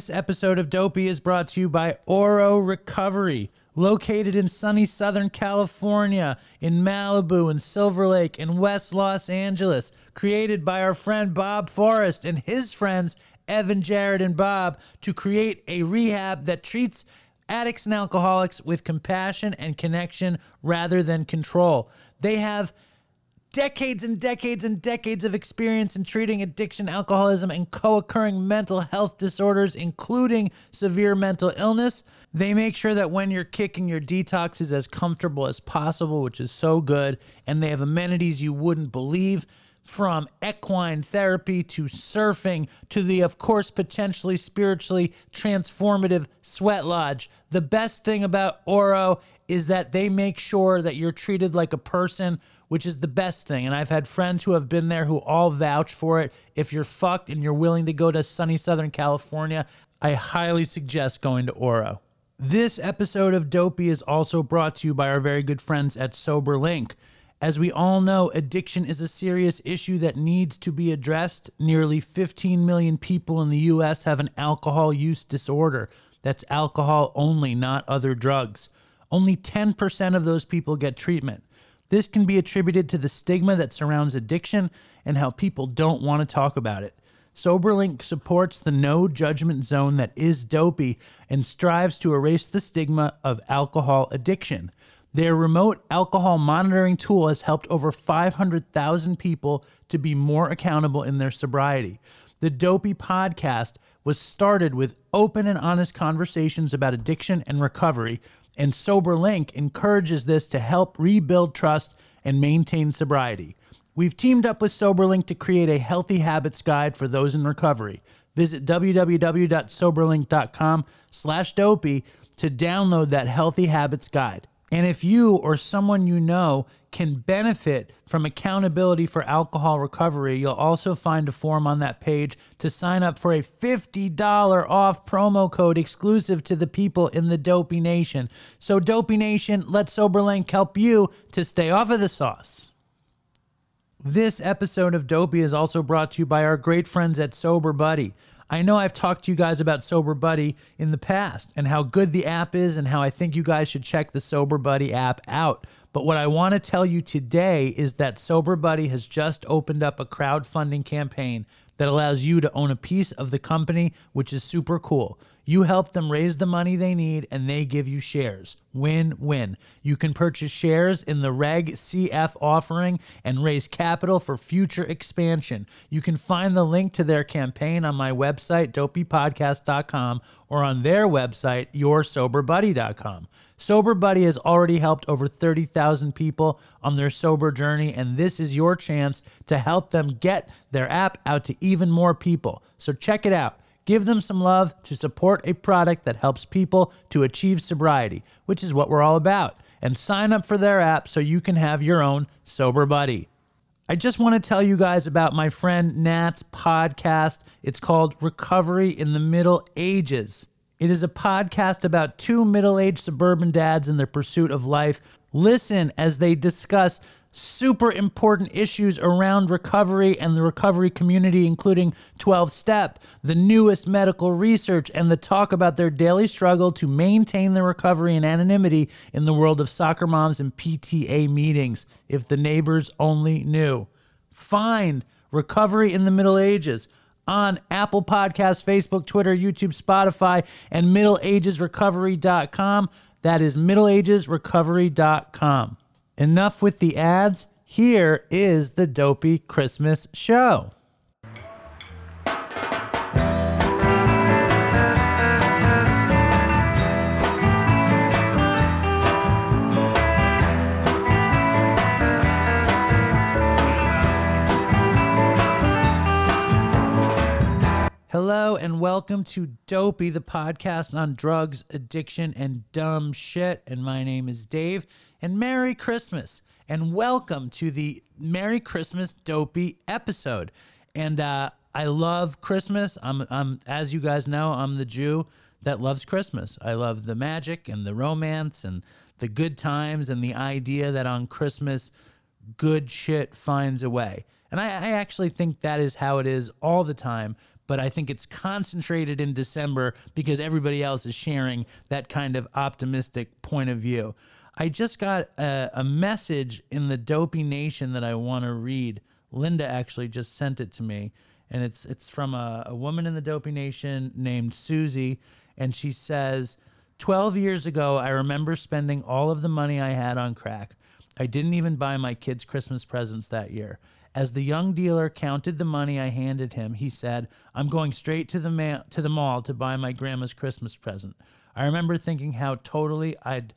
This episode of Dopey is brought to you by Oro Recovery, located in sunny Southern California, in Malibu and Silver Lake and West Los Angeles, created by our friend Bob Forrest and his friends Evan, Jared, and Bob to create a rehab that treats addicts and alcoholics with compassion and connection rather than control. They have decades and decades and decades of experience in treating addiction, alcoholism, and co occurring mental health disorders, including severe mental illness. They make sure that when you're kicking, your detox is as comfortable as possible, which is so good. And they have amenities you wouldn't believe from equine therapy to surfing to the, of course, potentially spiritually transformative sweat lodge. The best thing about Oro is that they make sure that you're treated like a person, which is the best thing. And I've had friends who have been there who all vouch for it. If you're fucked and you're willing to go to sunny Southern California, I highly suggest going to Oro. This episode of Dopey is also brought to you by our very good friends at SoberLink. As we all know, addiction is a serious issue that needs to be addressed. Nearly 15 million people in the US have an alcohol use disorder. That's alcohol only, not other drugs. Only 10% of those people get treatment. This can be attributed to the stigma that surrounds addiction and how people don't want to talk about it. SoberLink supports the no judgment zone that is dopey and strives to erase the stigma of alcohol addiction. Their remote alcohol monitoring tool has helped over 500,000 people to be more accountable in their sobriety. The Dopey podcast was started with open and honest conversations about addiction and recovery, and SoberLink encourages this to help rebuild trust and maintain sobriety. We've teamed up with SoberLink to create a healthy habits guide for those in recovery. Visit www.soberlink.com slash dopey to download that healthy habits guide. And if you or someone you know can benefit from accountability for alcohol recovery, you'll also find a form on that page to sign up for a $50 off promo code exclusive to the people in the Dopey Nation. So, Dopey Nation, let SoberLink help you to stay off of the sauce. This episode of Dopey is also brought to you by our great friends at Sober Buddy. I know I've talked to you guys about Sober Buddy in the past and how good the app is and how I think you guys should check the Sober Buddy app out. But what I want to tell you today is that Sober Buddy has just opened up a crowdfunding campaign that allows you to own a piece of the company, which is super cool. You help them raise the money they need and they give you shares. Win win. You can purchase shares in the Reg CF offering and raise capital for future expansion. You can find the link to their campaign on my website, dopeypodcast.com, or on their website, yoursoberbuddy.com. Sober Buddy has already helped over 30,000 people on their sober journey, and this is your chance to help them get their app out to even more people. So check it out. Give them some love to support a product that helps people to achieve sobriety, which is what we're all about. And sign up for their app so you can have your own Sober Buddy. I just want to tell you guys about my friend Nat's podcast. It's called Recovery in the Middle Ages. It is a podcast about two middle aged suburban dads in their pursuit of life. Listen as they discuss super important issues around recovery and the recovery community, including 12 step, the newest medical research, and the talk about their daily struggle to maintain their recovery and anonymity in the world of soccer moms and PTA meetings. If the neighbors only knew. Find Recovery in the Middle Ages on Apple Podcasts, Facebook, Twitter, YouTube, Spotify, and middleagesrecovery.com. That is middleagesrecovery.com. Enough with the ads. Here is the Dopey Christmas Show. Hello and welcome to Dopey, the podcast on drugs, addiction, and dumb shit. And my name is Dave. And Merry Christmas. And welcome to the Merry Christmas Dopey episode. And uh, I love Christmas. I'm, I'm, as you guys know, I'm the Jew that loves Christmas. I love the magic and the romance and the good times and the idea that on Christmas, good shit finds a way. And I, I actually think that is how it is all the time. But I think it's concentrated in December because everybody else is sharing that kind of optimistic point of view. I just got a, a message in the Dopey Nation that I want to read. Linda actually just sent it to me, and it's it's from a, a woman in the Dopey Nation named Susie, and she says, "12 years ago, I remember spending all of the money I had on crack. I didn't even buy my kids Christmas presents that year. As the young dealer counted the money I handed him, he said, "I'm going straight to the ma- to the mall to buy my grandma's Christmas present." I remember thinking how totally I'd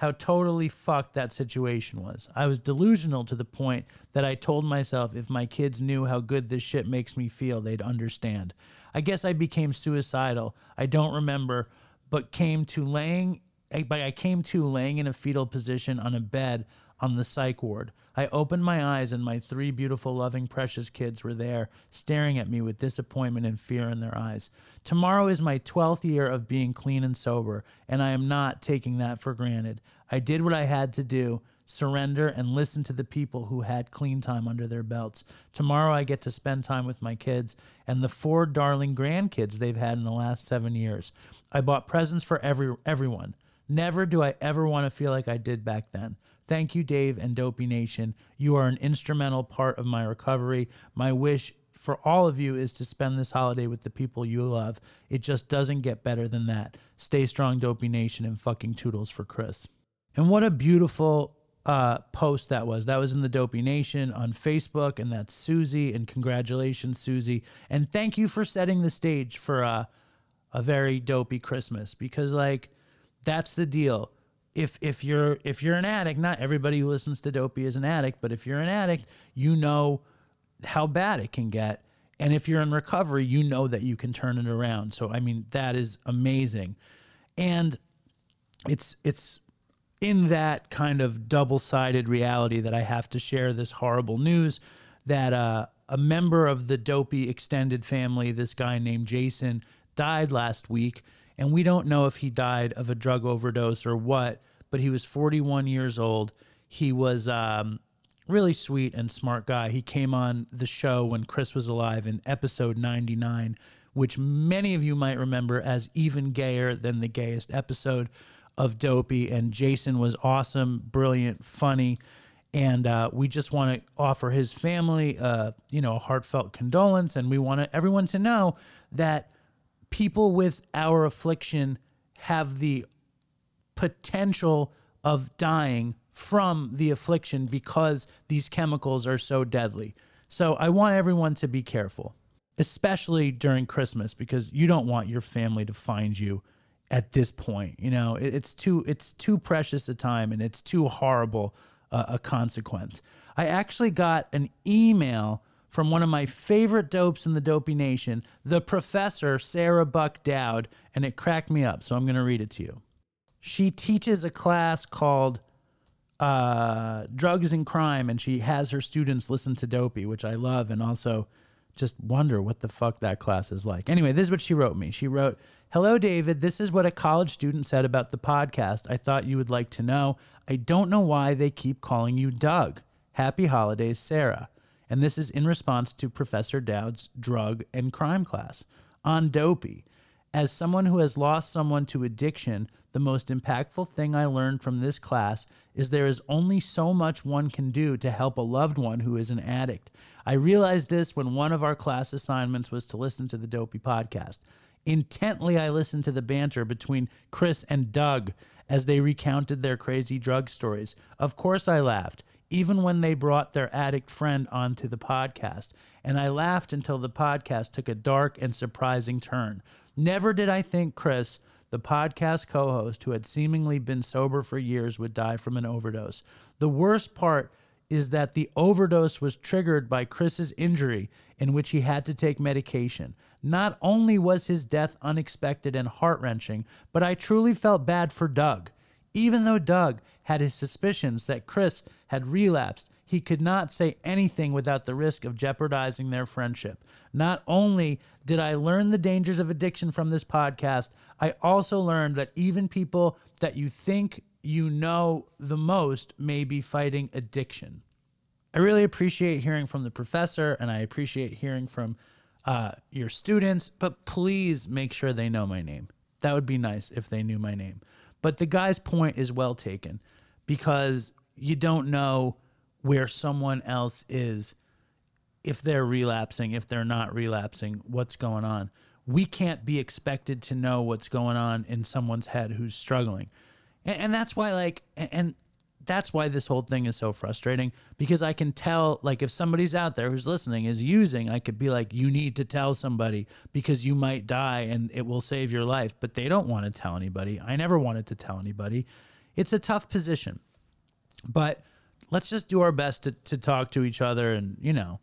how totally fucked that situation was. I was delusional to the point that I told myself if my kids knew how good this shit makes me feel, they'd understand. I guess I became suicidal. I don't remember, but came to laying but I came to laying in a fetal position on a bed on the psych ward. I opened my eyes and my three beautiful, loving, precious kids were there, staring at me with disappointment and fear in their eyes. Tomorrow is my 12th year of being clean and sober, and I am not taking that for granted. I did what I had to do surrender and listen to the people who had clean time under their belts. Tomorrow I get to spend time with my kids and the four darling grandkids they've had in the last 7 years. I bought presents for every everyone. Never do I ever want to feel like I did back then. Thank you, Dave and Dopey Nation. You are an instrumental part of my recovery. My wish for all of you is to spend this holiday with the people you love. It just doesn't get better than that. Stay strong, Dopey Nation, and fucking toodles for Chris. And what a beautiful uh, post that was. That was in the Dopey Nation on Facebook, and that's Susie. And congratulations, Susie. And thank you for setting the stage for uh, a very dopey Christmas because, like, that's the deal. If if you're if you're an addict, not everybody who listens to Dopey is an addict, but if you're an addict, you know how bad it can get. And if you're in recovery, you know that you can turn it around. So I mean, that is amazing. And it's it's in that kind of double-sided reality that I have to share this horrible news that uh, a member of the Dopey extended family, this guy named Jason, died last week and we don't know if he died of a drug overdose or what, but he was 41 years old. He was um, really sweet and smart guy. He came on the show when Chris was alive in episode 99, which many of you might remember as even gayer than the gayest episode of Dopey. And Jason was awesome, brilliant, funny. And uh, we just want to offer his family, uh, you know, a heartfelt condolence. And we want everyone to know that people with our affliction have the potential of dying from the affliction because these chemicals are so deadly. So I want everyone to be careful, especially during Christmas because you don't want your family to find you at this point. You know, it's too it's too precious a time and it's too horrible uh, a consequence. I actually got an email from one of my favorite dopes in the Dopey Nation, the professor, Sarah Buck Dowd, and it cracked me up. So I'm going to read it to you. She teaches a class called uh, Drugs and Crime, and she has her students listen to Dopey, which I love, and also just wonder what the fuck that class is like. Anyway, this is what she wrote me. She wrote, Hello, David. This is what a college student said about the podcast. I thought you would like to know. I don't know why they keep calling you Doug. Happy holidays, Sarah and this is in response to Professor Dowd's drug and crime class on Dopey. As someone who has lost someone to addiction, the most impactful thing I learned from this class is there is only so much one can do to help a loved one who is an addict. I realized this when one of our class assignments was to listen to the Dopey podcast. Intently, I listened to the banter between Chris and Doug as they recounted their crazy drug stories. Of course, I laughed even when they brought their addict friend onto the podcast. And I laughed until the podcast took a dark and surprising turn. Never did I think Chris, the podcast co host who had seemingly been sober for years, would die from an overdose. The worst part is that the overdose was triggered by Chris's injury, in which he had to take medication. Not only was his death unexpected and heart wrenching, but I truly felt bad for Doug. Even though Doug had his suspicions that Chris had relapsed, he could not say anything without the risk of jeopardizing their friendship. Not only did I learn the dangers of addiction from this podcast, I also learned that even people that you think you know the most may be fighting addiction. I really appreciate hearing from the professor and I appreciate hearing from uh, your students, but please make sure they know my name. That would be nice if they knew my name. But the guy's point is well taken because you don't know where someone else is if they're relapsing, if they're not relapsing, what's going on. We can't be expected to know what's going on in someone's head who's struggling. And, and that's why, like, and, that's why this whole thing is so frustrating because I can tell, like, if somebody's out there who's listening is using, I could be like, you need to tell somebody because you might die and it will save your life. But they don't want to tell anybody. I never wanted to tell anybody. It's a tough position. But let's just do our best to, to talk to each other and, you know,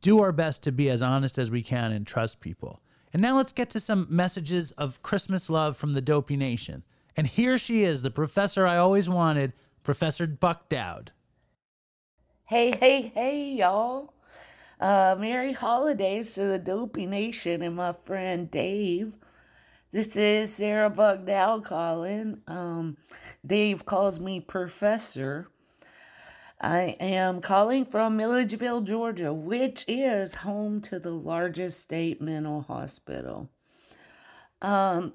do our best to be as honest as we can and trust people. And now let's get to some messages of Christmas love from the Dopey Nation. And here she is, the professor I always wanted, Professor Buck Dowd. Hey, hey, hey, y'all. Uh, Merry holidays to the Dopey Nation and my friend Dave. This is Sarah Buck Dowd calling. Um, Dave calls me Professor. I am calling from Milledgeville, Georgia, which is home to the largest state mental hospital. Um,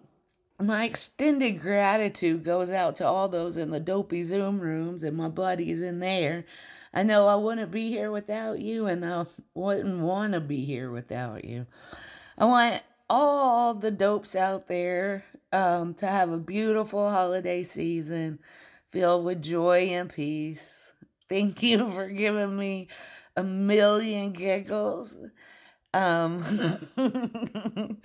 my extended gratitude goes out to all those in the dopey Zoom rooms and my buddies in there. I know I wouldn't be here without you, and I wouldn't want to be here without you. I want all the dopes out there um, to have a beautiful holiday season filled with joy and peace. Thank you for giving me a million giggles. Um,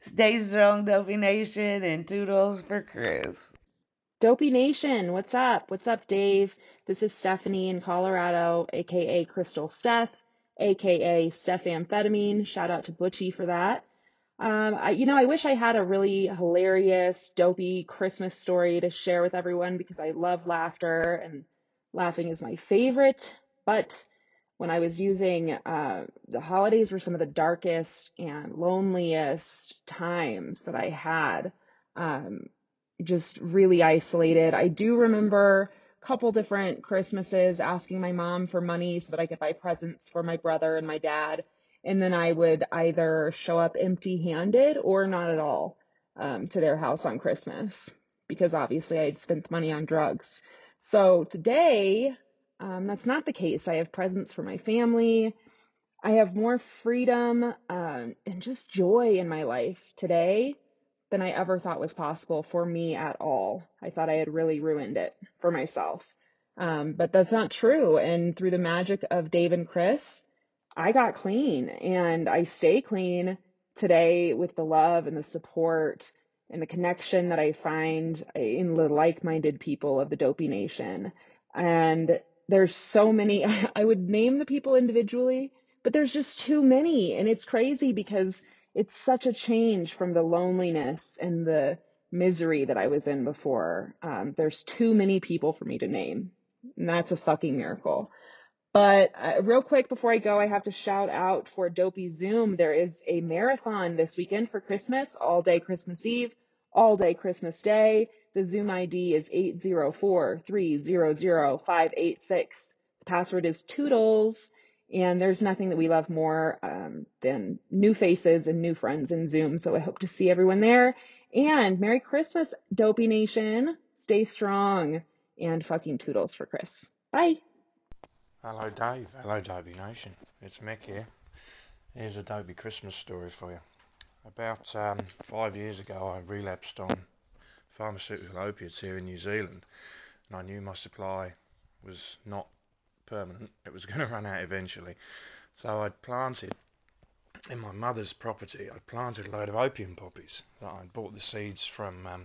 stay strong, Dopey Nation, and toodles for Chris. Dopey Nation, what's up? What's up, Dave? This is Stephanie in Colorado, aka Crystal Steph, aka Steph Amphetamine. Shout out to Butchie for that. Um, I, you know, I wish I had a really hilarious, dopey Christmas story to share with everyone because I love laughter and laughing is my favorite. But when I was using uh, the holidays were some of the darkest and loneliest times that I had. Um, just really isolated. I do remember a couple different Christmases asking my mom for money so that I could buy presents for my brother and my dad. And then I would either show up empty handed or not at all um, to their house on Christmas because obviously I had spent the money on drugs. So today, um, that's not the case. I have presents for my family. I have more freedom um, and just joy in my life today than I ever thought was possible for me at all. I thought I had really ruined it for myself. Um, but that's not true. And through the magic of Dave and Chris, I got clean and I stay clean today with the love and the support and the connection that I find in the like minded people of the Dopey Nation. And there's so many, I would name the people individually, but there's just too many. And it's crazy because it's such a change from the loneliness and the misery that I was in before. Um, there's too many people for me to name. And that's a fucking miracle. But uh, real quick before I go, I have to shout out for Dopey Zoom. There is a marathon this weekend for Christmas, all day Christmas Eve, all day Christmas Day. The Zoom ID is 804-300-586. The password is Toodles. And there's nothing that we love more um, than new faces and new friends in Zoom. So I hope to see everyone there. And Merry Christmas, Dopey Nation. Stay strong. And fucking Toodles for Chris. Bye. Hello, Dave. Hello, Dopey Nation. It's Mick here. Here's a Dopey Christmas story for you. About um, five years ago, I relapsed on pharmaceutical opiates here in New Zealand, and I knew my supply was not permanent. It was going to run out eventually. So I'd planted in my mother's property, I planted a load of opium poppies that I'd bought the seeds from um,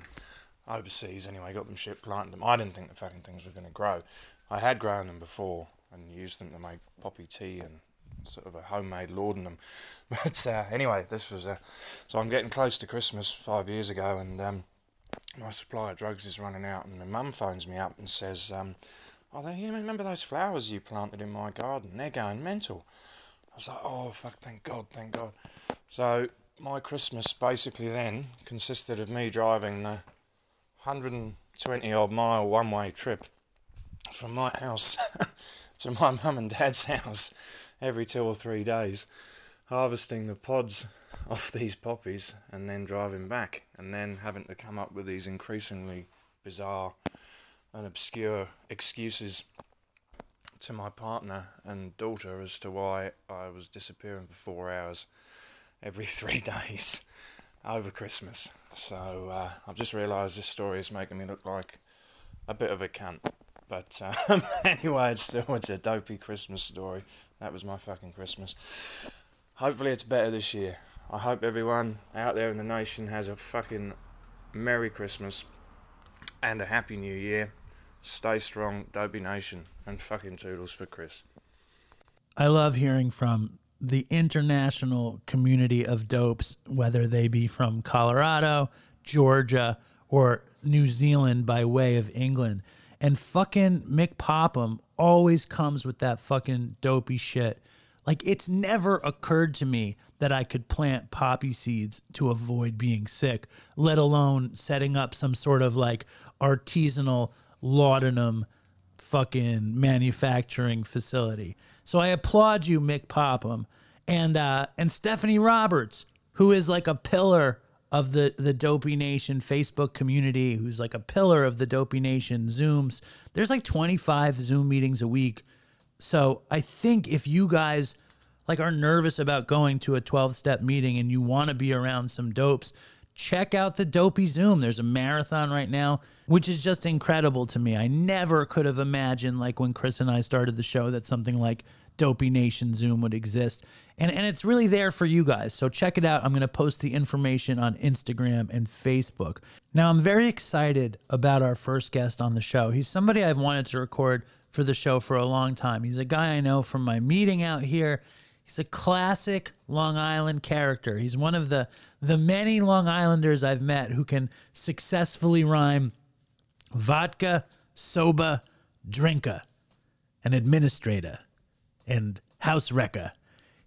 overseas anyway, got them shipped, planted them. I didn't think the fucking things were going to grow. I had grown them before, and used them to make poppy tea and sort of a homemade laudanum. But uh, anyway, this was uh, so I'm getting close to Christmas five years ago, and um, my supply of drugs is running out, and my mum phones me up and says, um, "Oh, they, you remember those flowers you planted in my garden? They're going mental." I was like, "Oh, fuck! Thank God! Thank God!" So my Christmas basically then consisted of me driving the 120 odd mile one way trip from my house to my mum and dad's house every two or three days, harvesting the pods off these poppies and then driving back, and then having to come up with these increasingly bizarre and obscure excuses to my partner and daughter as to why I was disappearing for four hours every three days over Christmas. So uh, I've just realised this story is making me look like a bit of a cunt. But um, anyway, it's still it's a dopey Christmas story. That was my fucking Christmas. Hopefully, it's better this year. I hope everyone out there in the nation has a fucking Merry Christmas and a Happy New Year. Stay strong, Dopey Nation, and fucking toodles for Chris. I love hearing from the international community of dopes, whether they be from Colorado, Georgia, or New Zealand by way of England. And fucking Mick Popham always comes with that fucking dopey shit. Like it's never occurred to me that I could plant poppy seeds to avoid being sick, let alone setting up some sort of like artisanal laudanum fucking manufacturing facility. So I applaud you, Mick Popham, and uh, and Stephanie Roberts, who is like a pillar of the the Dopey Nation Facebook community, who's like a pillar of the Dopey Nation Zooms. There's like 25 Zoom meetings a week. So I think if you guys like are nervous about going to a 12 step meeting and you want to be around some dopes, check out the Dopey Zoom. There's a marathon right now, which is just incredible to me. I never could have imagined, like when Chris and I started the show, that something like Dopey Nation Zoom would exist. And, and it's really there for you guys. So check it out. I'm going to post the information on Instagram and Facebook. Now, I'm very excited about our first guest on the show. He's somebody I've wanted to record for the show for a long time. He's a guy I know from my meeting out here. He's a classic Long Island character. He's one of the the many Long Islanders I've met who can successfully rhyme vodka, soba, drinka, and administrator, and house wrecker.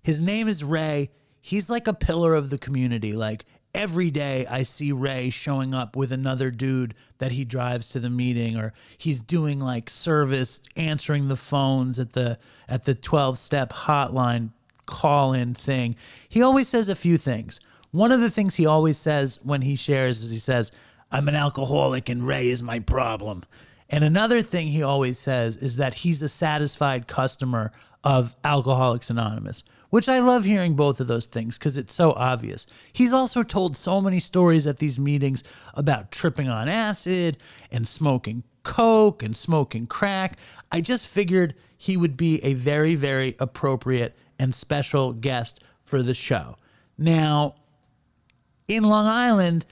His name is Ray. He's like a pillar of the community. Like every day I see Ray showing up with another dude that he drives to the meeting or he's doing like service answering the phones at the at the 12 step hotline call in thing. He always says a few things. One of the things he always says when he shares is he says, "I'm an alcoholic and Ray is my problem." And another thing he always says is that he's a satisfied customer of Alcoholics Anonymous, which I love hearing both of those things because it's so obvious. He's also told so many stories at these meetings about tripping on acid and smoking coke and smoking crack. I just figured he would be a very, very appropriate and special guest for the show. Now, in Long Island,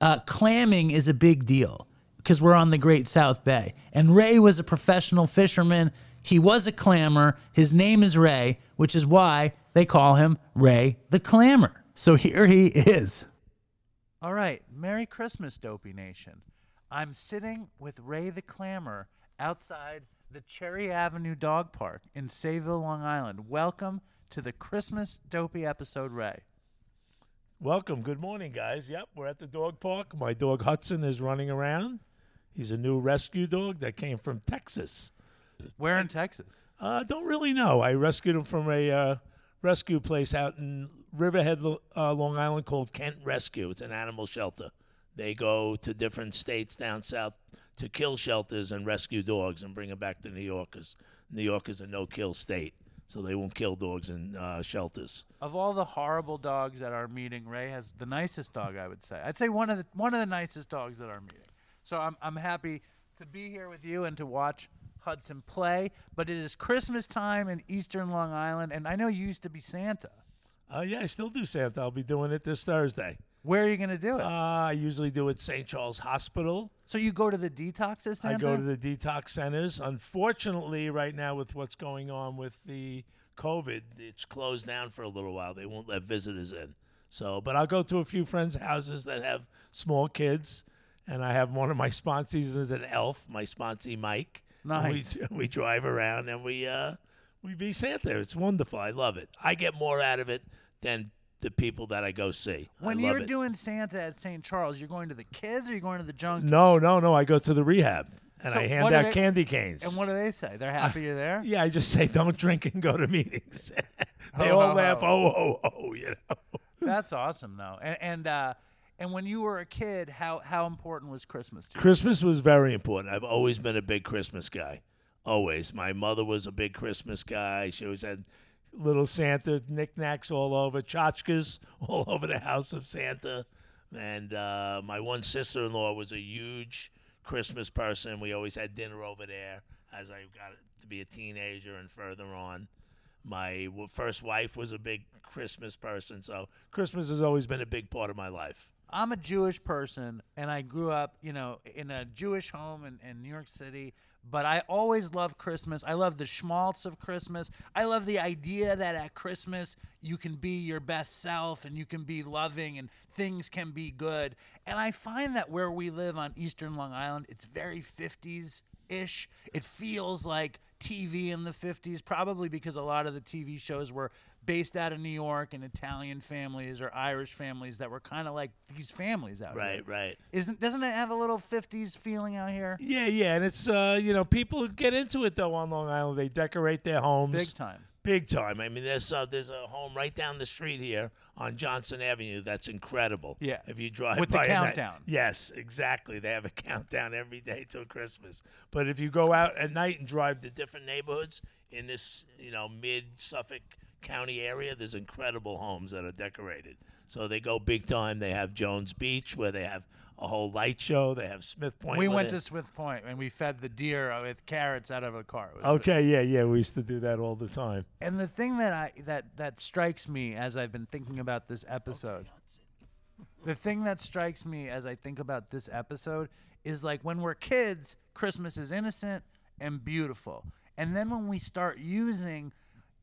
uh, clamming is a big deal because we're on the Great South Bay. And Ray was a professional fisherman. He was a clammer. His name is Ray, which is why they call him Ray the Clammer. So here he is. All right. Merry Christmas, Dopey Nation. I'm sitting with Ray the Clammer outside the Cherry Avenue Dog Park in Sayville, Long Island. Welcome to the Christmas Dopey episode, Ray. Welcome. Good morning, guys. Yep, we're at the dog park. My dog Hudson is running around. He's a new rescue dog that came from Texas. Where in Texas? Uh, don't really know. I rescued him from a uh, rescue place out in Riverhead, uh, Long Island called Kent Rescue. It's an animal shelter. They go to different states down south to kill shelters and rescue dogs and bring them back to New Yorkers. New York is a no-kill state, so they won't kill dogs in uh, shelters. Of all the horrible dogs at our meeting, Ray has the nicest dog. I would say. I'd say one of the one of the nicest dogs at our meeting. So I'm I'm happy to be here with you and to watch Hudson play. But it is Christmas time in Eastern Long Island, and I know you used to be Santa. Uh, yeah, I still do Santa. I'll be doing it this Thursday. Where are you gonna do it? Uh, I usually do it St. Charles Hospital. so you go to the detoxes Santa? I go to the detox centers. Unfortunately, right now with what's going on with the COVID, it's closed down for a little while. They won't let visitors in. So, but I'll go to a few friends' houses that have small kids, and I have one of my sponsees is an elf, my sponsee Mike. And Nice. We, we drive around and we uh we be Santa. It's wonderful. I love it. I get more out of it than the people that I go see. when I love you're it. doing Santa at St. Charles, you're going to the kids or you're going to the junkies? no, no, no. I go to the rehab and So I hand out they- candy canes. And what do they say? They're happy you're there. Yeah, I just say don't drink and go to meetings. they Ho, all ho, laugh, ho. oh, oh, oh, you know. That's awesome though. And and uh, and when you were a kid, how how important was Christmas to you? Christmas was very important. I've always been a big Christmas guy. Always. My mother was a big Christmas guy. She always had little Santa knickknacks all over, tchotchkes all over the house of Santa. And uh, my one sister in law was a huge Christmas person. We always had dinner over there as I got to be a teenager and further on. My first wife was a big Christmas person. So Christmas has always been a big part of my life. I'm a Jewish person, and I grew up, you know, in a Jewish home in, in New York City. But I always love Christmas. I love the schmaltz of Christmas. I love the idea that at Christmas you can be your best self and you can be loving and things can be good. And I find that where we live on Eastern Long Island, it's very 50s ish. It feels like TV in the 50s, probably because a lot of the TV shows were based out of New York and Italian families or Irish families that were kind of like these families out here. Right, right. Isn't doesn't it have a little 50s feeling out here? Yeah, yeah, and it's uh, you know, people get into it though on Long Island. They decorate their homes Big time. Big time. I mean, there's uh, there's a home right down the street here on Johnson Avenue that's incredible. Yeah. If you drive With the by at night- countdown. yes, exactly. They have a countdown every day till Christmas. But if you go out at night and drive to different neighborhoods in this, you know, mid Suffolk County area, there's incredible homes that are decorated. So they go big time. They have Jones Beach where they have a whole light show. They have Smith Point. we went it. to Smith Point and we fed the deer with carrots out of a car. Okay, yeah, yeah. We used to do that all the time. And the thing that I that that strikes me as I've been thinking about this episode, the thing that strikes me as I think about this episode is like when we're kids, Christmas is innocent and beautiful, and then when we start using,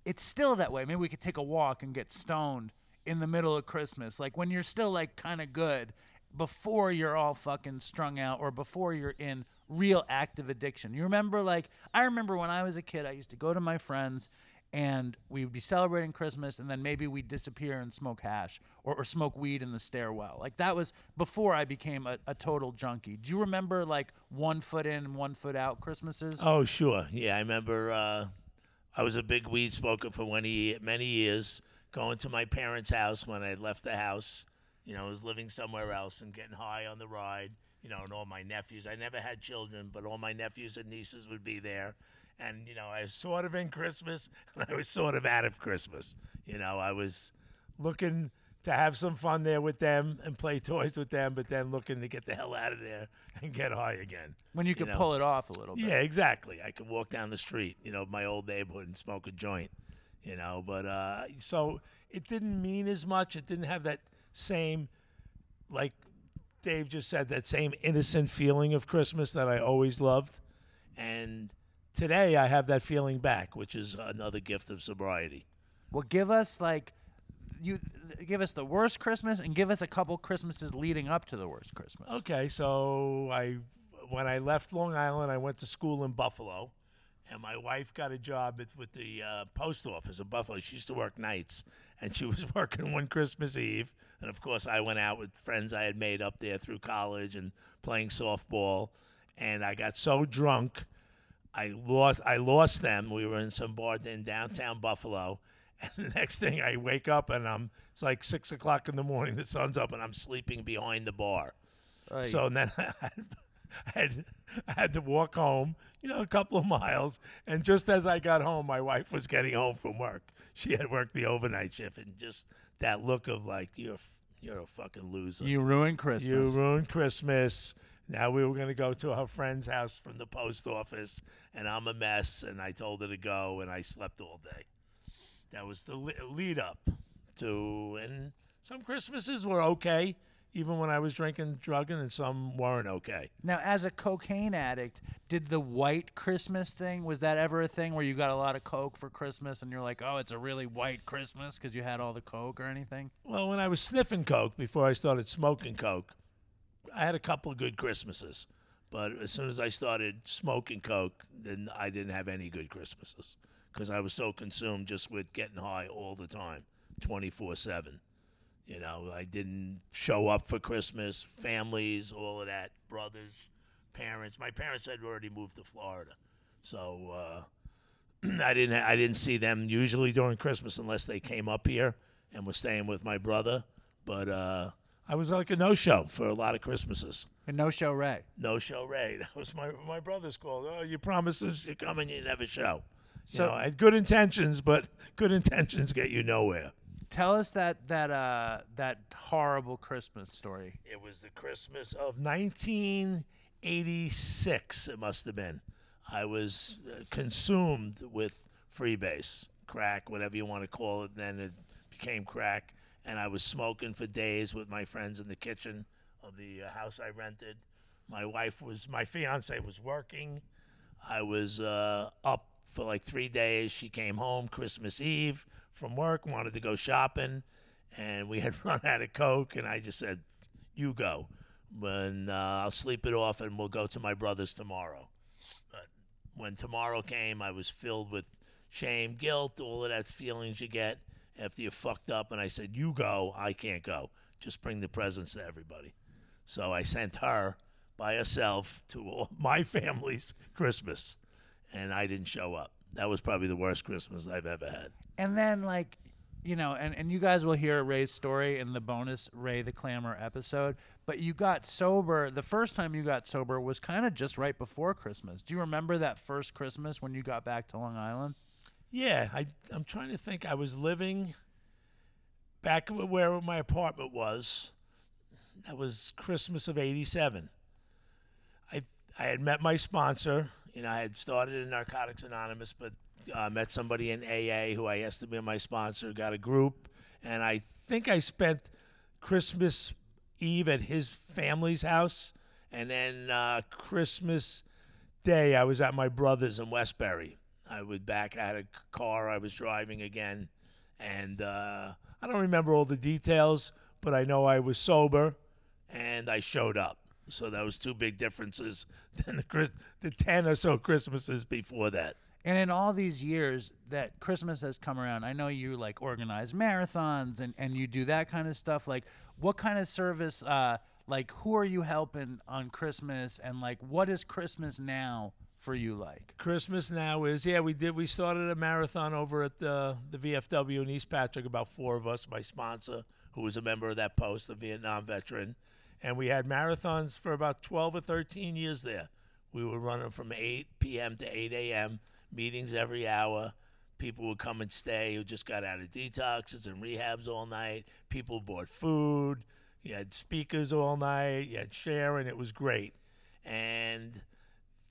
it's still that way. Maybe we could take a walk and get stoned in the middle of Christmas, like when you're still like kind of good before you're all fucking strung out or before you're in real active addiction. You remember like I remember when I was a kid, I used to go to my friends and we would be celebrating Christmas and then maybe we'd disappear and smoke hash or, or smoke weed in the stairwell. Like that was before I became a, a total junkie. Do you remember like one foot in one foot out Christmases? Oh, sure. Yeah, I remember uh, I was a big weed smoker for many, many years, going to my parents' house when I left the house. You know, I was living somewhere else and getting high on the ride. You know, and all my nephews. I never had children, but all my nephews and nieces would be there. And, you know, I was sort of in Christmas and I was sort of out of Christmas. You know, I was looking to have some fun there with them and play toys with them, but then looking to get the hell out of there and get high again. when you can know. pull it off a little bit. Yeah, exactly. I could walk down the street, you know, my old neighborhood and smoke a joint, you know. But uh, so it didn't mean as much. It didn't have that same, like Dave just said, that same innocent feeling of Christmas that I always loved. And today I have that feeling back, which is another gift of sobriety. Well, give us like you give us the worst Christmas and give us a couple Christmases leading up to the worst Christmas. Okay, so I when I left Long Island, I went to school in Buffalo, and my wife got a job at, with the uh, post office in Buffalo. She used to work nights, and she was working one Christmas Eve. And of course, I went out with friends I had made up there through college and playing softball. And I got so drunk, I lost I lost them. We were in some bar in downtown Buffalo. And the next thing I wake up and I'm it's like six o'clock in the morning, the sun's up and I'm sleeping behind the bar. So then I had, I had I had to walk home, you know, a couple of miles. And just as I got home, my wife was getting home from work. She had worked the overnight shift, and just that look of like you're you're a fucking loser. You ruined Christmas. You ruined Christmas. Now we were going to go to her friend's house from the post office, and I'm a mess. And I told her to go, and I slept all day. That was the lead up to, and some Christmases were okay. even when I was drinking, drugging, and some weren't okay. Now, as a cocaine addict, did the white Christmas thing was that ever a thing where you got a lot of coke for Christmas and you're like, oh, it's a really white Christmas because you had all the coke or anything? Well, when I was sniffing coke before I started smoking coke, I had a couple of good Christmases. But as soon as I started smoking coke, then I didn't have any good Christmases because I was so consumed just with getting high all the time, 24 7. You know, I didn't show up for Christmas, families, all of that, brothers, parents. My parents had already moved to Florida. So, uh, I didn't I didn't see them usually during Christmas unless they came up here and were staying with my brother. But uh, I was like a no show for a lot of Christmases. And no show Ray. No show Ray. That was my my brother's call. Oh, you promise us you come and you never show. So- I had good intentions, but good intentions get you nowhere. Tell us that that uh that horrible Christmas story. It was the Christmas of 1986. It must have been. I was uh, consumed with freebase, crack, whatever you want to call it. Then it became crack, and I was smoking for days with my friends in the kitchen of the uh, house I rented. My wife was, my fiance was working. I was uh, up for like three days. She came home Christmas Eve from work, wanted to go shopping, and we had run out of Coke. And I just said, You go. When uh, I'll sleep it off and we'll go to my brother's tomorrow. But when tomorrow came, I was filled with shame, guilt, all of that feelings you get after you fucked up. And I said, You go. I can't go. Just bring the presents to everybody. So I sent her by herself to my family's Christmas, and I didn't show up. That was probably the worst Christmas I've ever had. And then like you know, and, and you guys will hear Ray's story in the bonus Ray the Clammer episode. But you got sober. The first time you got sober was kind of just right before Christmas. Do you remember that first Christmas when you got back to Long Island? Yeah, I, I'm trying to think. I was living back where my apartment was. That was Christmas of '87. I I had met my sponsor. You know, I had started in Narcotics Anonymous, but uh, met somebody in AA who I asked to be my sponsor. Got a group, and I think I spent Christmas Eve at his family's house, and then uh, Christmas Day I was at my brother's in Westbury. I was back. I had a car. I was driving again, and uh, I don't remember all the details, but I know I was sober, and I showed up. So that was two big differences than the Chris- the ten or so Christmases before that. And in all these years that Christmas has come around, I know you like organize marathons and, and you do that kind of stuff. Like, what kind of service, uh, like, who are you helping on Christmas? And, like, what is Christmas now for you like? Christmas now is yeah we did we started a marathon over at the the VFW in East Patchogue about four of us my sponsor who was a member of that post a Vietnam veteran and we had marathons for about 12 or 13 years there. We were running from 8 p.m. to 8 a.m. meetings every hour. People would come and stay who just got out of detoxes and rehabs all night. People bought food. You had speakers all night. You had sharing it was great. And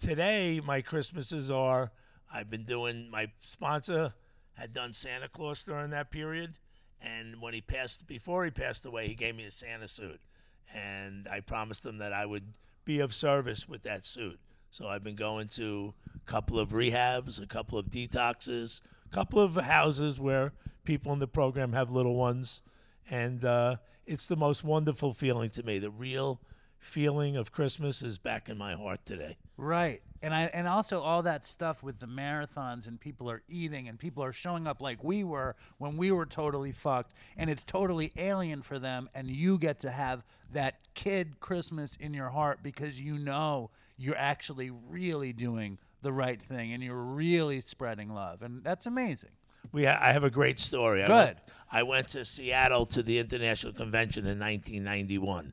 today my christmases are i've been doing my sponsor had done santa claus during that period. And when he passed before he passed away he gave me a santa suit and i promised them that i would be of service with that suit. So i've been going to a couple of rehabs a couple of detoxes a couple of houses where people in the program have little ones. And uh, it's the most wonderful feeling to me. The real feeling of christmas is back in my heart today. Right. And I and also all that stuff with the marathons and people are eating and people are showing up like we were when we were totally fucked and it's totally alien for them and you get to have that kid Christmas in your heart because you know you're actually really doing the right thing and you're really spreading love and that's amazing. We ha- I have a great story. I Good. went, I went to Seattle to the International Convention in 1991.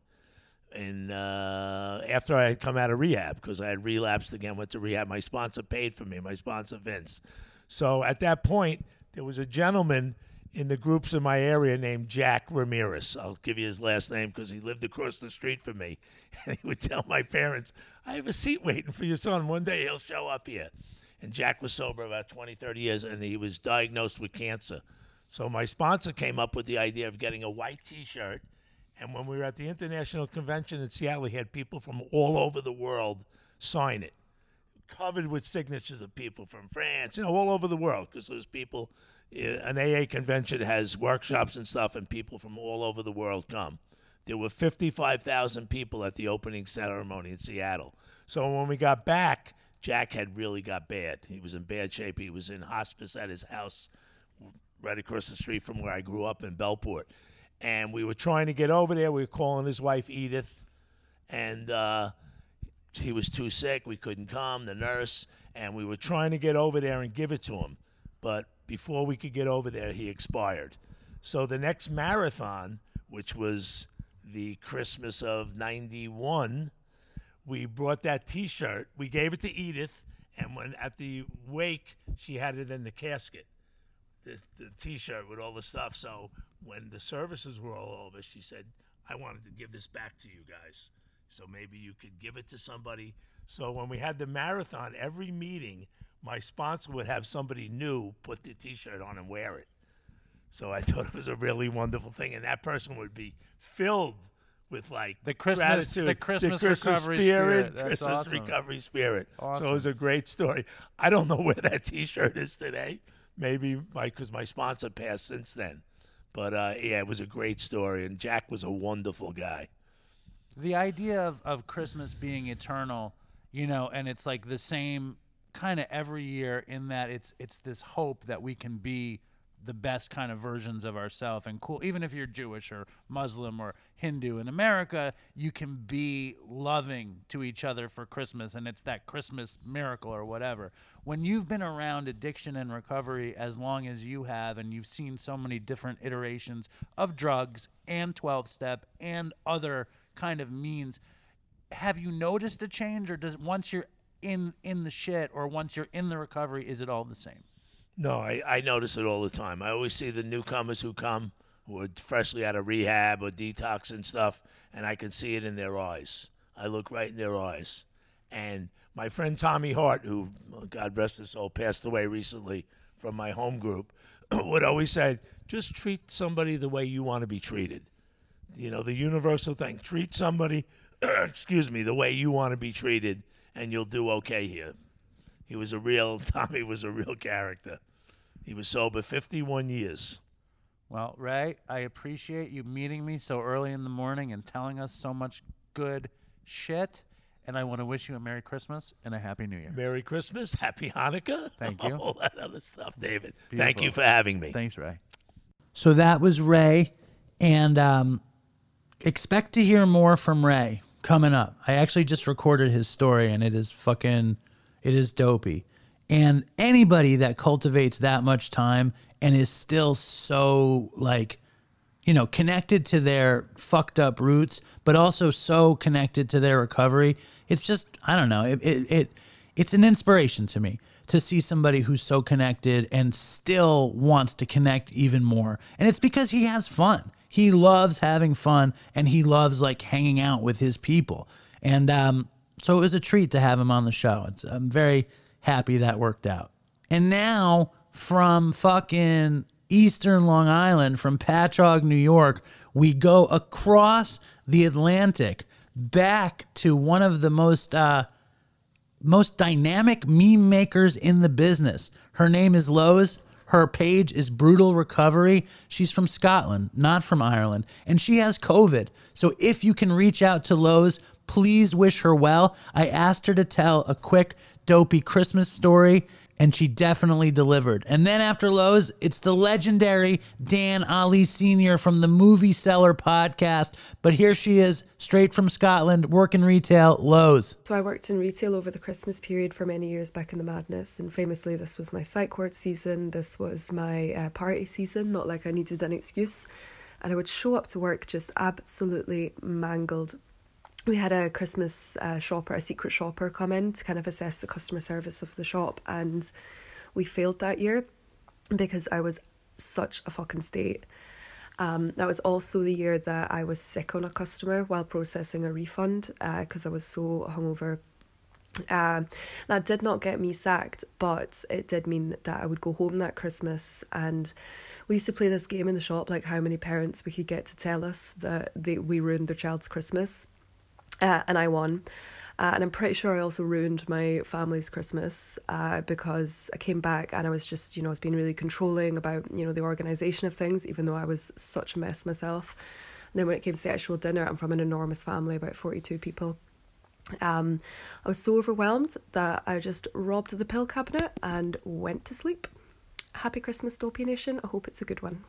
And uh, after I had come out of rehab, because I had relapsed again, went to rehab, my sponsor paid for me, my sponsor Vince. So at that point, there was a gentleman in the groups in my area named Jack Ramirez. I'll give you his last name because he lived across the street from me. And he would tell my parents, I have a seat waiting for your son. One day he'll show up here. And Jack was sober about 20, 30 years, and he was diagnosed with cancer. So my sponsor came up with the idea of getting a white T-shirt And when we were at the international convention in Seattle, he had people from all over the world sign it, covered with signatures of people from France, you know, all over the world, because those people. uh, An AA convention has workshops and stuff, and people from all over the world come. There were 55,000 people at the opening ceremony in Seattle. So when we got back, Jack had really got bad. He was in bad shape. He was in hospice at his house right across the street from where I grew up in Bellport. And we were trying to get over there. We were calling his wife Edith, and uh, he was too sick. We couldn't come, the nurse, and we were trying to get over there and give it to him. But before we could get over there, he expired. So the next marathon, which was the Christmas of 91, we brought that T-shirt. We gave it to Edith, and when at the wake, she had it in the casket, the the T-shirt with all the stuff. So when the services were all over, she said, "I wanted to give this back to you guys, so maybe you could give it to somebody." So when we had the marathon, every meeting, my sponsor would have somebody new put the T-shirt on and wear it. So I thought it was a really wonderful thing, and that person would be filled with like The Christmas- gratitude, the Christmas recovery spirit. That's Christmas awesome. recovery spirit. So Awesome. it was a great story. I don't know where that T-shirt is today. Maybe because my sponsor passed since then. But uh, yeah, it was a great story, and Jack was a wonderful guy. the idea of, of Christmas being eternal, you know, and it's like the same kind of every year in that it's it's this hope that we can be the best kind of versions of ourselves and cool even if you're Jewish or Muslim or Hindu in America you can be loving to each other for Christmas and it's that Christmas miracle or whatever. When you've been around addiction and recovery as long as you have and you've seen so many different iterations of drugs and 12 step and other kind of means have you noticed a change or does once you're in in the shit or once you're in the recovery is it all the same No, I, I notice it all the time. I always see the newcomers who come who are freshly out of rehab or detox and stuff, and I can see it in their eyes. I look right in their eyes. And my friend Tommy Hart, who, God rest his soul, passed away recently from my home group, would always say, just treat somebody the way you want to be treated. You know, the universal thing treat somebody, excuse me, the way you want to be treated, and you'll do okay here. He was a real Tommy was a real character. He was sober 51 years. Well, Ray, I appreciate you meeting me so early in the morning and telling us so much good shit. And I want to wish you a Merry Christmas and a Happy New Year. Merry Christmas, Happy Hanukkah. Thank you. All that other stuff, David. Thank you for having me. Thanks, Ray. So that was Ray. And um, expect to hear more from Ray coming up. I actually just recorded his story and it is fucking, it is dopey. And anybody that cultivates that much time and is still so like, you know, connected to their fucked up roots, but also so connected to their recovery. It's just, I don't know, it, it, it it's an inspiration to me to see somebody who's so connected and still wants to connect even more. And it's because he has fun. He loves having fun and he loves like hanging out with his people. And um, so it was a treat to have him on the show. It's, I'm very happy that worked out. And now from fucking Eastern Long Island, from Patchogue, New York, we go across the Atlantic back to one of the most uh, most dynamic meme makers in the business. Her name is Lowe's. Her page is Brutal Recovery. She's from Scotland, not from Ireland, and she has COVID. So if you can reach out to Lowe's, please wish her well. I asked her to tell a quick, dopey Christmas story, and she definitely delivered. And then after Lowe's, it's the legendary Dan Ali Sr. from the Movie Seller podcast. But here she is, straight from Scotland, working retail, Lowe's. So I worked in retail over the Christmas period for many years back in the madness, and famously this was my psych ward season. This was my uh, party season. Not like I needed an excuse, and I would show up to work just absolutely mangled. We had a Christmas uh, shopper, a secret shopper, come in to kind of assess the customer service of the shop, and we failed that year because I was such a fucking state. Um, that was also the year that I was sick on a customer while processing a refund because I was so hungover Uh, that did not get me sacked, but it did mean that I would go home that Christmas and we used to play this game in the shop, like how many parents we could get to tell us that they, we ruined their child's Christmas. Uh, and I won. Uh, and I'm pretty sure I also ruined my family's Christmas uh, because I came back and I was just, you know, I was being really controlling about, you know, the organisation of things, even though I was such a mess myself. And then when it came to the actual dinner, I'm from an enormous family, about 42 people. Um, I was so overwhelmed that I just robbed the pill cabinet and went to sleep. Happy Christmas, Dopey Nation. I hope it's a good one.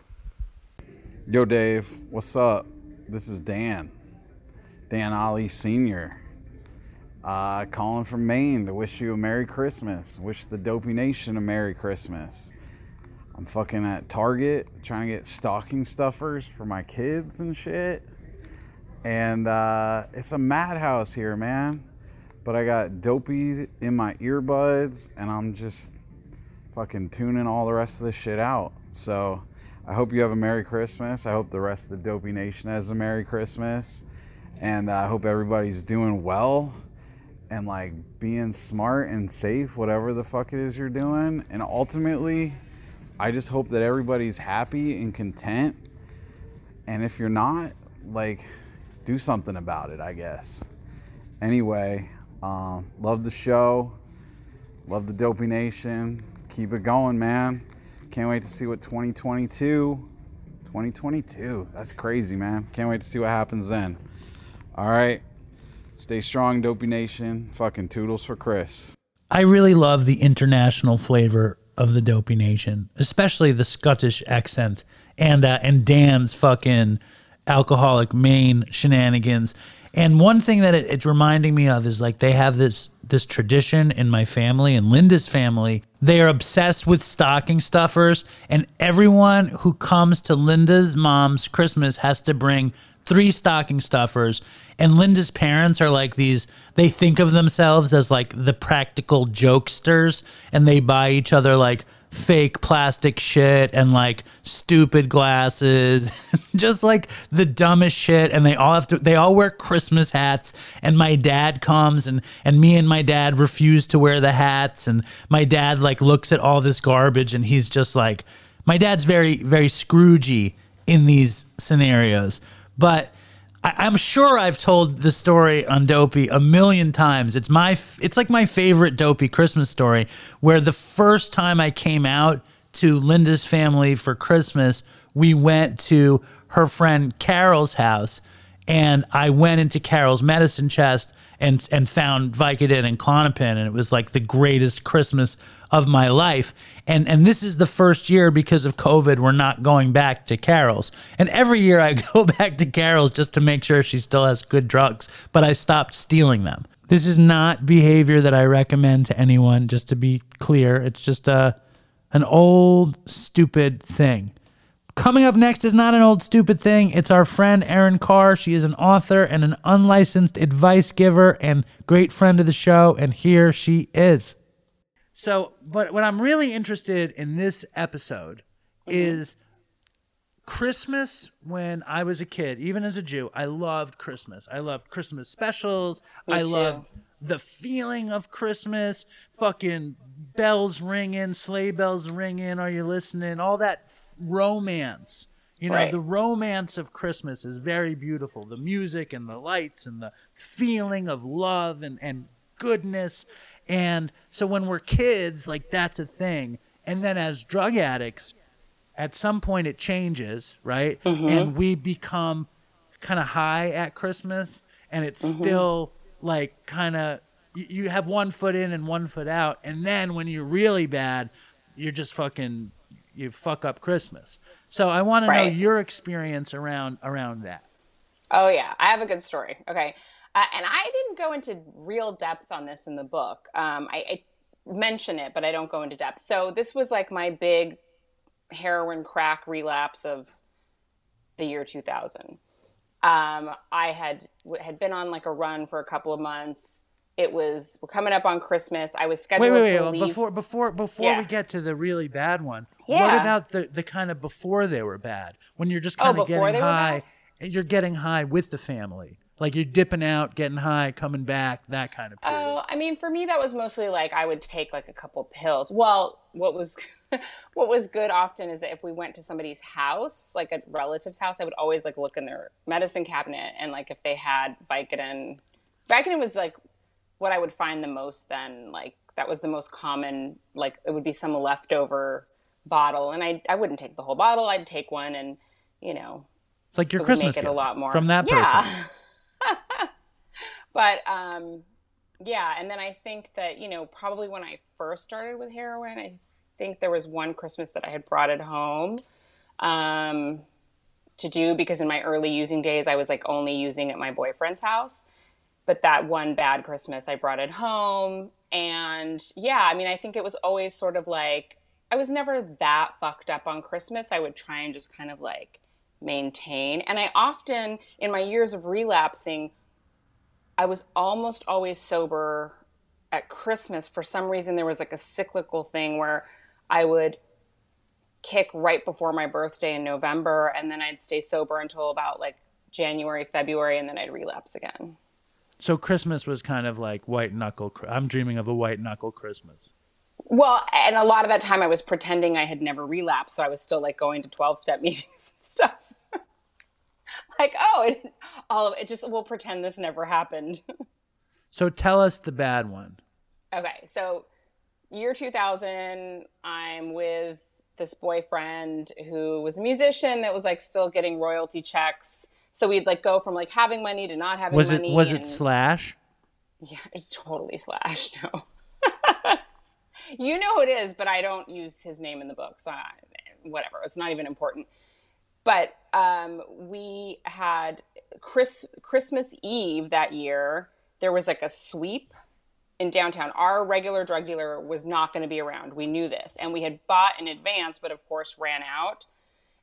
Yo, Dave, what's up? This is Dan, Dan Ali Sr. Uh, calling from Maine to wish you a Merry Christmas. Wish the Dopey Nation a Merry Christmas. I'm fucking at Target trying to get stocking stuffers for my kids and shit. And uh, it's a madhouse here, man. But I got Dopey in my earbuds and I'm just fucking tuning all the rest of this shit out. So I hope you have a Merry Christmas. I hope the rest of the Dopey Nation has a Merry Christmas. And I hope everybody's doing well and like being smart and safe, whatever the fuck it is you're doing. And ultimately, I just hope that everybody's happy and content. And if you're not, like, do something about it, I guess. Anyway, um, love the show. Love the Dopey Nation. Keep it going, man. Can't wait to see what 2022. 2022. That's crazy, man. Can't wait to see what happens then. All right. Stay strong, Dopey Nation. Fucking toodles for Chris. I really love the international flavor of the Dopey Nation, especially the Scottish accent and uh, and Dan's fucking alcoholic Maine shenanigans. And one thing that it, it's reminding me of is like they have this this tradition in my family and Linda's family. They are obsessed with stocking stuffers, and everyone who comes to Linda's mom's Christmas has to bring three stocking stuffers. And Linda's parents are like these, they think of themselves as like the practical jokesters, and they buy each other like fake plastic shit and like stupid glasses, just like the dumbest shit. And they all have to, they all wear Christmas hats. And my dad comes and, and me and my dad refuse to wear the hats. And my dad like looks at all this garbage and he's just like, my dad's very, very Scroogey in these scenarios. But I, I'm sure I've told the story on Dopey a million times. It's my, it's like my favorite Dopey Christmas story, where the first time I came out to Linda's family for Christmas, we went to her friend Carol's house, and I went into Carol's medicine chest and and found Vicodin and Klonopin, and it was like the greatest Christmas of my life. And and this is the first year because of COVID, we're not going back to Carol's. And every year I go back to Carol's just to make sure she still has good drugs, but I stopped stealing them. This is not behavior that I recommend to anyone. Just to be clear, it's just a an old stupid thing. Coming up next is not an old stupid thing. It's our friend Erin Khar. She is an author and an unlicensed advice giver and great friend of the show. And here she is. So, but what I'm really interested in this episode mm-hmm. is Christmas when I was a kid, even as a Jew, I loved Christmas. I loved Christmas specials. I too. loved the feeling of Christmas, fucking bells ringing, sleigh bells ringing. Are you listening? All that romance. You know, Right. the romance of Christmas is very beautiful. The music and the lights and the feeling of love and, and goodness. And so when we're kids, like that's a thing. And then as drug addicts, at some point it changes, right? Mhm. And we become kind of high at Christmas, and it's Mhm. still like kind of you, you have one foot in and one foot out, and then when you're really bad, you're just fucking you fuck up Christmas. So I want to know your experience around around that. Oh yeah, I have a good story. Okay, uh, and I didn't go into real depth on this in the book. Um, I, I mention it, but I don't go into depth. So this was like my big heroin crack relapse of the year 2000. Um, I had had been on like a run for a couple of months. It was we're coming up on Christmas. I was scheduled wait, wait! to well, leave. Before before before Yeah. we get to the really bad one, Yeah. what about the the kind of before they were bad? When you're just Oh, kind of getting high, and you're getting high with the family. Like you're dipping out, getting high, coming back, that kind of period. Oh, I mean, for me, that was mostly like I would take like a couple pills. Well, what was what was good often is that if we went to somebody's house, like a relative's house, I would always like look in their medicine cabinet and like if they had Vicodin. Vicodin was like what I would find the most. Then like that was the most common. Like it would be some leftover bottle, and I I wouldn't take the whole bottle. I'd take one, and you know, It's like your Christmas make it a gift lot more from that yeah. person. but um yeah and then i think that you know probably when i first started with heroin i think there was one christmas that i had brought it home um to do because in my early using days i was like only using at my boyfriend's house. But that one bad christmas i brought it home. And yeah i mean i think it was always sort of like i was never that fucked up on christmas. I would try and just kind of like maintain. And i often in my years of relapsing I was almost always sober at Christmas. For some reason, there was like a cyclical thing where I would kick right before my birthday in November, and then I'd stay sober until about like January, February, and then I'd relapse again. So Christmas was kind of like white knuckle. I'm dreaming of a white knuckle Christmas. Well, and a lot of that time I was pretending I had never relapsed, so I was still like going to 12 step meetings and stuff. Like, oh, it, all of it just, we'll pretend this never happened. So tell us the bad one. Okay, so year 2000, I'm with this boyfriend who was a musician that was like still getting royalty checks. So we'd like go from like having money to not having money. Was it was and- it Slash? Yeah, it's totally Slash. No. you know who it is, but I don't use his name in the book, so I, whatever. It's not even important. But um, we had Chris Christmas Eve that year. There was like a sweep in downtown. Our regular drug dealer was not going to be around. We knew this, and we had bought in advance, but of course ran out.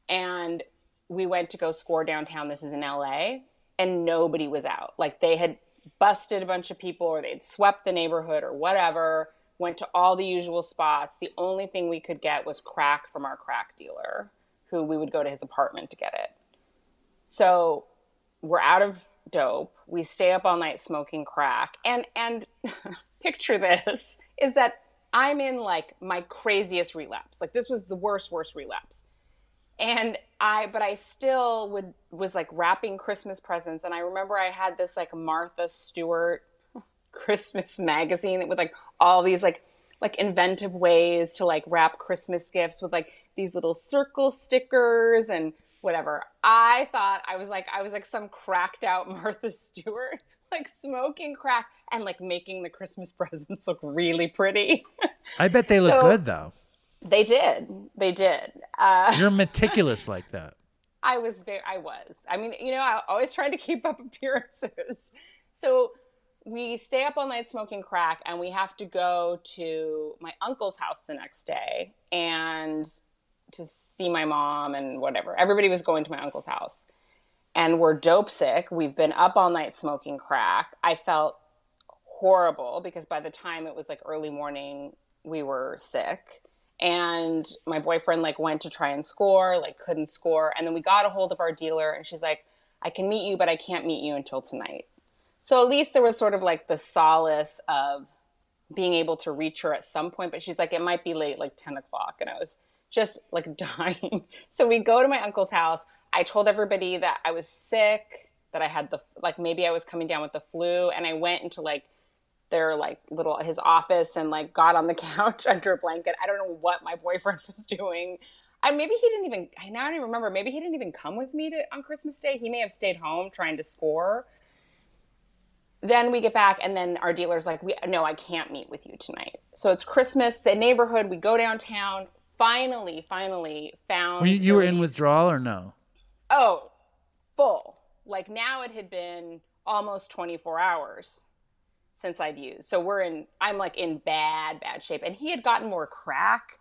And we went to go score downtown. This is in LA, and nobody was out. Like they had busted a bunch of people, or they'd swept the neighborhood, or whatever. Went to all the usual spots. The only thing we could get was crack from our crack dealer, who we would go to his apartment to get it. So we're out of dope. We stay up all night smoking crack. And and picture this is that I'm in like my craziest relapse. Like this was the worst worst relapse. And I but I still would was like wrapping Christmas presents and I remember I had this like Martha Stewart Christmas magazine with like all these like like inventive ways to like wrap Christmas gifts with like these little circle stickers and whatever. I thought I was like I was like some cracked out Martha Stewart, like smoking crack and like making the Christmas presents look really pretty. I bet they look So- good though. they did. They did. Uh, You're meticulous like that. I was very, I was. I mean, you know, I always tried to keep up appearances. So we stay up all night smoking crack, and we have to go to my uncle's house the next day and to see my mom and whatever. Everybody was going to my uncle's house, and we're dope sick. We've been up all night smoking crack. I felt horrible because by the time it was like early morning, we were sick and my boyfriend like went to try and score like couldn't score and then we got a hold of our dealer and she's like i can meet you but i can't meet you until tonight so at least there was sort of like the solace of being able to reach her at some point but she's like it might be late like 10 o'clock and i was just like dying so we go to my uncle's house i told everybody that i was sick that i had the like maybe i was coming down with the flu and i went into like their like little his office and like got on the couch under a blanket. I don't know what my boyfriend was doing. I maybe he didn't even I now I don't even remember. Maybe he didn't even come with me to on Christmas Day. He may have stayed home trying to score. Then we get back and then our dealer's like, we no, I can't meet with you tonight. So it's Christmas, the neighborhood, we go downtown, finally, finally found Were you, you were in withdrawal or no? Oh, full. Like now it had been almost 24 hours since I'd used. So we're in, I'm like in bad, bad shape. And he had gotten more crack.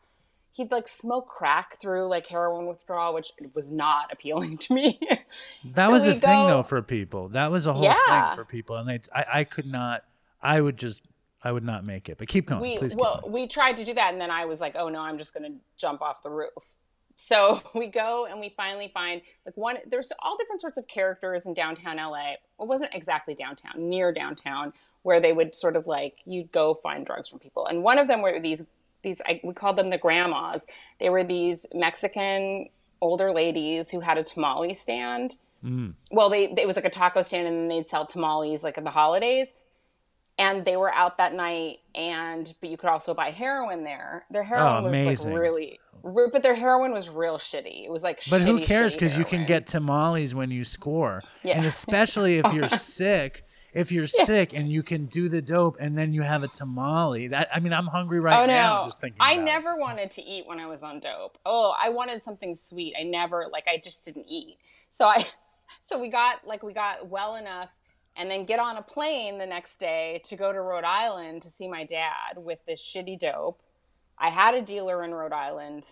He'd like smoke crack through like heroin withdrawal, which was not appealing to me. That So was a we thing though for people. That was a whole Yeah. thing for people, and they, I, I could not. I would just, I would not make it. But keep going, we, please. Well, going. we tried to do that. And then I was like, oh no, I'm just going to jump off the roof. so we go and we finally find like one there's all different sorts of characters in downtown LA. It wasn't exactly downtown, near downtown where they would sort of like you'd go find drugs from people. And one of them were these these I, we called them the grandmas. They were these Mexican older ladies who had a tamale stand. Mm. Well, they it was like a taco stand, and then they'd sell tamales like at the holidays. And they were out that night, and but you could also buy heroin there. Their oh, heroin was amazing. like really, but their heroin was real shitty. It was like, But who cares? Because you can get tamales when you score, Yeah. and especially if you're oh. sick. If you're sick and you can do the dope, and then you have a tamale, that I mean, I'm hungry right oh no! now just thinking. I about it. never wanted to eat when I was on dope. Oh, I wanted something sweet. I never like I just didn't eat. So I, so we got like we got well enough, and then get on a plane the next day to go to Rhode Island to see my dad with this shitty dope. I had a dealer in Rhode Island.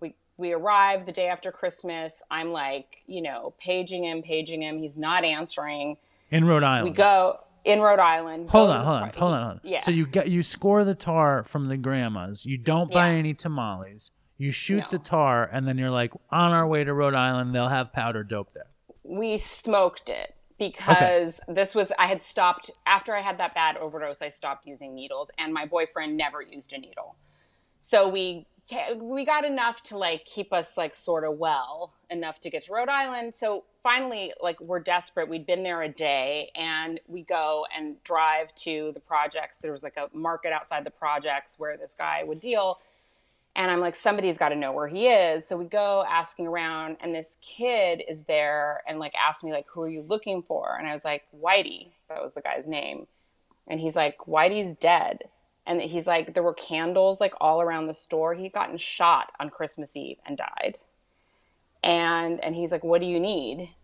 We we arrived the day after Christmas. I'm like, you know, paging him, paging him. He's not answering. in Rhode Island. We go in Rhode Island. Hold on, hold on, hold on, hold on. Yeah. So you get you score the tar from the grandmas. You don't buy Yeah. any tamales. You shoot No. the tar, and then you're like, on our way to Rhode Island, they'll have powder dope there. we smoked it because this was I had stopped after I had that bad overdose. I stopped using needles, and my boyfriend never used a needle. So we we got enough to like keep us like sort of well enough to get to Rhode Island. So finally, like we're desperate. We'd been there a day, and we go and drive to the projects. There was like a market outside the projects where this guy would deal. And I'm like, somebody's got to know where he is. So we go asking around, and this kid is there and like asked me, like, who are you looking for? And I was like, Whitey. That was the guy's name. And he's like, Whitey's dead. And he's like, there were candles like all around the store. He'd gotten shot on Christmas Eve and died. And and he's like, what do you need?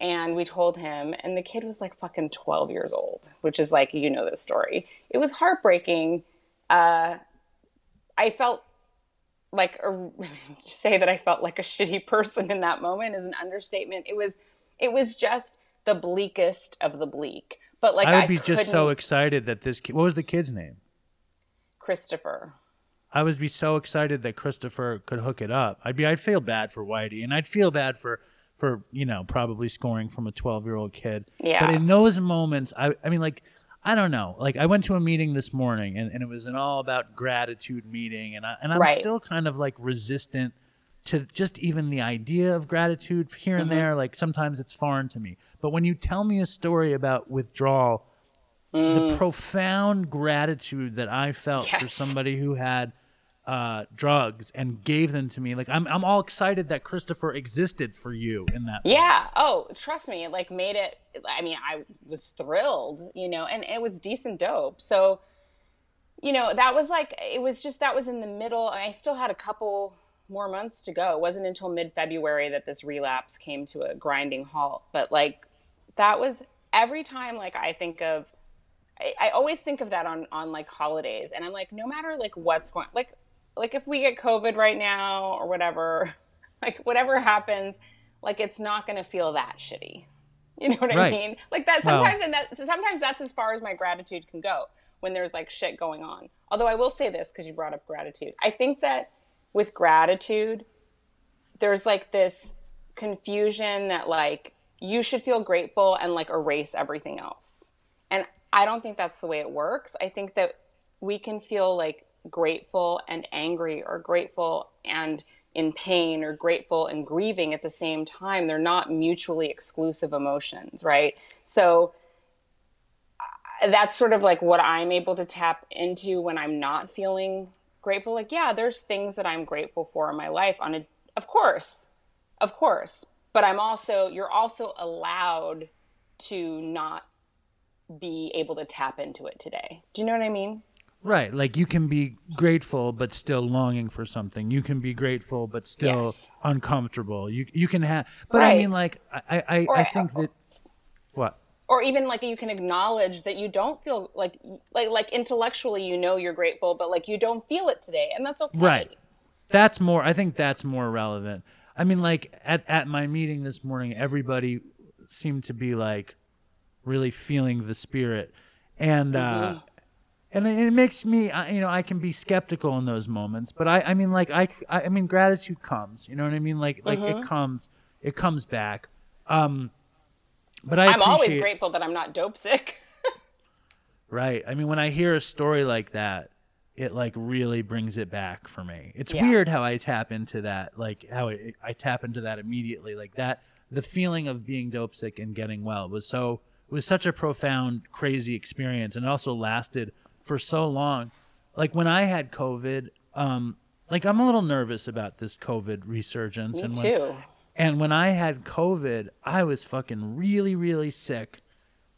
And we told him, and the kid was like fucking 12 years old, which is like, you know this story. It was heartbreaking. Uh, I felt like a, say that I felt like a shitty person in that moment is an understatement. It was it was just the bleakest of the bleak. But like I would be just so excited that this kid. What was the kid's name? Christopher. I would be so excited that Christopher could hook it up. I'd be. I'd feel bad for Whitey, and I'd feel bad for for you know probably scoring from a 12 year old kid. Yeah. But in those moments, I I mean like. I don't know. Like I went to a meeting this morning and, and it was an all about gratitude meeting and I and I'm Right. still kind of like resistant to just even the idea of gratitude here and Mhm. there. Like sometimes it's foreign to me. But when you tell me a story about withdrawal, the profound gratitude that I felt for somebody who had uh, drugs and gave them to me, like I'm I'm all excited that Christopher existed for you in that. Yeah. Oh, trust me, it like made it. I mean, I was thrilled, you know, and it was decent dope. So, you know, that was like it was just that was in the middle. I still had a couple more months to go. It wasn't until mid February that this relapse came to a grinding halt. But like, that was every time. Like I think of. I, I always think of that on on like holidays, and I'm like, no matter like what's going, like like if we get COVID right now or whatever, like whatever happens, like it's not going to feel that shitty. You know what I mean? Like that Well- sometimes, and that sometimes that's as far as my gratitude can go when there's like shit going on. Although I will say this because you brought up gratitude, I think that with gratitude, there's like this confusion that like you should feel grateful and like erase everything else. And I don't think that's the way it works. I think that we can feel like grateful and angry or grateful and in pain or grateful and grieving at the same time. They're not mutually exclusive emotions, right? So uh, that's sort of like what I'm able to tap into when I'm not feeling grateful. Like, yeah, there's things that I'm grateful for in my life on a of course. Of course. But I'm also you're also allowed to not be able to tap into it today. Do you know what I mean? Right. Like you can be grateful but still longing for something. You can be grateful but still Yes. uncomfortable. You you can have but I mean like I I, Or- I think that what? or even like you can acknowledge that you don't feel like like like intellectually you know you're grateful but like you don't feel it today and that's okay Right. That's more I think that's more relevant. I mean like at at my meeting this morning everybody seemed to be like really feeling the spirit and uh and it, it makes me, I- you know, I can be skeptical in those moments. But I, I mean, like I, I mean, gratitude comes. You know what I mean? Like, like it comes, it comes back. Um, but I I'm always grateful that I'm not dope sick. Right. I mean, when I hear a story like that, it like really brings it back for me. It's Yeah. weird how I tap into that, like how it, I tap into that immediately, like that. The feeling of being dope sick and getting well was so it was such a profound, crazy experience, and it also lasted for so long. Like when I had COVID, um, like I'm a little nervous about this COVID resurgence. Me and when, too. And when I had COVID, I was fucking really, really sick.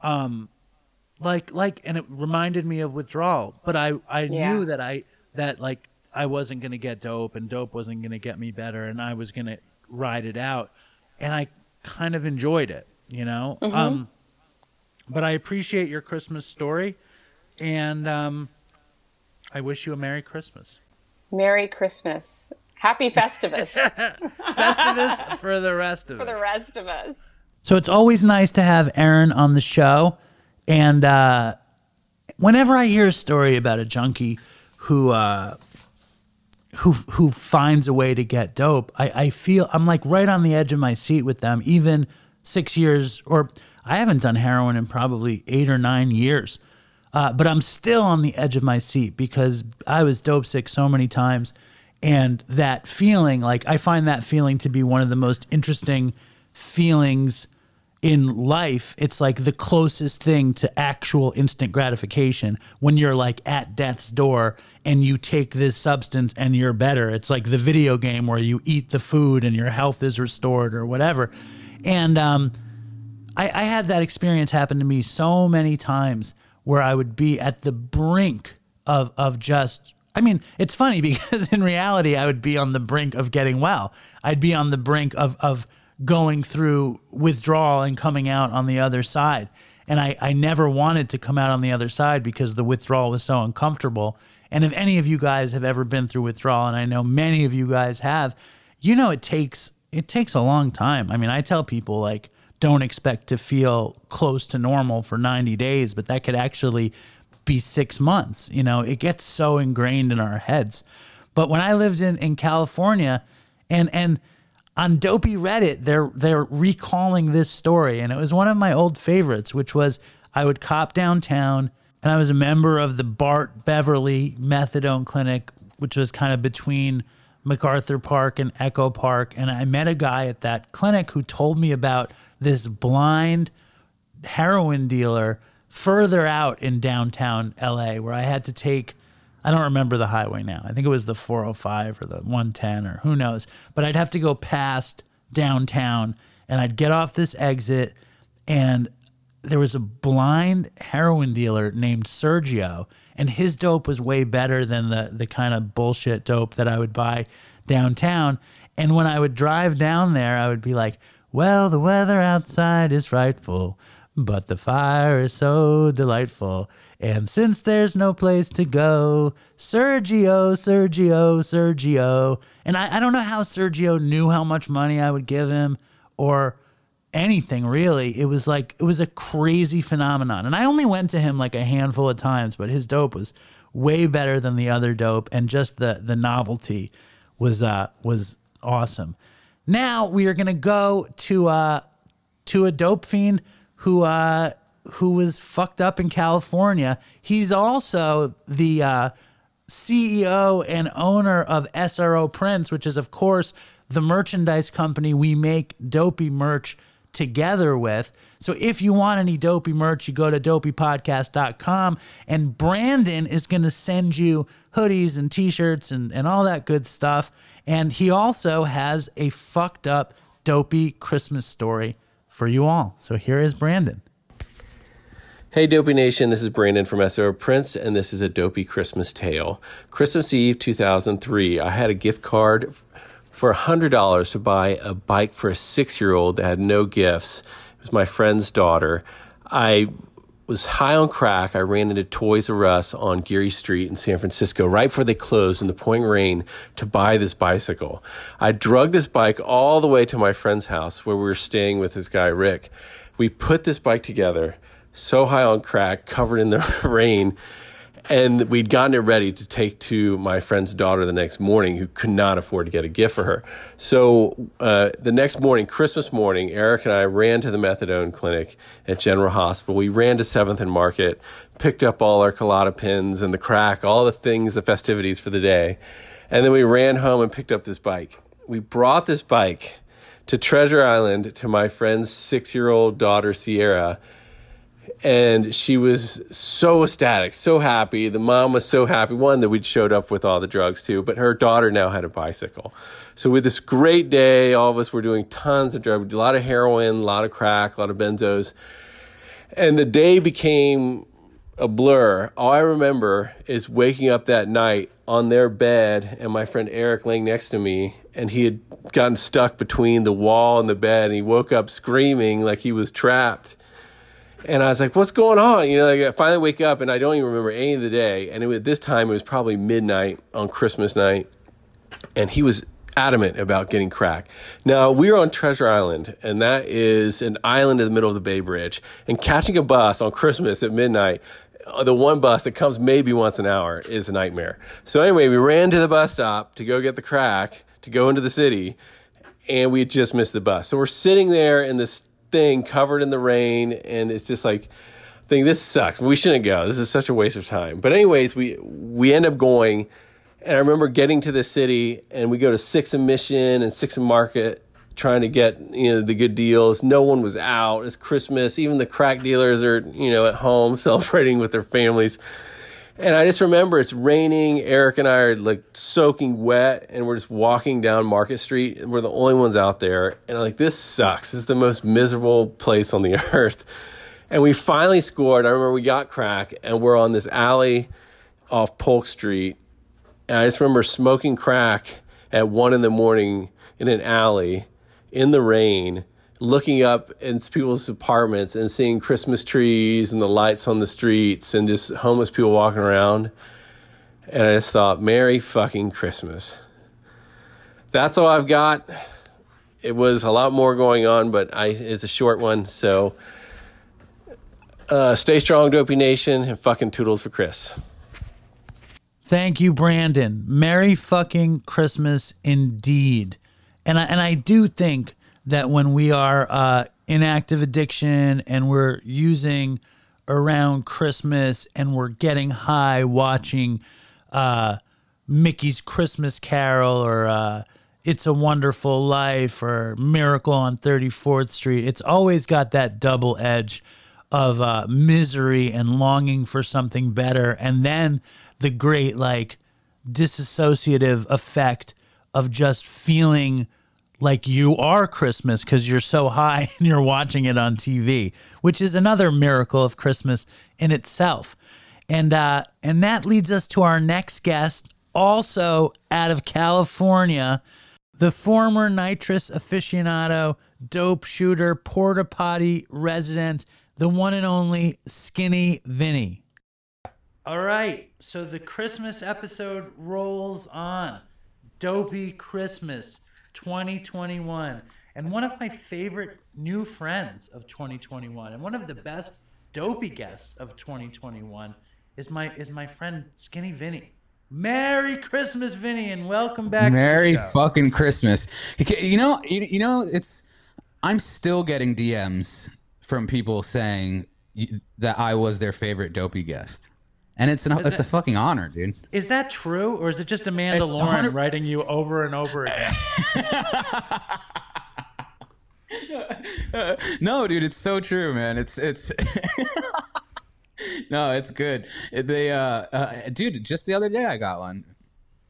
Um, like like and it reminded me of withdrawal but i i Yeah. knew that i that like i wasn't going to get dope and dope wasn't going to get me better and i was going to ride it out and i kind of enjoyed it you know Mhm. um but i appreciate your christmas story and um i wish you a merry christmas Merry Christmas. Happy Festivus. Festivus for the rest of For the us. rest of us. So it's always nice to have Erin on the show. And uh, whenever I hear a story about a junkie who uh, who who finds a way to get dope, I, I feel I'm like right on the edge of my seat with them. Even six years, or I haven't done heroin in probably eight or nine years, uh, but I'm still on the edge of my seat because I was dope sick so many times, and that feeling, like I find that feeling to be one of the most interesting feelings in life. It's like the closest thing to actual instant gratification when you're like at death's door and you take this substance and you're better. It's like the video game where you eat the food and your health is restored or whatever. And um I, I had that experience happen to me so many times where I would be at the brink of of just I mean, it's funny because in reality I would be on the brink of getting well. I'd be on the brink of of going through withdrawal and coming out on the other side. And I, I never wanted to come out on the other side because the withdrawal was so uncomfortable. And if any of you guys have ever been through withdrawal, and I know many of you guys have, you know it takes it takes a long time. I mean, I tell people like don't expect to feel close to normal for 90 days, but that could actually be six months. You know, it gets so ingrained in our heads. But when I lived in, in California and and on Dopey Reddit, they're they're recalling this story, and it was one of my old favorites, which was I would cop downtown, and I was a member of the Bart Beverly Methadone Clinic, which was kind of between MacArthur Park and Echo Park, and I met a guy at that clinic who told me about this blind heroin dealer further out in downtown LA where I had to take I don't remember the highway now. I think it was the 405 or the 110 or who knows. But I'd have to go past downtown and I'd get off this exit and there was a blind heroin dealer named Sergio and his dope was way better than the the kind of bullshit dope that I would buy downtown. And when I would drive down there, I would be like, "Well, the weather outside is frightful, but the fire is so delightful. And since there's no place to go, Sergio, Sergio, Sergio." And I, I don't know how Sergio knew how much money I would give him or anything really. It was like it was a crazy phenomenon. And I only went to him like a handful of times, but his dope was way better than the other dope and just the the novelty was uh was awesome. Now we are to go to uh to a dope fiend who uh who was fucked up in California. He's also the uh CEO and owner of SRO Prints, which is, of course, the merchandise company we make dopey merch together with. So if you want any dopey merch, you go to dopeypodcast.com and Brandon is going to send you hoodies and t-shirts and, and all that good stuff. And he also has a fucked up dopey Christmas story for you all. So here is Brandon. Hey, Dopey Nation, this is Brandon from SRO Prints, and this is a Dopey Christmas tale. Christmas Eve 2003, I had a gift card f- for $100 to buy a bike for a six year old that had no gifts. It was my friend's daughter. I was high on crack. I ran into Toys R Us on Geary Street in San Francisco right before they closed in the pouring rain to buy this bicycle. I drug this bike all the way to my friend's house where we were staying with this guy, Rick. We put this bike together so high on crack, covered in the rain. And we'd gotten it ready to take to my friend's daughter the next morning who could not afford to get a gift for her. So uh, the next morning christmas morning eric and i ran to the methadone clinic at general hospital. We ran to 7th and market picked up all our colada pins and the crack all the things the festivities for the day. And then we ran home and picked up this bike. We brought this bike to treasure island to my friend's six-year-old daughter sierra and she was so ecstatic, so happy. The mom was so happy. One that we'd showed up with all the drugs too, but her daughter now had a bicycle. So with this great day, all of us were doing tons of drugs, a lot of heroin, a lot of crack, a lot of benzos, and the day became a blur. All I remember is waking up that night on their bed and my friend Eric laying next to me, and he had gotten stuck between the wall and the bed, and he woke up screaming like he was trapped. And I was like, "What's going on?" You know, like I finally wake up and I don't even remember any of the day. And it was, this time it was probably midnight on Christmas night, and he was adamant about getting crack. Now we were on Treasure Island, and that is an island in the middle of the Bay Bridge. And catching a bus on Christmas at midnight, uh, the one bus that comes maybe once an hour, is a nightmare. So anyway, we ran to the bus stop to go get the crack to go into the city, and we had just missed the bus. So we're sitting there in this thing covered in the rain, and it's just like, thinking this sucks. We shouldn't go. This is such a waste of time. But anyways, we we end up going, and I remember getting to the city, and we go to Six and Mission and Six and Market, trying to get you know the good deals. No one was out. It's Christmas. Even the crack dealers are you know at home celebrating with their families. And I just remember it's raining. Eric and I are like soaking wet, and we're just walking down Market Street, and we're the only ones out there. And I'm like, this sucks. This is the most miserable place on the earth. And we finally scored. I remember we got crack, and we're on this alley off Polk Street. And I just remember smoking crack at one in the morning in an alley in the rain, looking up in people's apartments and seeing Christmas trees and the lights on the streets and just homeless people walking around. And I just thought, Merry fucking Christmas. That's all I've got. It was a lot more going on, but I it's a short one. So uh, stay strong, Dopey Nation, and fucking toodles for Chris. Thank you, Brandon. Merry fucking Christmas indeed. And I, and I do think that when we are uh, in active addiction and we're using around Christmas and we're getting high watching uh, Mickey's Christmas Carol or uh, It's a Wonderful Life or Miracle on 34th Street, it's always got that double edge of uh, misery and longing for something better. And then the great, like, disassociative effect of just feeling like you are Christmas because you're so high and you're watching it on TV, which is another miracle of Christmas in itself. And uh, and that leads us to our next guest, also out of California, the former nitrous aficionado, dope shooter, porta potty resident, the one and only Skinny Vinny. All right, so the Christmas episode rolls on. Dopey Christmas 2021. And one of my favorite new friends of 2021 and one of the best dopey guests of 2021 is my is my friend Skinny Vinny. Merry Christmas, Vinny, and welcome back Merry to the show. fucking Christmas. You know, you, you know, it's. I'm still getting DMs from people saying that I was their favorite dopey guest, and it's an, it's a fucking honor, dude. Is that true, or is it just Amanda It's Lauren 100 writing you over and over again? no, dude, it's so true, man. It's it's. no, it's good. They, uh, uh, dude, just the other day I got one.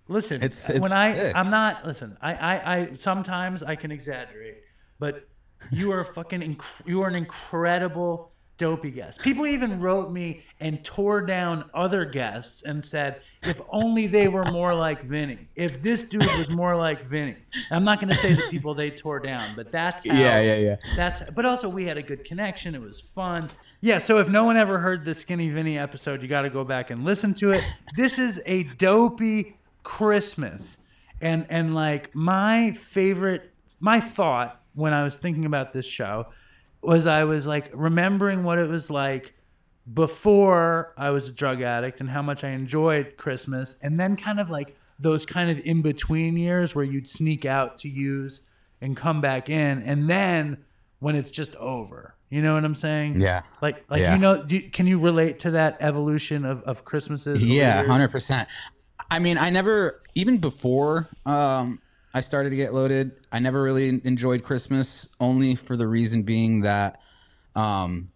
Listen, It's- it's when I sick. I'm not listen. I, I I sometimes I can exaggerate, but you are a fucking inc- you are an incredible dopey guest. People even wrote me and tore down other guests and said if only they were more like Vinny. If this dude was more like Vinny. I'm not going to say the people they tore down, but that's how, Yeah, yeah, yeah. That's but also we had a good connection. It was fun. Yeah, so if no one ever heard the Skinny Vinny episode, you got to go back and listen to it. This is a dopey Christmas. And and like my favorite my thought when I was thinking about this show was I was like remembering what it was like before I was a drug addict and how much I enjoyed Christmas, and then kind of like those kind of in between years where you'd sneak out to use and come back in, and then when it's just over. You know what I'm saying? Yeah. Like, like Yeah. you know, do, can you relate to that evolution of, of Christmases? Yeah, hundred percent. I mean, I never even before um, I started to get loaded. I never really enjoyed Christmas, only for the reason being that um,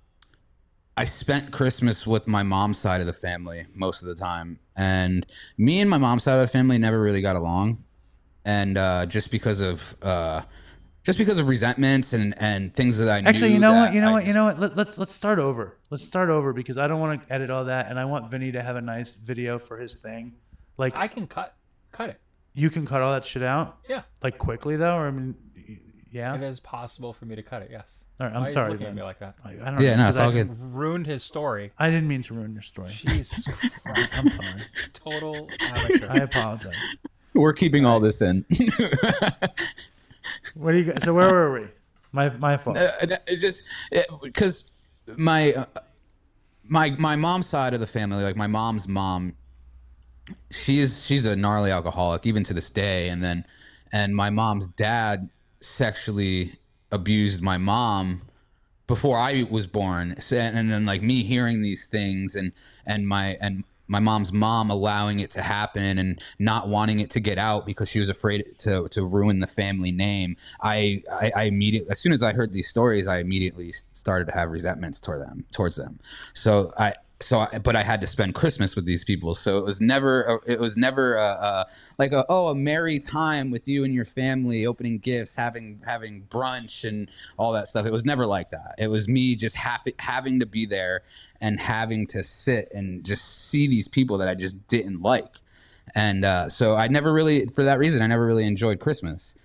I spent Christmas with my mom's side of the family most of the time, and me and my mom's side of the family never really got along, and uh, just because of uh, just because of resentments and and things that I knew Actually, you know what? You know I what? You just- know what? Let, let's let's start over. Let's start over because I don't want to edit all that, and I want Vinny to have a nice video for his thing. Like I can cut cut it. You can cut all that shit out. Yeah. Like quickly though, or I mean, y- yeah. It is possible for me to cut it. Yes. All right, I'm Why are you sorry, Looking at then. me like that. I, I don't Yeah, know, no, 'cause it's all I- good. Ruined his story. I didn't mean to ruin your story. Jesus Christ. I'm sorry. Total amateur. I apologize. We're keeping all this in. What do you? got- So where were we? My my fault. Uh, it's just because my uh, my my mom's side of the family, like my mom's mom, she's she's a gnarly alcoholic even to this day. And then and my mom's dad sexually abused my mom before I was born. So, and, then like me hearing these things and and my and my mom's mom allowing it to happen and not wanting it to get out because she was afraid to to ruin the family name. I I, I immediately as soon as I heard these stories, I immediately started to have resentments toward them towards them. So I so I, but I had to spend Christmas with these people. So it was never a, it was never a, a, like a oh a merry time with you and your family, opening gifts, having having brunch and all that stuff. It was never like that. It was me just have, having to be there and having to sit and just see these people that I just didn't like. And uh, so I never really, for that reason, I never really enjoyed Christmas.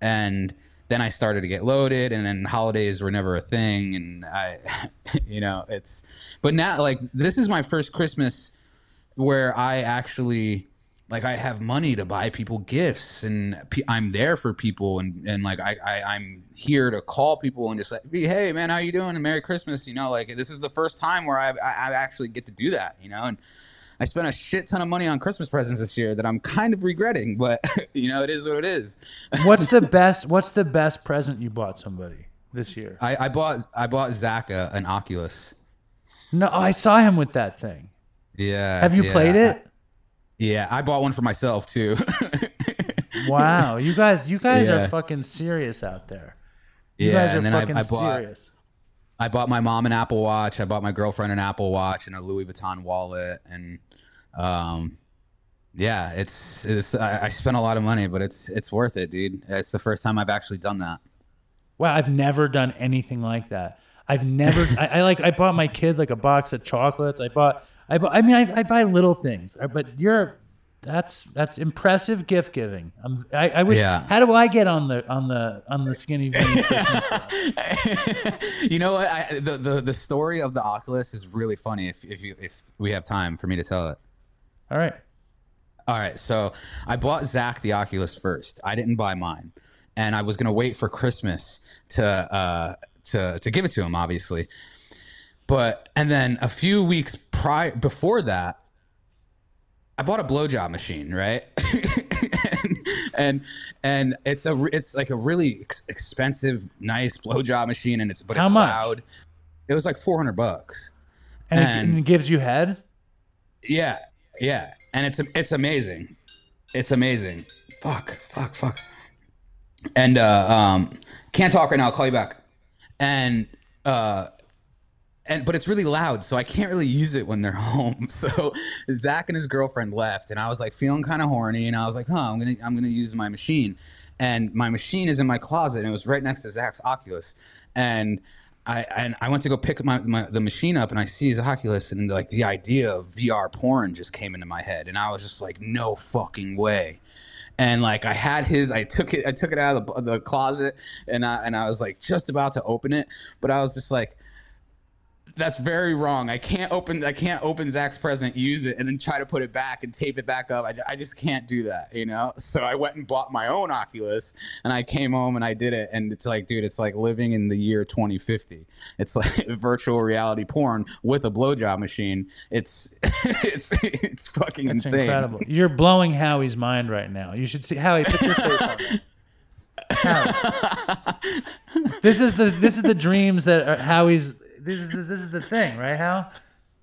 And then I started to get loaded, and then holidays were never a thing. And I, you know, it's, but now, like, this is my first Christmas where I actually, like, I have money to buy people gifts, and I'm there for people, and, and like, I, I, I'm here to call people and just like, be, hey, man, how you doing? And Merry Christmas. You know, like, this is the first time where I, I actually get to do that, you know, and, I spent a shit ton of money on Christmas presents this year that I'm kind of regretting, but you know, it is what it is. What's the best? What's the best present you bought somebody this year? I, I bought I bought Zach a, an Oculus. No, oh, I saw him with that thing. Yeah. Have you yeah. played it? Yeah, I bought one for myself too. Wow, you guys, you guys Yeah. are fucking serious out there. You yeah, guys are and then I, fucking I bought serious. I bought my mom an Apple Watch. I bought my girlfriend an Apple Watch and a Louis Vuitton wallet, and um, yeah, it's it's I, I spent a lot of money, but it's it's worth it, dude. It's the first time I've actually done that. Wow, I've never done anything like that. I've never. I, I like. I bought my kid like a box of chocolates. I bought. I bought. I mean, I, I buy little things. uh, But you're. That's that's impressive gift giving. I'm, I, I wish. Yeah. How do I get on the on the on the skinny Vinny Christmas club? you know what? I, the, the the story of the Oculus is really funny. If if you if we have time for me to tell it. All right. All right. So I bought Zach the Oculus first. I didn't buy mine, and I was gonna wait for Christmas to uh to to give it to him, obviously. But and then a few weeks prior before that, I bought a blowjob machine, right? and, and and it's a it's like a really ex- expensive, nice blowjob machine, and it's but How it's much? loud. It was like four hundred bucks. And, it, and it gives you head. Yeah, yeah, and it's it's amazing. It's amazing. Fuck, fuck, fuck. And uh, um, can't talk right now. I'll call you back. And uh, and but it's really loud, so I can't really use it when they're home. So Zach and his girlfriend left, and I was like feeling kind of horny, and I was like, huh, I'm gonna I'm gonna use my machine, and my machine is in my closet, and it was right next to Zach's Oculus, and. I, and I went to go pick my, my the machine up and I see his Oculus and like the idea of VR porn just came into my head and I was just like no fucking way. And like I had his I took it I took it out of the, the closet and I and I was like just about to open it but I was just like That's very wrong. I can't open. I can't open Zach's present, use it, and then try to put it back and tape it back up. I, I just can't do that, you know. So I went and bought my own Oculus, and I came home and I did it. And it's like, dude, it's like living in the year 2050. It's like virtual reality porn with a blowjob machine. It's it's it's fucking It's insane. incredible. You're blowing Howie's mind right now. You should see Howie. Put your face on it. Howie. This is the this is the dreams that are Howie's. This is the, this is the thing, right, How?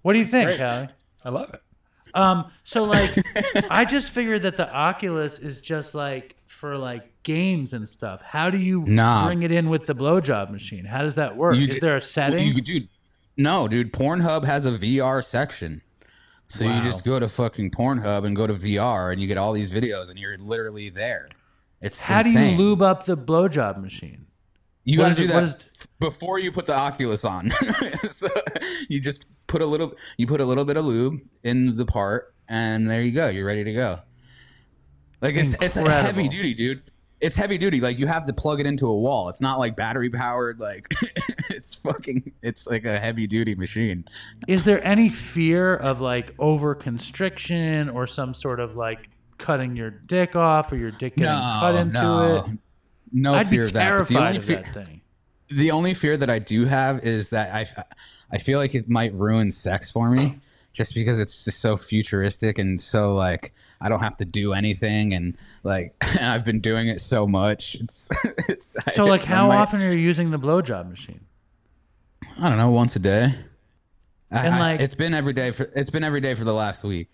What do you think, Great. Howie? I love it. Um, so like, I just figured that the Oculus is just like for like games and stuff. How do you Nah. bring it in with the blowjob machine? How does that work? You is ju- there a setting? You could do. No, dude. Pornhub has a VR section. So Wow. you just go to fucking Pornhub and go to VR, and you get all these videos, and you're literally there. It's How do you lube up the blowjob machine? You got to do it- that is- before you put the Oculus on. so you just put a little, you put a little bit of lube in the part, and there you go. You're ready to go. Like it's it's Incredible. heavy duty, dude. It's heavy duty. Like you have to plug it into a wall. It's not like battery powered. Like it's fucking. It's like a heavy duty machine. Is there any fear of like over constriction or some sort of like cutting your dick off or your dick getting No, cut into no. it? No I'd fear of that. The only fear, that thing. the only fear that I do have is that I, I feel like it might ruin sex for me, just because it's just so futuristic and so like I don't have to do anything and like I've been doing it so much. It's, it's So I- like, how might- often are you using the blowjob machine? I don't know, once a day. And, I- like- it's been every day for it's been every day for the last week.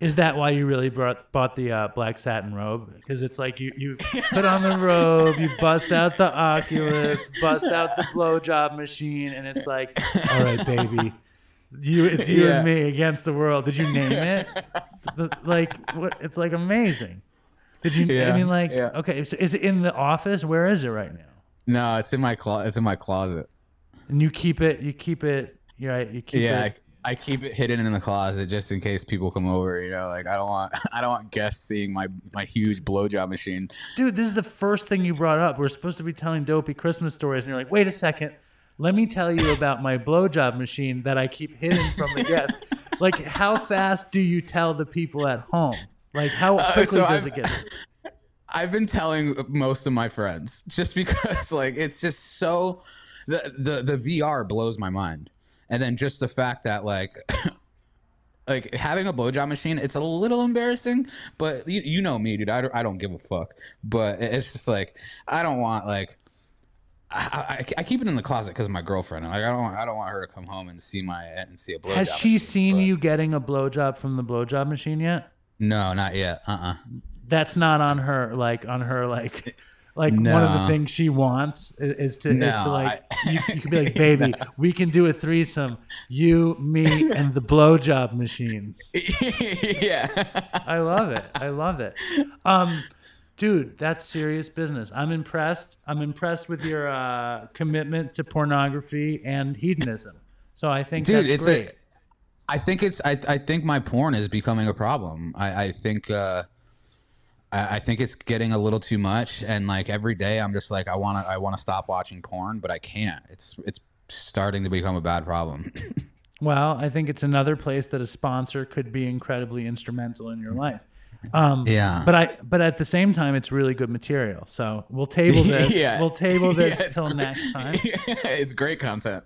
Is that why you really brought, bought the uh, black satin robe? Because it's like you, you put on the robe, you bust out the Oculus, bust out the blowjob machine, and it's like, all right, baby, you it's you Yeah. and me against the world. Did you name it? The- like what? It's like amazing. Did you? I mean, like, yeah. okay, so is it in the office? Where is it right now? No, it's in my clo- it's in my closet. And you keep it. You keep it. You're right. You keep yeah, it. I, keep it hidden in the closet just in case people come over. You know, like I don't want I don't want guests seeing my my huge blowjob machine. Dude, this is the first thing you brought up. We're supposed to be telling dopey Christmas stories, and you're like, wait a second. Let me tell you about my blowjob machine that I keep hidden from the guests. like, how fast do you tell the people at home? Like, how Uh, quickly so does I've- it get? I've been telling most of my friends just because like it's just so the the the VR blows my mind. And then just the fact that like like having a blowjob machine, it's a little embarrassing, but you, you know me, dude. I don't, I don't give a fuck. But it's just like I don't want like I, I, I keep it in the closet because of my girlfriend. Like I don't want, I don't want her to come home and see my and see a blowjob. Has she seen you getting a blowjob from the blowjob machine yet? No, not yet. Uh uh That's not on her. Like on her. Like. Like one of the things she wants is, is to is to like I- you, you can be like baby we can do a threesome you me and the blowjob machine yeah. I love it. I love it. Um, dude, that's serious business. I'm impressed. I'm impressed with your uh, commitment to pornography and hedonism. So I think dude that's it's great. a i think it's I, I think my porn is becoming a problem i i think uh I, I think it's getting a little too much and like every day i'm just like i want to i want to stop watching porn but i can't it's it's starting to become a bad problem well, I think it's another place that a sponsor could be incredibly instrumental in your life. Um, Yeah. But I, but at the same time, it's really good material. So we'll table this. Yeah. We'll table this Yeah, till great. next time. it's great content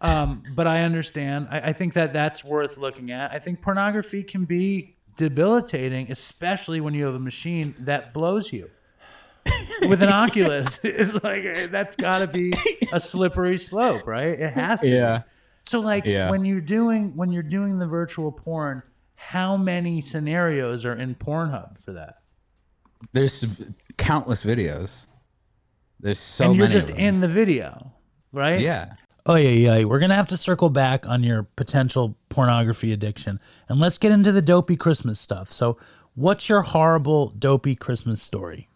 um, but I understand. I, I think that that's worth looking at. I think pornography can be debilitating, especially when you have a machine that blows you. With an Oculus, it's like eh, that's got to be a slippery slope, right? It has to. be. Yeah. So, like Yeah. when you're doing when you're doing the virtual porn, how many scenarios are in Pornhub for that? there's countless videos there's so and you're many just of them. in the video, right? Yeah. Oh yeah, yeah. We're gonna have to circle back on your potential pornography addiction, and let's get into the dopey Christmas stuff. So, what's your horrible dopey Christmas story?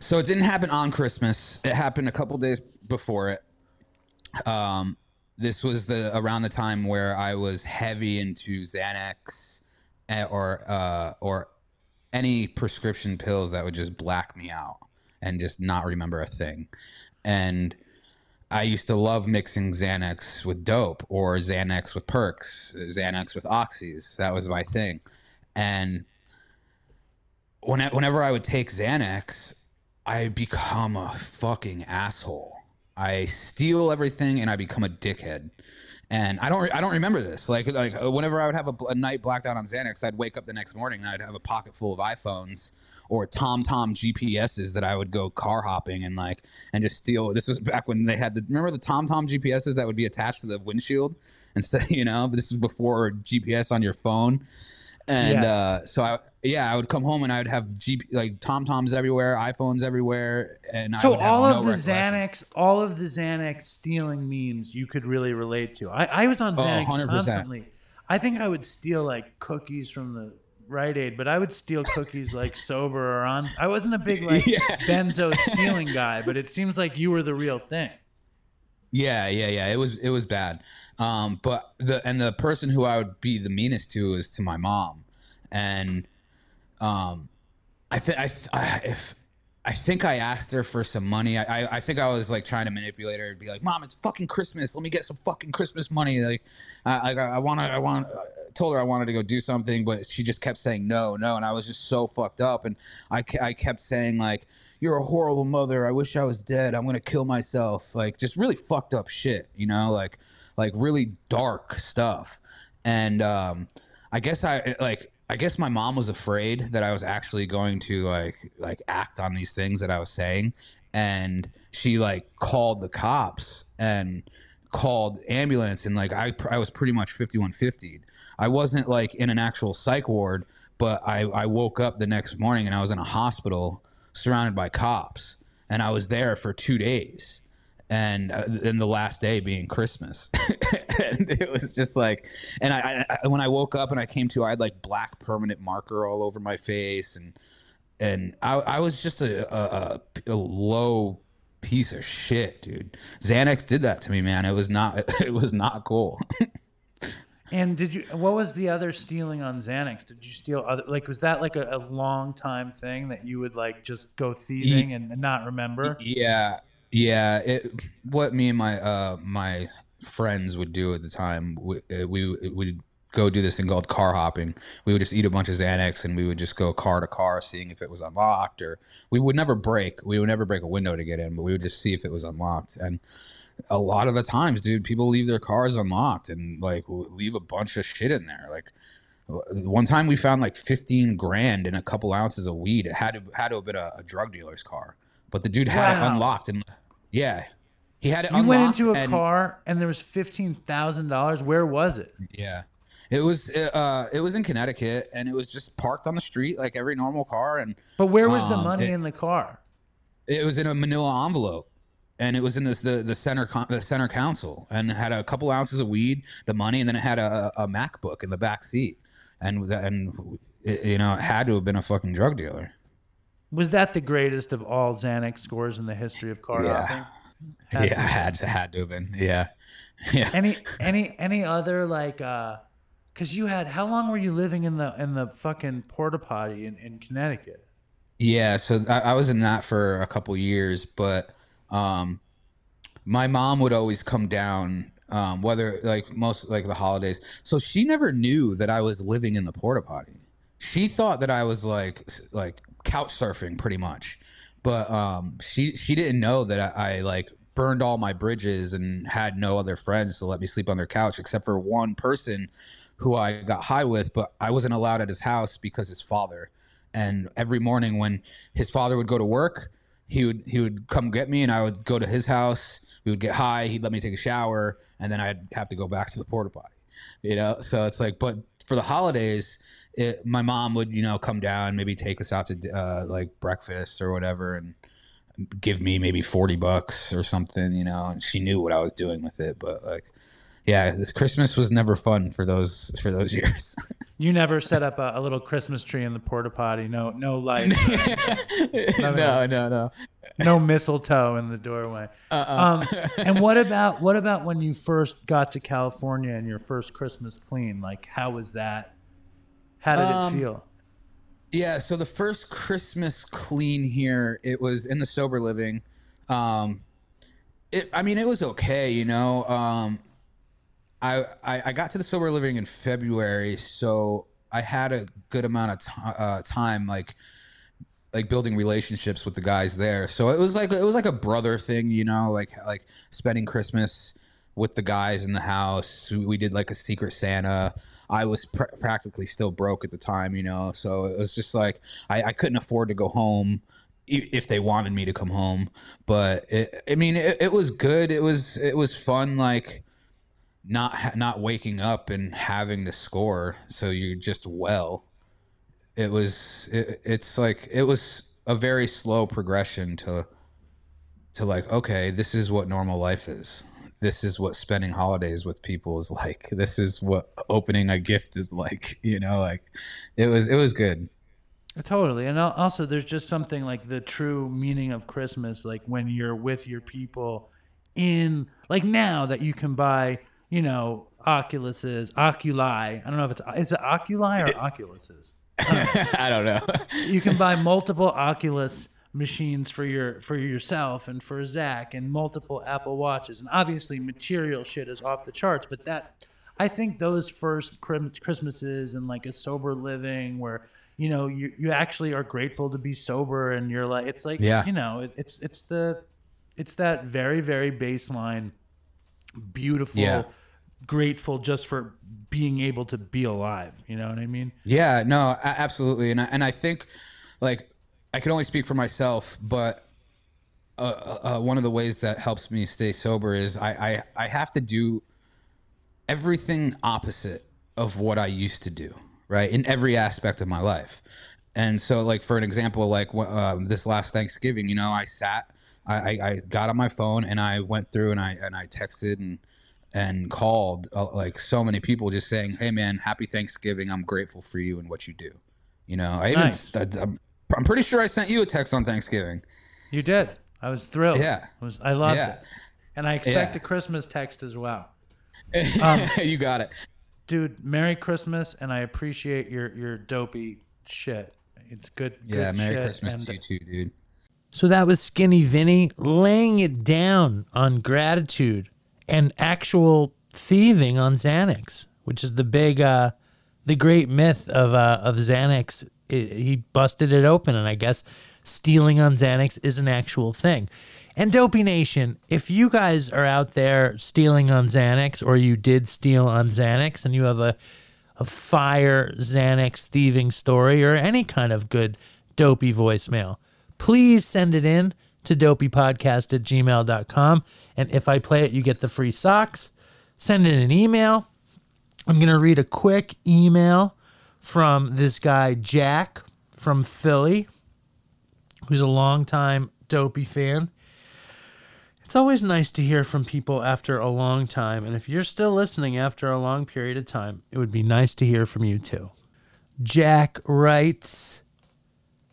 So it didn't happen on Christmas. It happened a couple days before it. Um, this was the around the time where I was heavy into Xanax eh, or uh, or any prescription pills that would just black me out and just not remember a thing. And I used to love mixing Xanax with dope or Xanax with perks, Xanax with oxys. That was my thing. And when I, whenever I would take Xanax, I become a fucking asshole. I steal everything and I become a dickhead. And I don't re- I don't remember this. Like like uh, whenever I would have a, a night blacked out on Xanax, I'd wake up the next morning and I'd have a pocket full of iPhones or Tom Tom GPSs that I would go car hopping and like and just steal. This was back when they had the remember the Tom Tom GPSs that would be attached to the windshield instead. You know, this is before GPS on your phone. And Yes. uh, so I yeah I would come home and I would have GP like Tom Toms everywhere, iPhones everywhere, and So all no of the recollection. Xanax, all of the Xanax stealing memes you could really relate to. I, I was on Oh, Xanax 100%. constantly. I think I would steal like cookies from the Rite Aid, but I would steal cookies like sober or on. I wasn't a big like Yeah. benzo stealing guy, but it seems like you were the real thing. Yeah, yeah, yeah. It was it was bad. Um, but the and the person who I would be the meanest to is to my mom, and um, I think I, th- I if I think I asked her for some money. I, I I think I was like trying to manipulate her and be like, "Mom, it's fucking Christmas. Let me get some fucking Christmas money." Like, I I, I want to I want. Told her I wanted to go do something, but she just kept saying no, no, and I was just so fucked up, and I I kept saying like. You're a horrible mother. I wish I was dead. I'm gonna kill myself. Like just really fucked up shit, you know, like like really dark stuff. And um, I guess I like I guess my mom was afraid that I was actually going to like like act on these things that I was saying and she like called the cops and called ambulance and like I I was pretty much 5150. I wasn't like in an actual psych ward, but I I woke up the next morning and I was in a hospital surrounded by cops and I was there for 2 days and uh, then the last day being Christmas. and it was just like, and I, I, when I woke up and I came to, I had like black permanent marker all over my face, and and I, I was just a, a, a low piece of shit, dude. Xanax did that to me, man. It was not, it was not cool. And did you? What was the other stealing on Xanax? Did you steal other? Like, was that like a, a long time thing that you would like just go thieving and, not remember? Yeah, yeah. It, what me and my uh my friends would do at the time, we uh, we would go do this thing called car hopping. We would just eat a bunch of Xanax and we would just go car to car, seeing if it was unlocked, or we would never break. We would never break a window to get in, but we would just see if it was unlocked. And a lot of the times, dude, people leave their cars unlocked and like leave a bunch of shit in there, like. One time we found like 15 grand in a couple ounces of weed. It had to had to have been a, a drug dealer's car, but the dude had it unlocked and yeah, he had it You unlocked. went into a and- car and there was fifteen thousand dollars. Where was it? Yeah, it was uh it was in Connecticut and it was just parked on the street like every normal car. And But where was the um, money it- in the car? It was in a Manila envelope, and it was in this the the center con- the center console, and had a couple ounces of weed, the money, and then it had a, a MacBook in the back seat, and and it, you know it had to have been a fucking drug dealer. Was that the greatest of all Xanax scores in the history of car Yeah. hopping? yeah, Had to. had to had to have been. Yeah, yeah. Any any any other like uh because you had how long were you living in the in the fucking porta potty in, in Connecticut? Yeah, so I, I was in that for a couple years, but um, my mom would always come down, um, whether like most like the holidays. So she never knew that I was living in the porta potty. She thought that I was like like couch surfing pretty much, but um, she she didn't know that I, I like burned all my bridges and had no other friends to let me sleep on their couch except for one person who I got high with, but I wasn't allowed at his house because his father. And every morning when his father would go to work, he would he would come get me, and I would go to his house. We would get high. He'd let me take a shower, and then I'd have to go back to the porta potty. You know, so it's like, but for the holidays, it, my mom would you know come down, maybe take us out to uh, like breakfast or whatever, and give me maybe 40 bucks or something, you know, and she knew what I was doing with it. But like, yeah, this Christmas was never fun for those, for those years. You never set up a, a little Christmas tree in the porta potty. No no lights. no, no, no. no mistletoe in the doorway. Uh-uh. Um, and what about what about when you first got to California and your first Christmas clean? Like, how was that? How did Um, it feel? Yeah, so the first Christmas clean here, it was in the sober living. Um, it, I mean, it was okay, you know. Um, I, I I got to the sober living in February, so I had a good amount of t- uh, time, like like building relationships with the guys there. So it was like it was like a brother thing, you know, like like spending Christmas with the guys in the house. We, did like a secret Santa. I was pr- practically still broke at the time, you know, so it was just like I, I couldn't afford to go home if they wanted me to come home. But it, I mean, it, it was good. It was it was fun, like not not waking up and having the score, so you're just well. It was it, it's like it was a very slow progression to to like okay this is what normal life is. This is what spending holidays with people is like. This is what opening a gift is like you know like it was it was good. Totally. And also, there's just something like the true meaning of Christmas, like when you're with your people in, like now that you can buy, you know, Oculuses, Oculi. I don't know if it's, is it Oculi or Oculuses? i don't know you can buy multiple Oculus machines for your for yourself and for Zach and multiple Apple watches and obviously material shit is off the charts but that I think those first Christmases and like a sober living where you know you you actually are grateful to be sober and you're like it's like Yeah. you know it, it's it's the it's that very very baseline beautiful Yeah. grateful just for being able to be alive you know what I mean Yeah, no, absolutely, and I, and I think like I can only speak for myself, but uh, uh, uh, one of the ways that helps me stay sober is I, I I have to do everything opposite of what I used to do, right, in every aspect of my life. And so, like for an example, like um, this last Thanksgiving, you know, I sat, I, I, I got on my phone and I went through and I and I texted and and called uh, like so many people just saying, "Hey man, happy Thanksgiving. I'm grateful for you and what you do." You know, I even Nice. st- I'm, I'm pretty sure I sent you a text on Thanksgiving. You did. I was thrilled. Yeah. I, was, I loved Yeah. it. And I expect Yeah. a Christmas text as well. you got it. Dude, Merry Christmas, and I appreciate your, your dopey shit. It's good. Yeah, good Merry Christmas and- to you too, dude. So that was Skinny Vinny laying it down on gratitude and actual thieving on Xanax, which is the big, uh, the great myth of uh, of Xanax. I he busted it open, and I guess stealing on Xanax is an actual thing. And Dopey Nation, if you guys are out there stealing on Xanax, or you did steal on Xanax, and you have a a fire Xanax thieving story or any kind of good dopey voicemail, please send it in to dopeypodcast at gmail.com. And if I play it, you get the free socks. Send in an email. I'm going to read a quick email from this guy, Jack from Philly, who's a longtime dopey fan. It's always nice to hear from people after a long time. And if you're still listening after a long period of time, it would be nice to hear from you too. Jack writes,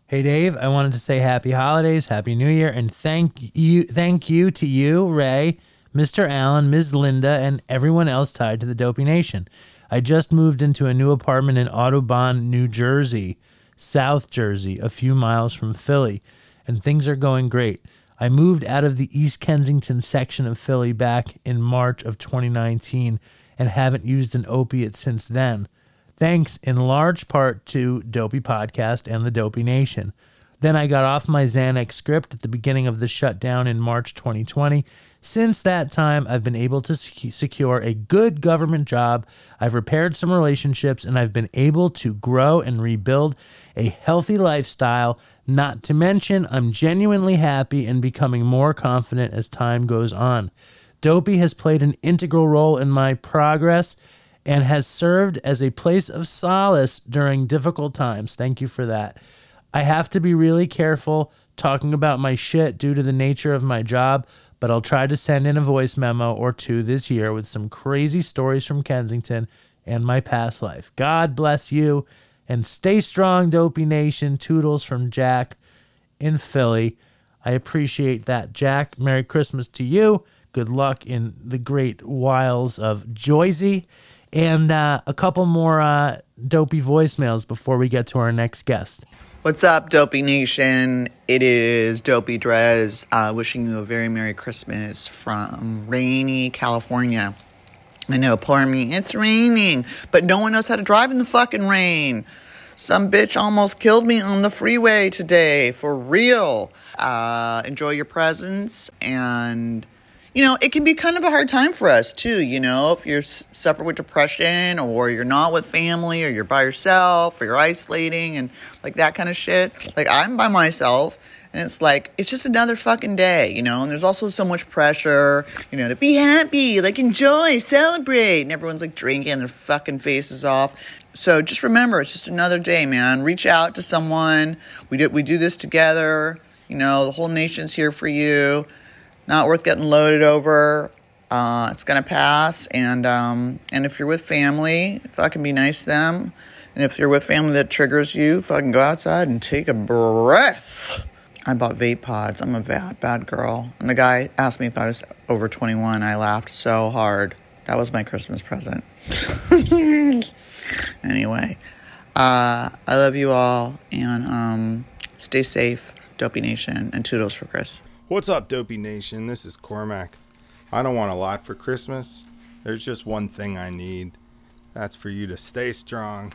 Hey Dave, I wanted to say happy holidays, happy new year, and thank you thank you to you, Ray, Mr. Allen, Ms. Linda, and everyone else tied to the Dopey Nation. I just moved into a new apartment in Audubon, New Jersey, South Jersey, a few miles from Philly, and things are going great. I moved out of the East Kensington section of Philly back in March of 2019 and haven't used an opiate since then thanks in large part to Dopey Podcast and the Dopey Nation. Then I got off my Xanax script at the beginning of the shutdown in March 2020. Since that time, I've been able to secure a good government job. I've repaired some relationships and I've been able to grow and rebuild a healthy lifestyle. Not to mention, I'm genuinely happy and becoming more confident as time goes on. Dopey has played an integral role in my progress and has served as a place of solace during difficult times. Thank you for that. I have to be really careful talking about my shit due to the nature of my job, but I'll try to send in a voice memo or two this year with some crazy stories from Kensington and my past life. God bless you and stay strong, Dopey Nation. Toodles from Jack in Philly. I appreciate that, Jack. Merry Christmas to you. Good luck in the great wiles of Joyzy. And uh, a couple more uh, dopey voicemails before we get to our next guest. What's up, Dopey Nation? It is Dopey Drez uh, wishing you a very Merry Christmas from rainy California. I know, poor me. It's raining, but no one knows how to drive in the fucking rain. Some bitch almost killed me on the freeway today, for real. Uh, enjoy your presents and you know, it can be kind of a hard time for us too. You know, if you're suffer with depression or you're not with family or you're by yourself or you're isolating and like that kind of shit. Like I'm by myself and it's like it's just another fucking day, you know. And there's also so much pressure, you know, to be happy, like enjoy, celebrate, and everyone's like drinking their fucking faces off. So just remember, it's just another day, man. Reach out to someone. We do we do this together. You know, the whole nation's here for you not worth getting loaded over. Uh, it's gonna pass, and um, and if you're with family, fucking be nice to them. And if you're with family that triggers you, fucking go outside and take a breath. I bought vape pods. I'm a bad, bad girl. And the guy asked me if I was over 21. I laughed so hard. That was my Christmas present. anyway, uh, I love you all, and um, stay safe, Dopey Nation, and toodles for Chris. What's up, Dopey Nation? This is Cormac. I don't want a lot for Christmas. There's just one thing I need. That's for you to stay strong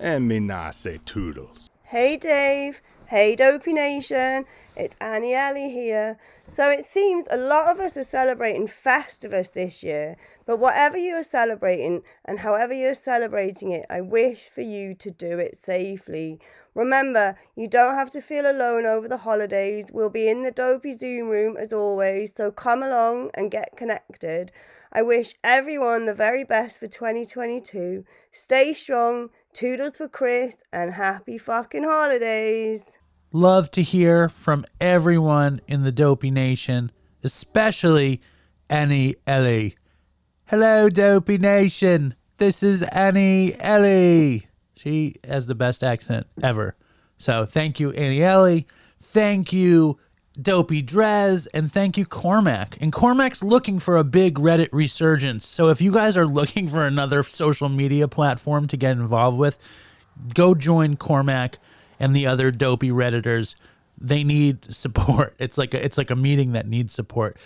and me not say toodles. Hey Dave, hey Dopey Nation, it's Annie Ellie here. So it seems a lot of us are celebrating Festivus this year, but whatever you are celebrating and however you're celebrating it, I wish for you to do it safely. Remember, you don't have to feel alone over the holidays. We'll be in the Dopey Zoom room as always, so come along and get connected. I wish everyone the very best for 2022. Stay strong, toodles for Chris, and happy fucking holidays. Love to hear from everyone in the Dopey Nation, especially Annie Ellie. Hello, Dopey Nation. This is Annie Ellie. She has the best accent ever. So thank you, Annie Ellie. Thank you, Dopey Drez, and thank you, Cormac. And Cormac's looking for a big Reddit resurgence. So if you guys are looking for another social media platform to get involved with, go join Cormac and the other dopey Redditors. They need support. It's like a, it's like a meeting that needs support.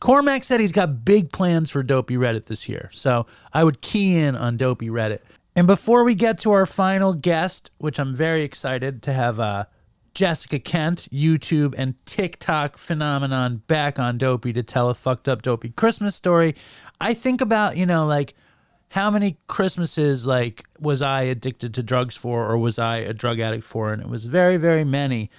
Cormac said he's got big plans for Dopey Reddit this year. So I would key in on Dopey Reddit. And before we get to our final guest, which I'm very excited to have uh, Jessica Kent, YouTube and TikTok phenomenon, back on Dopey to tell a fucked up Dopey Christmas story, I think about, you know, like how many Christmases like was I addicted to drugs for or was I a drug addict for? And it was very, very many.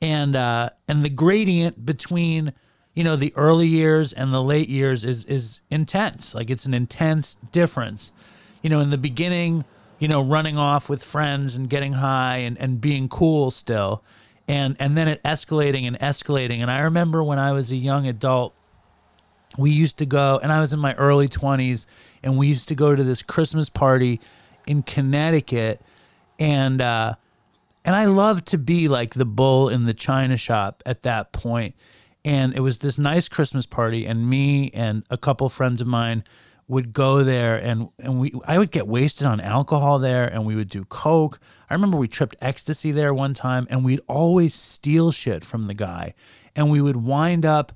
And uh and the gradient between you know the early years and the late years is is intense like it's an intense difference you know, in the beginning, you know, running off with friends and getting high and, and being cool still. And and then it escalating and escalating. And I remember when I was a young adult, we used to go and I was in my early twenties and we used to go to this Christmas party in Connecticut and uh and I loved to be like the bull in the china shop at that point. And it was this nice Christmas party and me and a couple friends of mine would go there and and we I would get wasted on alcohol there and we would do coke. I remember we tripped ecstasy there one time and we'd always steal shit from the guy and we would wind up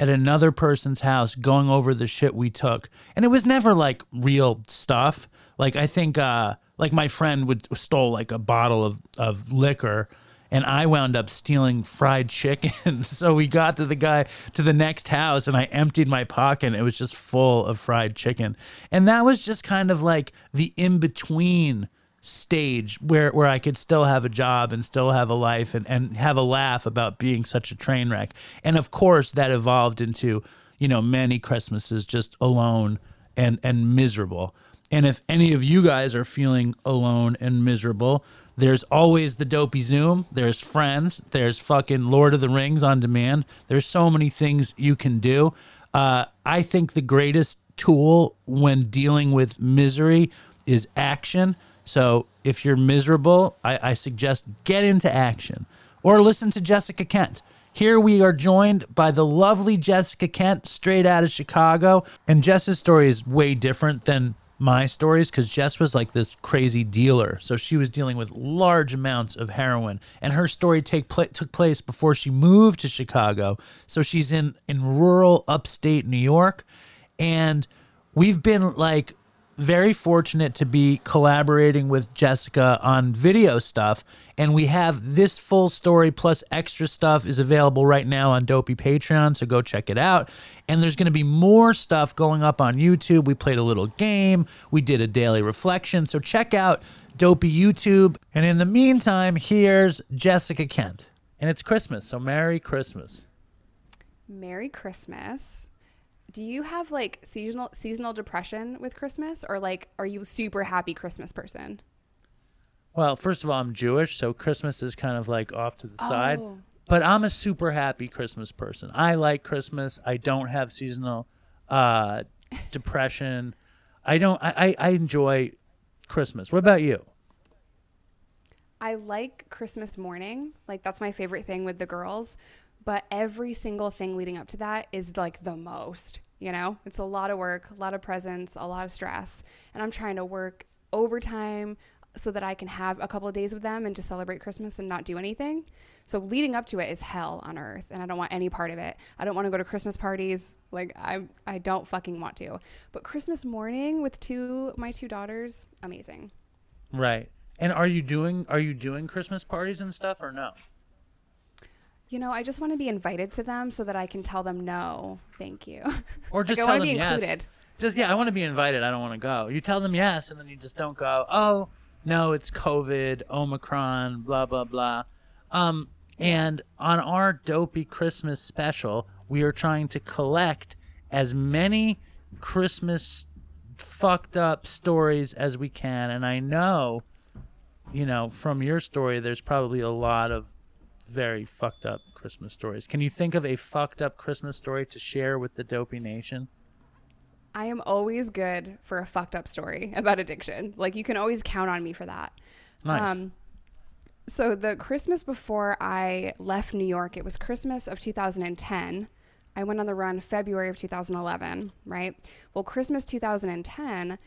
at another person's house going over the shit we took. And it was never like real stuff. Like I think uh like my friend would stole like a bottle of of liquor and I wound up stealing fried chicken. so we got to the guy to the next house and I emptied my pocket. It was just full of fried chicken. And that was just kind of like the in between stage where, where I could still have a job and still have a life and, and have a laugh about being such a train wreck. And of course, that evolved into, you know, many Christmases just alone and, and miserable. And if any of you guys are feeling alone and miserable, there's always the dopey Zoom. There's friends. There's fucking Lord of the Rings on demand. There's so many things you can do. Uh, I think the greatest tool when dealing with misery is action. So if you're miserable, I, I suggest get into action or listen to Jessica Kent. Here we are joined by the lovely Jessica Kent, straight out of Chicago. And Jess's story is way different than my stories because Jess was like this crazy dealer. So she was dealing with large amounts of heroin, and her story take pla- took place before she moved to Chicago. So she's in in rural upstate New York, and we've been like very fortunate to be collaborating with Jessica on video stuff. And we have this full story plus extra stuff is available right now on Dopey Patreon. So go check it out. And there's going to be more stuff going up on YouTube. We played a little game, we did a daily reflection. So check out Dopey YouTube. And in the meantime, here's Jessica Kent. And it's Christmas. So Merry Christmas. Merry Christmas. Do you have like seasonal seasonal depression with Christmas or like are you a super happy Christmas person? Well, first of all, I'm Jewish, so Christmas is kind of like off to the side. Oh. But I'm a super happy Christmas person. I like Christmas. I don't have seasonal uh, depression. I don't. I I enjoy Christmas. What about you? I like Christmas morning. Like that's my favorite thing with the girls. But every single thing leading up to that is like the most, you know? It's a lot of work, a lot of presents, a lot of stress. And I'm trying to work overtime so that I can have a couple of days with them and to celebrate Christmas and not do anything. So leading up to it is hell on earth and I don't want any part of it. I don't want to go to Christmas parties. Like I I don't fucking want to. But Christmas morning with two my two daughters, amazing. Right. And are you doing are you doing Christmas parties and stuff or no? You know, I just want to be invited to them so that I can tell them no, thank you. Or just like, tell I them to be yes. included. Just yeah, I want to be invited. I don't want to go. You tell them yes, and then you just don't go. Oh no, it's COVID, Omicron, blah blah blah. Um, and on our dopey Christmas special, we are trying to collect as many Christmas fucked up stories as we can. And I know, you know, from your story, there's probably a lot of very fucked up Christmas stories. Can you think of a fucked up Christmas story to share with the Dopey Nation? I am always good for a fucked up story about addiction. Like you can always count on me for that. Nice. Um, so the Christmas before I left New York, it was Christmas of 2010. I went on the run February of 2011, right? Well, Christmas 2010,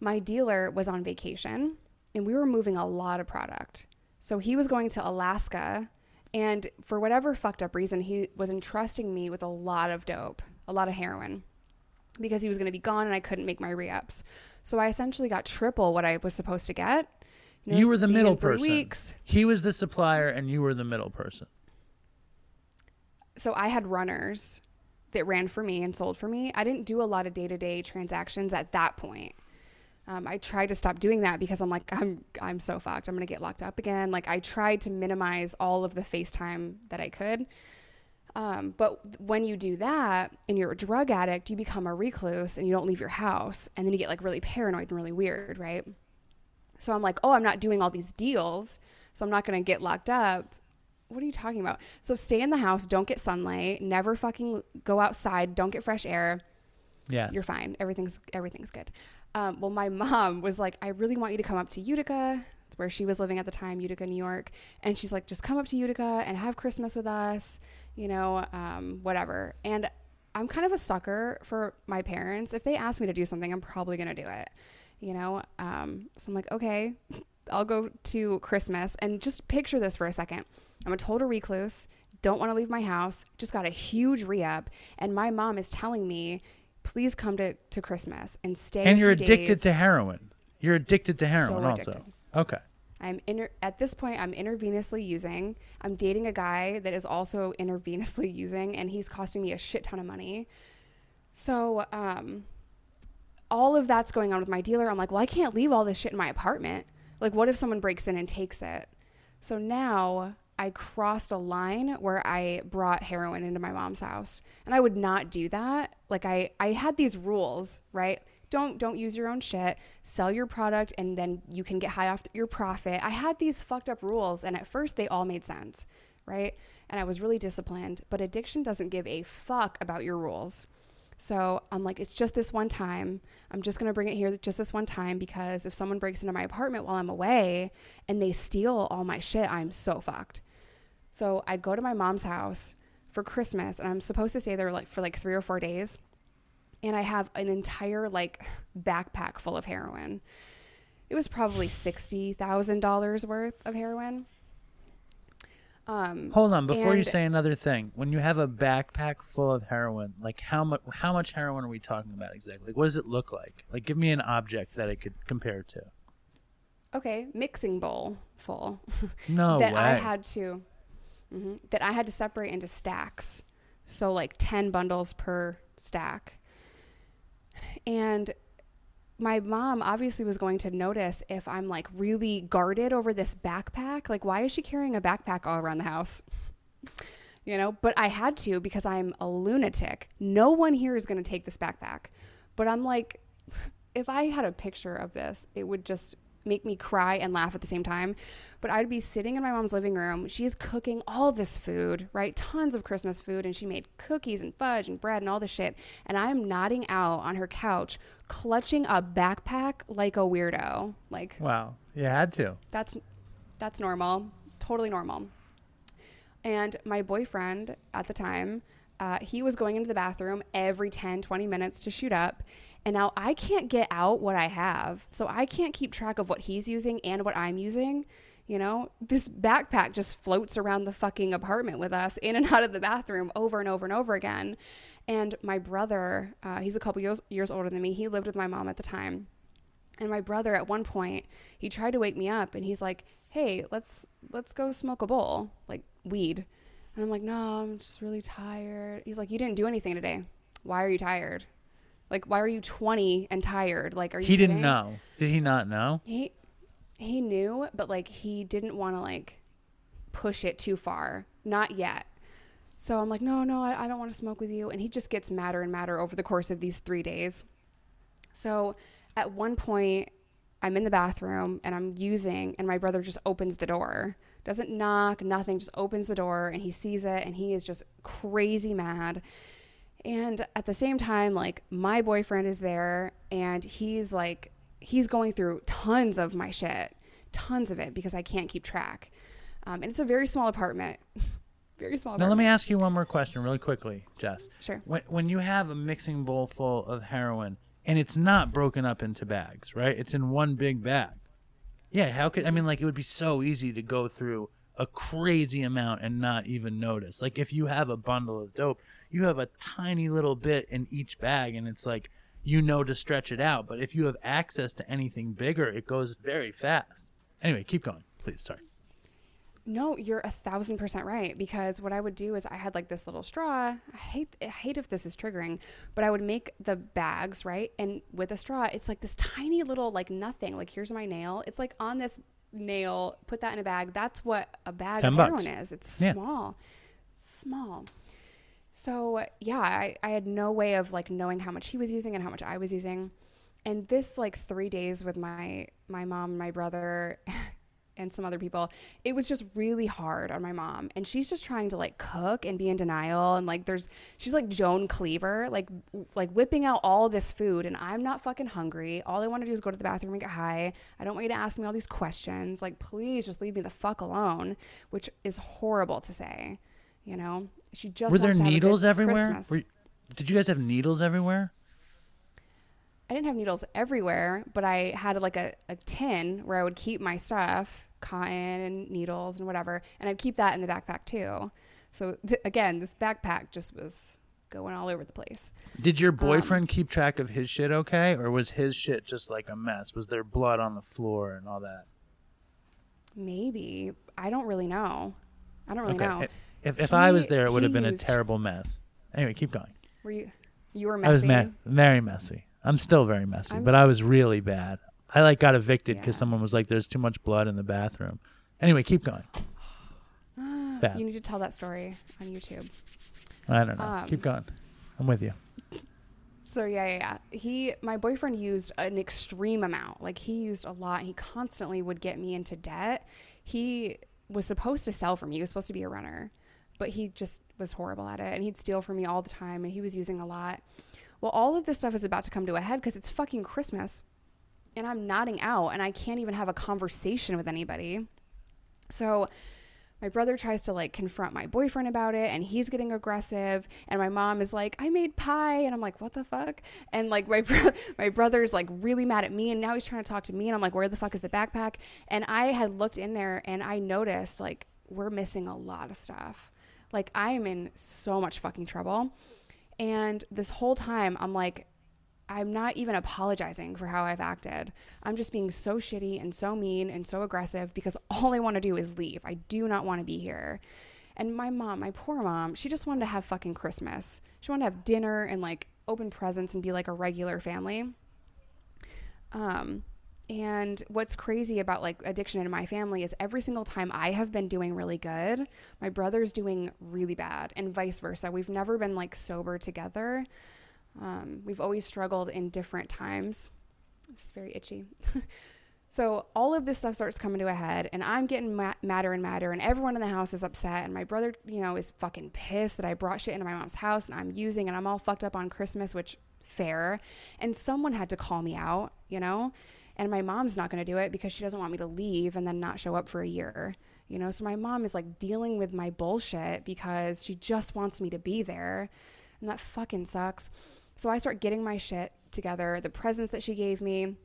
my dealer was on vacation and we were moving a lot of product. So he was going to Alaska and for whatever fucked up reason, he was entrusting me with a lot of dope, a lot of heroin because he was going to be gone and I couldn't make my re-ups. So I essentially got triple what I was supposed to get. You, know, were the you middle person. Weeks. He was the supplier, and you were the middle person. So I had runners that ran for me and sold for me. I didn't do a lot of day-to-day transactions at that point. Um, I tried to stop doing that because I'm like I'm I'm so fucked. I'm gonna get locked up again. Like I tried to minimize all of the FaceTime that I could. Um, but when you do that and you're a drug addict, you become a recluse and you don't leave your house, and then you get like really paranoid and really weird, right? So I'm like, oh, I'm not doing all these deals, so I'm not gonna get locked up. What are you talking about? So stay in the house, don't get sunlight, never fucking go outside, don't get fresh air. Yeah. You're fine. Everything's everything's good. Um, well, my mom was like, I really want you to come up to Utica. Where she was living at the time, Utica, New York. And she's like, just come up to Utica and have Christmas with us, you know, um, whatever. And I'm kind of a sucker for my parents. If they ask me to do something, I'm probably going to do it, you know? Um, so I'm like, okay, I'll go to Christmas. And just picture this for a second. I'm a total recluse, don't want to leave my house, just got a huge re up. And my mom is telling me, please come to, to Christmas and stay. and you're addicted days. to heroin. You're addicted to So heroin also. addicted. Okay. I'm inter- at this point. I'm intravenously using. I'm dating a guy that is also intravenously using, and he's costing me a shit ton of money. So, um, all of that's going on with my dealer. I'm like, well, I can't leave all this shit in my apartment. Like, what if someone breaks in and takes it? So now I crossed a line where I brought heroin into my mom's house, and I would not do that. Like, I I had these rules, right? Don't don't use your own shit. Sell your product, and then you can get high off your profit. I had these fucked up rules, and at first they all made sense, right? And I was really disciplined. But addiction doesn't give a fuck about your rules. So I'm like, it's just this one time. I'm just going to bring it here just this one time because if someone breaks into my apartment while I'm away and they steal all my shit, I'm so fucked. So I go to my mom's house for Christmas and I'm supposed to stay there like for like 3 or 4 days. and I have an entire like backpack full of heroin. It was probably sixty thousand dollars worth of heroin. Um, Hold on, before you say another thing, when you have a backpack full of heroin, like how much how much heroin are we talking about exactly? Like, what does it look like? Like, give me an object that it could compare to. okay, mixing bowl full. No that I had to mhm, that I had to separate into stacks. So like 10 bundles per stack. And my mom obviously was going to notice if I'm like really guarded over this backpack. Like why is she carrying a backpack all around the house? you know, but I had to because I'm a lunatic. No one here is going to take this backpack. But I'm like if I had a picture of this, it would just make me cry and laugh at the same time. But I'd be sitting in my mom's living room. She's cooking all this food, right? Tons of Christmas food. And she made cookies and fudge and bread and all this shit. And I'm nodding out on her couch, clutching a backpack like a weirdo. Like, Wow, you had to. that's that's normal, totally normal. And my boyfriend at the time, uh, he was going into the bathroom every 10, 20 minutes to shoot up. And now I can't get out what I have. So I can't keep track of what he's using and what I'm using. You know, this backpack just floats around the fucking apartment with us in and out of the bathroom over and over and over again. And my brother, uh, he's a couple years, years older than me, he lived with my mom at the time. And my brother at one point, he tried to wake me up and he's like, "Hey, let's let's go smoke a bowl, like weed." And I'm like, "No, I'm just really tired." He's like, "You didn't do anything today. Why are you tired? Like why are you 20 and tired? Like are you He didn't know. Did he not know? He he knew, but like he didn't want to like push it too far. Not yet. So I'm like, no, no, I, I don't want to smoke with you. And he just gets madder and madder over the course of these three days. So at one point, I'm in the bathroom and I'm using, and my brother just opens the door. Doesn't knock, nothing, just opens the door and he sees it and he is just crazy mad. And at the same time, like my boyfriend is there and he's like, he's going through tons of my shit, tons of it because I can't keep track. Um, and it's a very small apartment. very small Now apartment. let me ask you one more question, really quickly, Jess. Sure. When when you have a mixing bowl full of heroin and it's not broken up into bags, right? It's in one big bag. Yeah. How could I mean? Like it would be so easy to go through a crazy amount and not even notice. Like if you have a bundle of dope, you have a tiny little bit in each bag, and it's like you know to stretch it out. But if you have access to anything bigger, it goes very fast. Anyway, keep going, please. Sorry. No, you're a thousand percent right. Because what I would do is I had like this little straw. I hate I hate if this is triggering, but I would make the bags right, and with a straw, it's like this tiny little like nothing. Like here's my nail. It's like on this nail. Put that in a bag. That's what a bag of bucks. heroin is. It's Yeah. small, small. So yeah, I, I had no way of like knowing how much he was using and how much I was using. And this like three days with my my mom, my brother, and some other people, it was just really hard on my mom. And she's just trying to like cook and be in denial. And like there's she's like Joan Cleaver, like like whipping out all this food, and I'm not fucking hungry. All I want to do is go to the bathroom and get high. I don't want you to ask me all these questions. Like please just leave me the fuck alone, which is horrible to say. You know, she just Were there wants to have a good needles everywhere? Were, did you guys have needles everywhere? I didn't have needles everywhere, but I had like a, a tin where I would keep my stuff, cotton and needles and whatever, and I'd keep that in the backpack too. So th- again, this backpack just was going all over the place. Did your Um, boyfriend keep track of his shit okay, or was his shit just like a mess? Was there blood on the floor and all that? Maybe I don't really know. I don't really okay. know. If if I was there, it would have he been a terrible mess. Anyway, keep going. Were you? You were messy? I was messy. very messy. I'm still very messy, I'm- but I was really bad. I like got evicted because someone was like, "There's too much blood in the bathroom." Anyway, keep going. Bad. you need to tell that story on YouTube. I don't know. Um, keep going. I'm with you. So yeah, yeah, yeah. He, my boyfriend used an extreme amount. Like he used a lot. He constantly would get me into debt. He was supposed to sell for me. He was supposed to be a runner, but he just was horrible at it. And he'd steal from me all the time. And he was using a lot. Well, all of this stuff is about to come to a head because it's fucking Christmas, and I'm nodding out, and I can't even have a conversation with anybody. So my brother tries to like confront my boyfriend about it and he's getting aggressive and my mom is like i made pie and i'm like what the fuck? And like my bro- my brother's like really mad at me and now he's trying to talk to me and i'm like where the fuck is the backpack? And i had looked in there and i noticed like we're missing a lot of stuff. Like i am in so much fucking trouble. And this whole time i'm like I'm not even apologizing for how I've acted. I'm just being so shitty and so mean and so aggressive because all I want to do is leave. I do not want to be here. And my mom, my poor mom, she just wanted to have fucking Christmas. She wanted to have dinner and like open presents and be like a regular family. Um, and what's crazy about like addiction in my family is every single time I have been doing really good, my brother's doing really bad, and vice versa. We've never been like sober together. Um, we've always struggled in different times. It's very itchy. so all of this stuff starts coming to a head, and I'm getting ma- madder and madder, and everyone in the house is upset, and my brother, you know, is fucking pissed that I brought shit into my mom's house and I'm using, and I'm all fucked up on Christmas, which fair. And someone had to call me out, you know. And my mom's not going to do it because she doesn't want me to leave and then not show up for a year. You know, so my mom is like dealing with my bullshit because she just wants me to be there. And that fucking sucks. So I start getting my shit together, the presents that she gave me,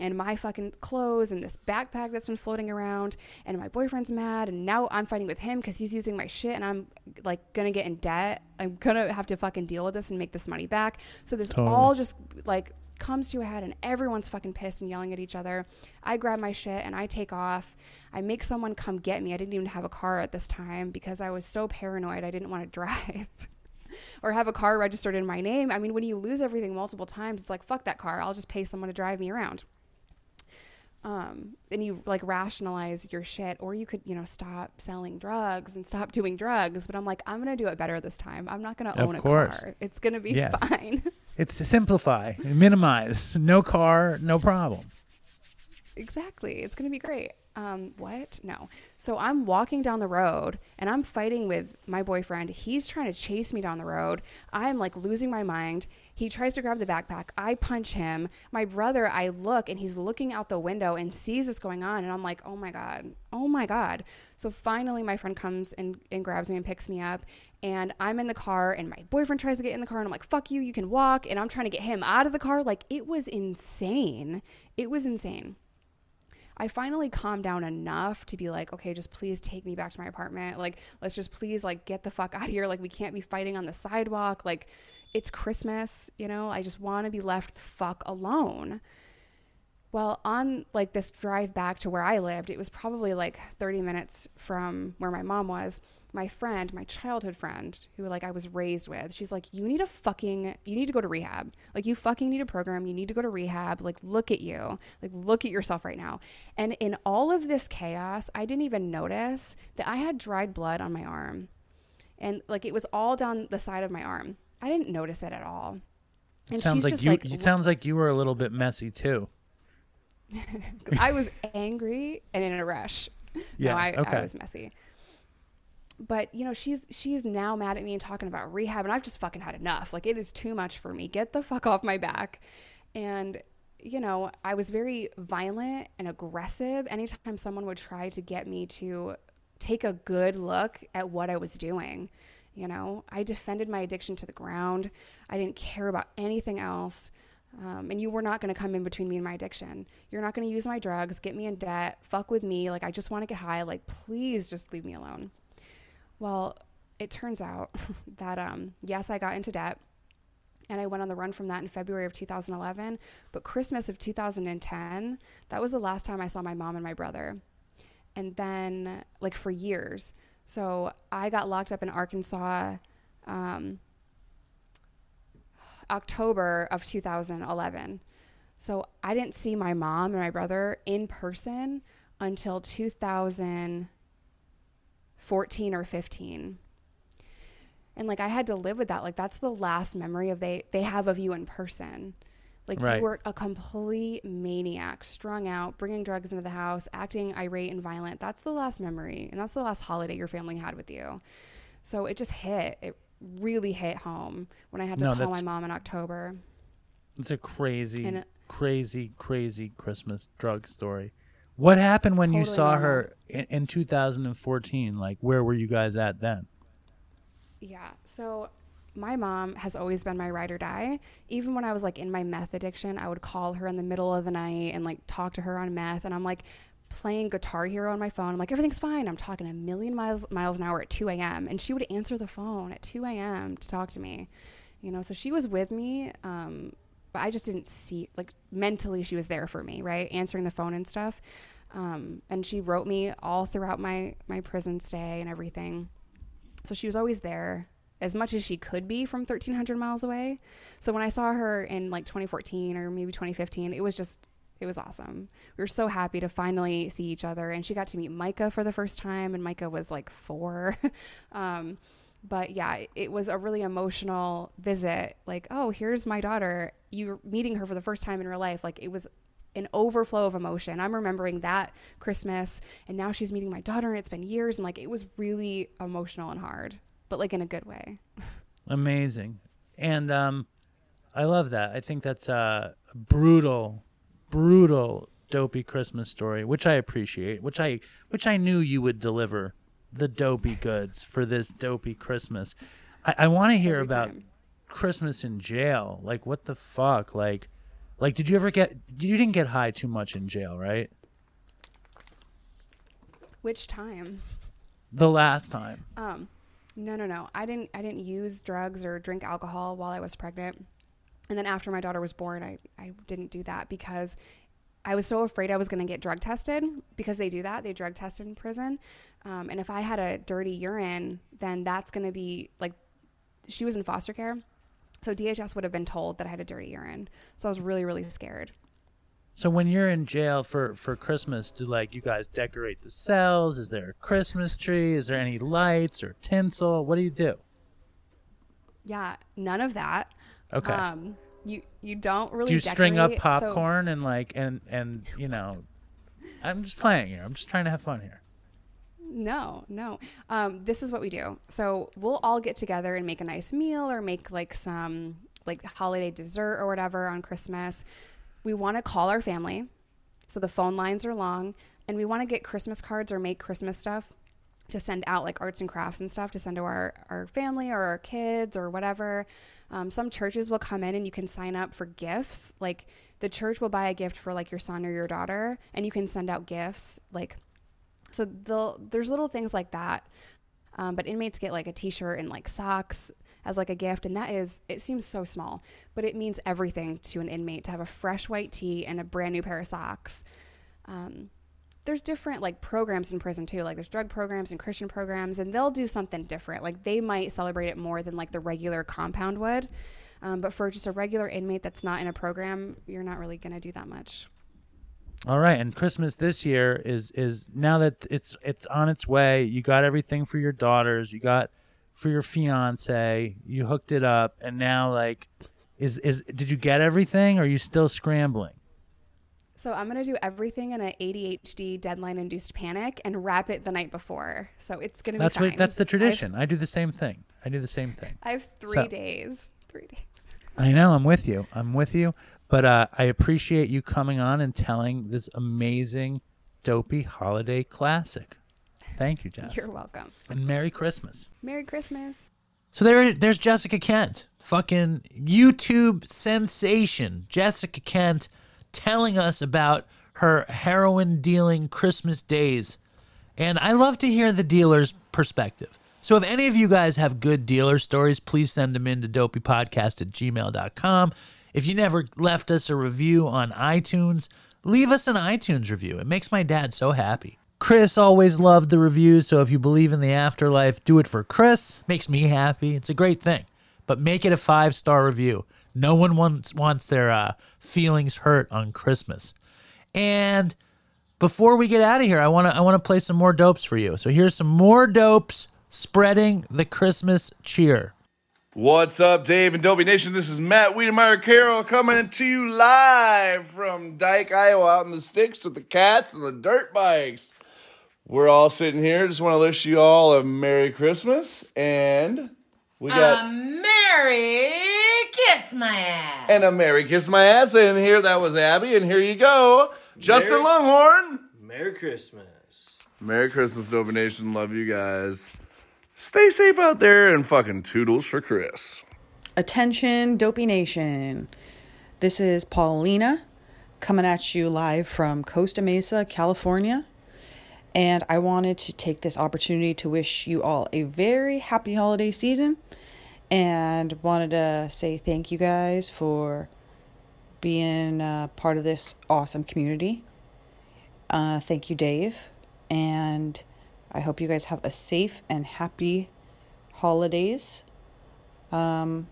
and my fucking clothes, and this backpack that's been floating around, and my boyfriend's mad, and now I'm fighting with him because he's using my shit, and I'm like gonna get in debt. I'm gonna have to fucking deal with this and make this money back. So this Totally. all just like comes to a head and everyone's fucking pissed and yelling at each other. I grab my shit and I take off. I make someone come get me. I didn't even have a car at this time because I was so paranoid I didn't want to drive. Or have a car registered in my name. I mean, when you lose everything multiple times, it's like, fuck that car. I'll just pay someone to drive me around. Um, and you like rationalize your shit, or you could, you know, stop selling drugs and stop doing drugs. But I'm like, I'm going to do it better this time. I'm not going to Of own a course. car. It's going to be Yes. fine. It's to simplify, minimize. No car, no problem. Exactly. It's going to be great. Um, what? No. So I'm walking down the road and I'm fighting with my boyfriend. He's trying to chase me down the road. I'm like losing my mind. He tries to grab the backpack. I punch him. My brother, I look and he's looking out the window and sees this going on. And I'm like, oh my God. Oh my God. So finally, my friend comes and, and grabs me and picks me up. And I'm in the car and my boyfriend tries to get in the car. And I'm like, fuck you. You can walk. And I'm trying to get him out of the car. Like, it was insane. It was insane. I finally calmed down enough to be like, okay, just please take me back to my apartment. Like, let's just please like get the fuck out of here. Like, we can't be fighting on the sidewalk. Like, it's Christmas, you know? I just want to be left the fuck alone. Well, on like this drive back to where I lived, it was probably like 30 minutes from where my mom was. My friend, my childhood friend, who like I was raised with, she's like, "You need a fucking, you need to go to rehab. Like you fucking need a program. You need to go to rehab. Like look at you. Like look at yourself right now." And in all of this chaos, I didn't even notice that I had dried blood on my arm, and like it was all down the side of my arm. I didn't notice it at all. And sounds she's like you. like, it sounds like you were a little bit messy too. I was angry and in a rush. Yes, no, I, okay. I was messy. But you know, she's she's now mad at me and talking about rehab, and I've just fucking had enough. Like it is too much for me. Get the fuck off my back. And you know, I was very violent and aggressive anytime someone would try to get me to take a good look at what I was doing. You know, I defended my addiction to the ground. I didn't care about anything else. Um, and you were not going to come in between me and my addiction. You're not going to use my drugs, get me in debt, fuck with me. Like, I just want to get high. Like, please just leave me alone. Well, it turns out that, um, yes, I got into debt and I went on the run from that in February of 2011. But Christmas of 2010, that was the last time I saw my mom and my brother. And then, like, for years. So I got locked up in Arkansas. Um, October of 2011. So I didn't see my mom and my brother in person until 2014 or 15. And like I had to live with that. Like that's the last memory of they they have of you in person. Like Right. you were a complete maniac, strung out, bringing drugs into the house, acting irate and violent. That's the last memory, and that's the last holiday your family had with you. So it just hit. It really hit home when I had to No, call my mom in October. It's a crazy, it- crazy, crazy Christmas drug story. What happened when you saw her in, in 2014? Like, where were you guys at then? Yeah. So my mom has always been my ride or die. Even when I was like in my meth addiction, I would call her in the middle of the night and like talk to her on meth. And I'm like playing Guitar Hero on my phone. I'm like, everything's fine. I'm talking a million miles miles an hour at 2 a.m. And she would answer the phone at 2 a.m. to talk to me. You know, so she was with me. Um, but I just didn't see like mentally she was there for me, right? Answering the phone and stuff. Um, and she wrote me all throughout my my prison stay and everything. So she was always there as much as she could be from 1300 miles away. So when I saw her in like 2014 or maybe 2015, it was just it was awesome. We were so happy to finally see each other and she got to meet Micah for the first time and Micah was like 4. um but yeah, it was a really emotional visit. Like, oh, here's my daughter. You're meeting her for the first time in real life. Like, it was an overflow of emotion. I'm remembering that Christmas, and now she's meeting my daughter, and it's been years, and like, it was really emotional and hard, but like in a good way. Amazing. And um, I love that. I think that's a brutal, brutal, dopey Christmas story, which I appreciate, which I which I knew you would deliver the dopey goods for this dopey Christmas. I, I want to hear Every about time. Christmas in jail. Like what the fuck? Like like did you ever get you didn't get high too much in jail, right? Which time? The last time. Um, no, no, no. I didn't. I didn't use drugs or drink alcohol while I was pregnant. And then after my daughter was born, I I didn't do that because I was so afraid I was going to get drug tested because they do that. They drug test in prison. Um, and if I had a dirty urine, then that's going to be like she was in foster care. So DHS would have been told that I had a dirty urine. So I was really, really scared. So when you're in jail for for Christmas, do like you guys decorate the cells? Is there a Christmas tree? Is there any lights or tinsel? What do you do? Yeah, none of that. Okay. Um, you you don't really do you string up decorate, so- popcorn and like and and you know, I'm just playing here. I'm just trying to have fun here. No, no. Um, this is what we do. So we'll all get together and make a nice meal or make like some like holiday dessert or whatever on Christmas. We want to call our family. So the phone lines are long and we want to get Christmas cards or make Christmas stuff to send out like arts and crafts and stuff to send to our, our family or our kids or whatever. Um, some churches will come in and you can sign up for gifts. Like the church will buy a gift for like your son or your daughter and you can send out gifts like so there's little things like that. Um, but inmates get like a t-shirt and like socks as like a gift. And that is, it seems so small, but it means everything to an inmate to have a fresh white tee and a brand new pair of socks. Um, there's different like programs in prison too. Like there's drug programs and Christian programs, and they'll do something different. Like they might celebrate it more than like the regular compound would. Um, but for just a regular inmate that's not in a program, you're not really going to do that much. All right, and Christmas this year is is now that it's it's on its way. You got everything for your daughters. You got for your fiance. You hooked it up, and now like, is is did you get everything? Or are you still scrambling? So I'm gonna do everything in an ADHD deadline-induced panic and wrap it the night before. So it's gonna be That's fine. what that's the I've- tradition. I do the same thing. I do the same thing. I have three So- days. Three days. I know. I'm with you. I'm with you. But uh, I appreciate you coming on and telling this amazing, dopey holiday classic. Thank you, Jess. You're welcome. And Merry Christmas. Merry Christmas. So there, there's Jessica Kent, fucking YouTube sensation. Jessica Kent telling us about her heroin dealing Christmas days. And I love to hear the dealer's perspective. So if any of you guys have good dealer stories, please send them in to dopeypodcast at gmail.com. If you never left us a review on iTunes, leave us an iTunes review. It makes my dad so happy. Chris always loved the reviews, so if you believe in the afterlife, do it for Chris. Makes me happy. It's a great thing. But make it a five star review. No one wants wants their uh, feelings hurt on Christmas. And before we get out of here, I want to I want to play some more dopes for you. So here's some more dopes spreading the Christmas cheer. What's up, Dave and Dopey Nation? This is Matt Wiedemeyer Carroll coming to you live from Dike, Iowa, out in the sticks with the cats and the dirt bikes. We're all sitting here. Just want to wish you all a Merry Christmas, and we got A Merry Kiss My Ass. and a Merry Kiss My Ass in here. That was Abby, and here you go, Justin Merry- Longhorn. Merry Christmas. Merry Christmas, Dopey Nation. Love you guys. Stay safe out there and fucking toodles for Chris. Attention, Dopey Nation. This is Paulina coming at you live from Costa Mesa, California. And I wanted to take this opportunity to wish you all a very happy holiday season and wanted to say thank you guys for being uh, part of this awesome community. Uh, thank you, Dave. And I hope you guys have a safe and happy holidays. Um,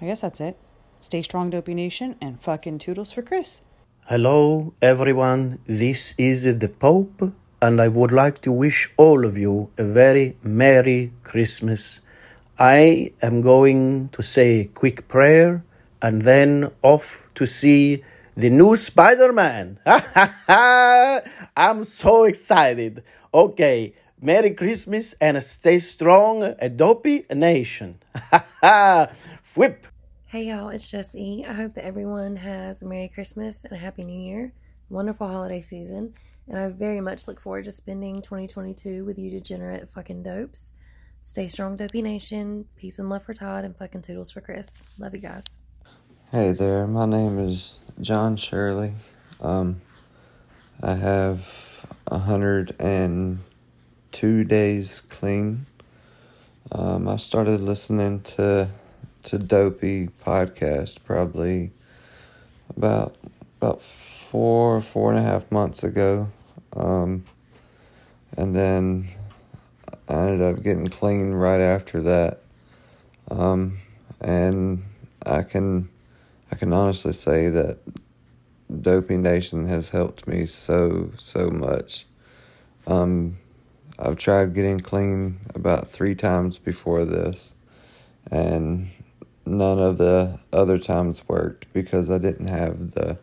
I guess that's it. Stay strong, Dopey Nation, and fucking toodles for Chris. Hello, everyone. This is the Pope, and I would like to wish all of you a very Merry Christmas. I am going to say a quick prayer and then off to see the new Spider Man. I'm so excited. Okay, Merry Christmas and stay strong, a dopey nation. Whip. Hey y'all, it's Jessie. I hope that everyone has a Merry Christmas and a Happy New Year, wonderful holiday season, and I very much look forward to spending 2022 with you degenerate fucking dopes. Stay strong, Dopey Nation. Peace and love for Todd and fucking toodles for Chris. Love you guys. Hey there, my name is John Shirley. Um, I have hundred and two days clean. Um, I started listening to to Dopey podcast probably about about four four and a half months ago, um, and then I ended up getting clean right after that. Um, and I can I can honestly say that Dopey Nation has helped me so so much. Um, I've tried getting clean about three times before this, and none of the other times worked because I didn't have the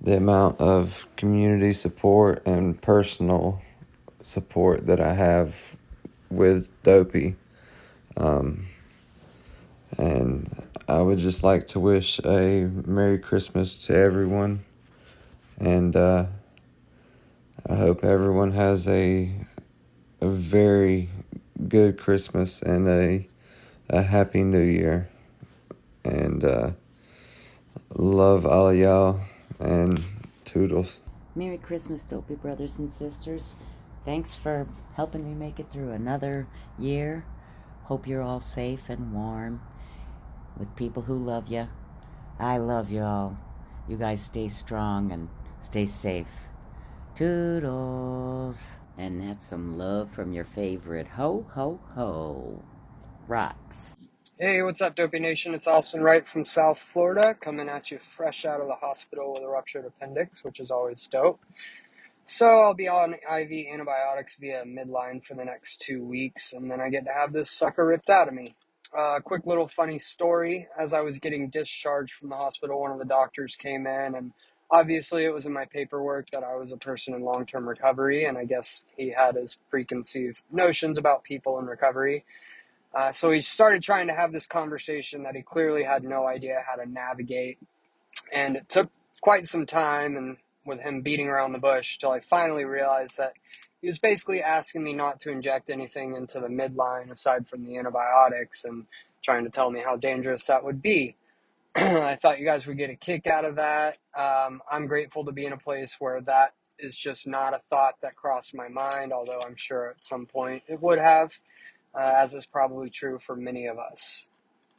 the amount of community support and personal support that I have with Dopey. Um, and I would just like to wish a Merry Christmas to everyone. And uh, I hope everyone has a, a very good Christmas and a, a Happy New Year. And uh, love all of y'all and toodles. Merry Christmas, Dopey brothers and sisters. Thanks for helping me make it through another year. Hope you're all safe and warm with people who love you. I love you all. You guys stay strong and stay safe. Toodles. And that's some love from your favorite ho ho ho. Rocks. Hey, what's up, Dopey Nation? It's Austin Wright from South Florida, coming at you fresh out of the hospital with a ruptured appendix, which is always dope. So I'll be on IV antibiotics via midline for the next two weeks, and then I get to have this sucker ripped out of me. Uh, quick little funny story. As I was getting discharged from the hospital, one of the doctors came in, and obviously it was in my paperwork that I was a person in long term recovery, and I guess he had his preconceived notions about people in recovery. Uh, so he started trying to have this conversation that he clearly had no idea how to navigate. And it took quite some time and with him beating around the bush till I finally realized that he was basically asking me not to inject anything into the midline aside from the antibiotics and trying to tell me how dangerous that would be. I thought you guys would get a kick out of that. Um, I'm grateful to be in a place where that is just not a thought that crossed my mind, although I'm sure at some point it would have, uh, as is probably true for many of us.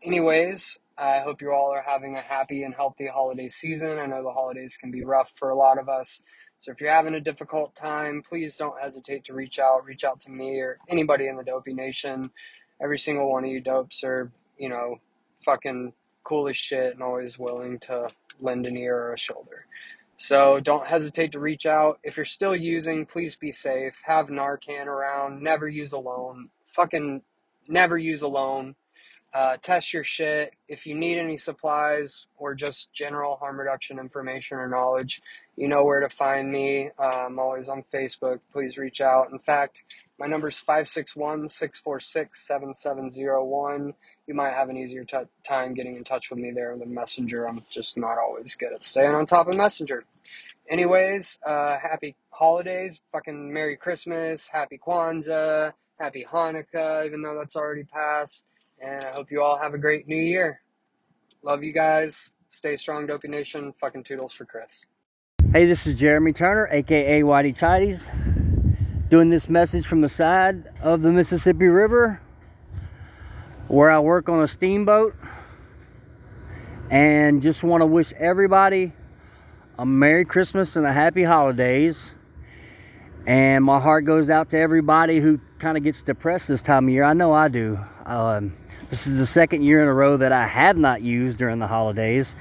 Anyways, I hope you all are having a happy and healthy holiday season. I know the holidays can be rough for a lot of us. So if you're having a difficult time, please don't hesitate to reach out. Reach out to me or anybody in the Dopey Nation. Every single one of you dopes are, you know, fucking cool as shit and always willing to lend an ear or a shoulder. So don't hesitate to reach out. If you're still using, please be safe. Have Narcan around. Never use alone. Fucking never use alone. Uh, test your shit. If you need any supplies or just general harm reduction information or knowledge, you know where to find me. Uh, I'm always on Facebook. Please reach out. In fact, my number is 561 646 7701. You might have an easier t- time getting in touch with me there than Messenger. I'm just not always good at staying on top of Messenger. Anyways, uh, happy holidays, fucking Merry Christmas, Happy Kwanzaa, Happy Hanukkah, even though that's already passed. And I hope you all have a great new year. Love you guys. Stay strong, Dopey Nation. Fucking toodles for Chris. Hey, this is Jeremy Turner, aka Whitey Tidies, doing this message from the side of the Mississippi River where I work on a steamboat. And just want to wish everybody a Merry Christmas and a Happy Holidays. And my heart goes out to everybody who kind of gets depressed this time of year. I know I do. Um, this is the second year in a row that I have not used during the holidays,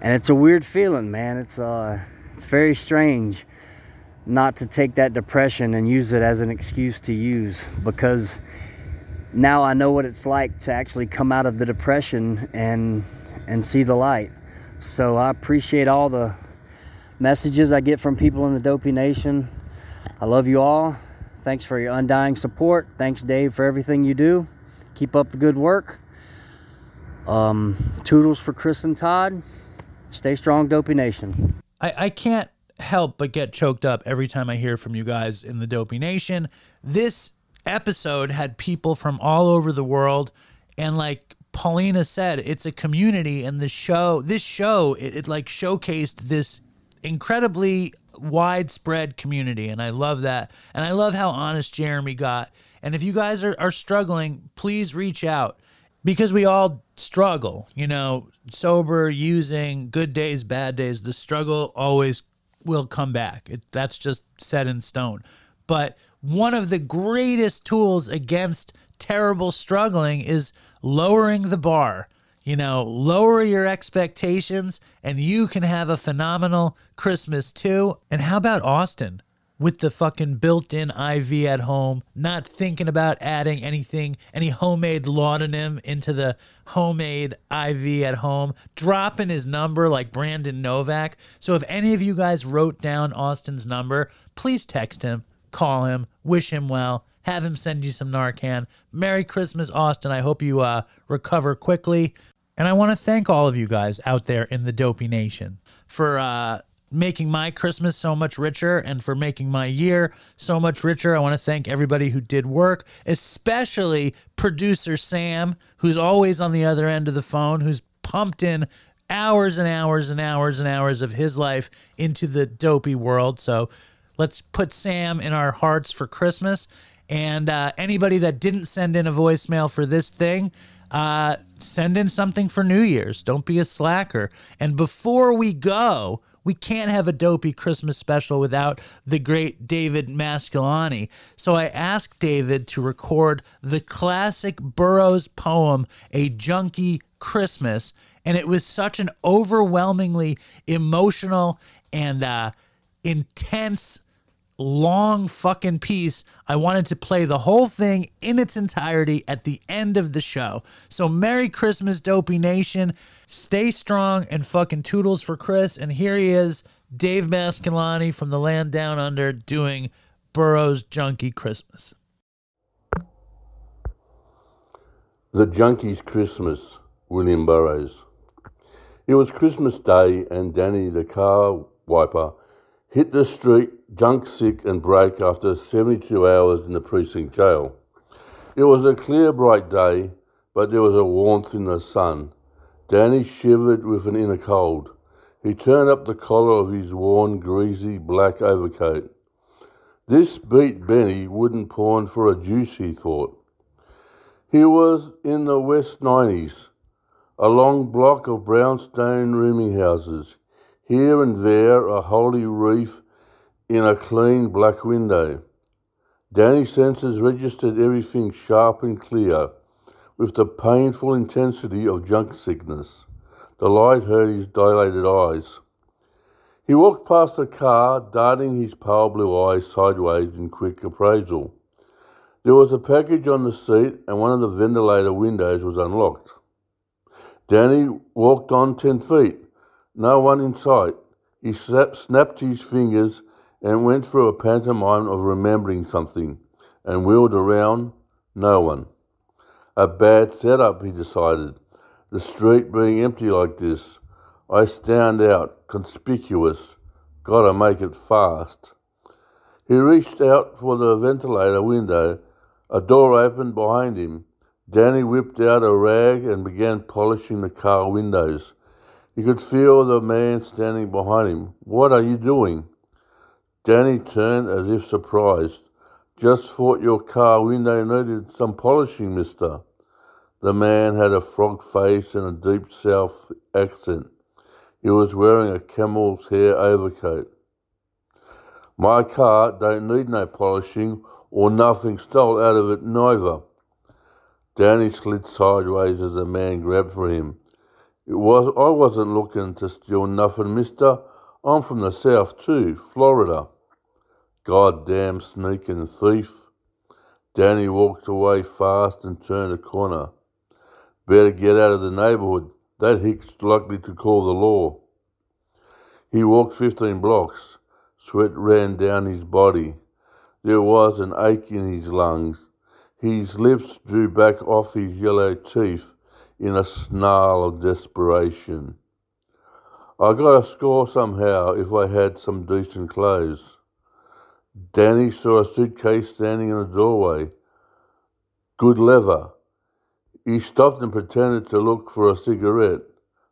and it's a weird feeling, man. It's uh, it's very strange not to take that depression and use it as an excuse to use because now I know what it's like to actually come out of the depression and and see the light. So I appreciate all the messages I get from people in the Dopey Nation. I love you all. Thanks for your undying support. Thanks, Dave, for everything you do. Keep up the good work. Um, toodles for Chris and Todd. Stay strong, Dopey Nation. I, I can't help but get choked up every time I hear from you guys in the Dopey Nation. This episode had people from all over the world, and like Paulina said, it's a community, and the show, this show, it, it like showcased this incredibly widespread community, and I love that, and I love how honest Jeremy got. And if you guys are, are struggling, please reach out because we all struggle, you know, sober, using, good days, bad days. The struggle always will come back. It, that's just set in stone. But one of the greatest tools against terrible struggling is lowering the bar. You know, lower your expectations and you can have a phenomenal Christmas too. And how about Austin? with the fucking built-in IV at home, not thinking about adding anything, any homemade laudanum into the homemade IV at home, dropping his number like Brandon Novak. So if any of you guys wrote down Austin's number, please text him, call him, wish him well, have him send you some Narcan. Merry Christmas, Austin. I hope you uh, recover quickly. And I want to thank all of you guys out there in the Dopey Nation for uh, making my Christmas so much richer and for making my year so much richer. I want to thank everybody who did work, especially producer Sam, who's always on the other end of the phone, who's pumped in hours and hours and hours and hours of his life into the dopey world. So let's put Sam in our hearts for Christmas. And uh, anybody that didn't send in a voicemail for this thing, uh, send in something for New Year's. Don't be a slacker. And before we go, we can't have a dopey Christmas special without the great David Mascalani. So I asked David to record the classic Burroughs poem, A Junkie Christmas. And it was such an overwhelmingly emotional and uh, intense long fucking piece. I wanted to play the whole thing in its entirety at the end of the show. So Merry Christmas, Dopey Nation. Stay strong and fucking toodles for Chris. And here he is, Dave Mascalani from the land down under doing Burroughs Junkie Christmas. The Junkie's Christmas, William Burroughs. It was Christmas Day, and Danny the car wiper hit the street junk sick and broke after 72 hours in the precinct jail. It was a clear, bright day, but there was a warmth in the sun. Danny shivered with an inner cold. He turned up the collar of his worn, greasy black overcoat. This beat Benny wouldn't pawn for a juice, he thought. He was in the West 90s, a long block of brownstone rooming houses. Here and there a holy wreath in a clean black window. Danny's senses registered everything sharp and clear, with the painful intensity of junk sickness. The light hurt his dilated eyes. He walked past the car, darting his pale blue eyes sideways in quick appraisal. There was a package on the seat, and one of the ventilator windows was unlocked. Danny walked on ten feet. No one in sight. He snapped his fingers and went through a pantomime of remembering something and wheeled around. No one. A bad setup, he decided. The street being empty like this. I stand out, conspicuous. Gotta make it fast. He reached out for the ventilator window. A door opened behind him. Danny whipped out a rag and began polishing the car windows. He could feel the man standing behind him. What are you doing? Danny turned as if surprised. Just thought your car window needed some polishing, mister. The man had a frog face and a deep south accent. He was wearing a camel's hair overcoat. My car don't need no polishing or nothing stole out of it neither. Danny slid sideways as the man grabbed for him. It was I wasn't looking to steal nothing, mister. I'm from the south too, Florida. Goddamn sneaking thief. Danny walked away fast and turned a corner. Better get out of the neighborhood. That hick's likely to call the law. He walked 15 blocks. Sweat ran down his body. There was an ache in his lungs. His lips drew back off his yellow teeth in a snarl of desperation. I got a score somehow if I had some decent clothes. Danny saw a suitcase standing in the doorway. Good leather. He stopped and pretended to look for a cigarette.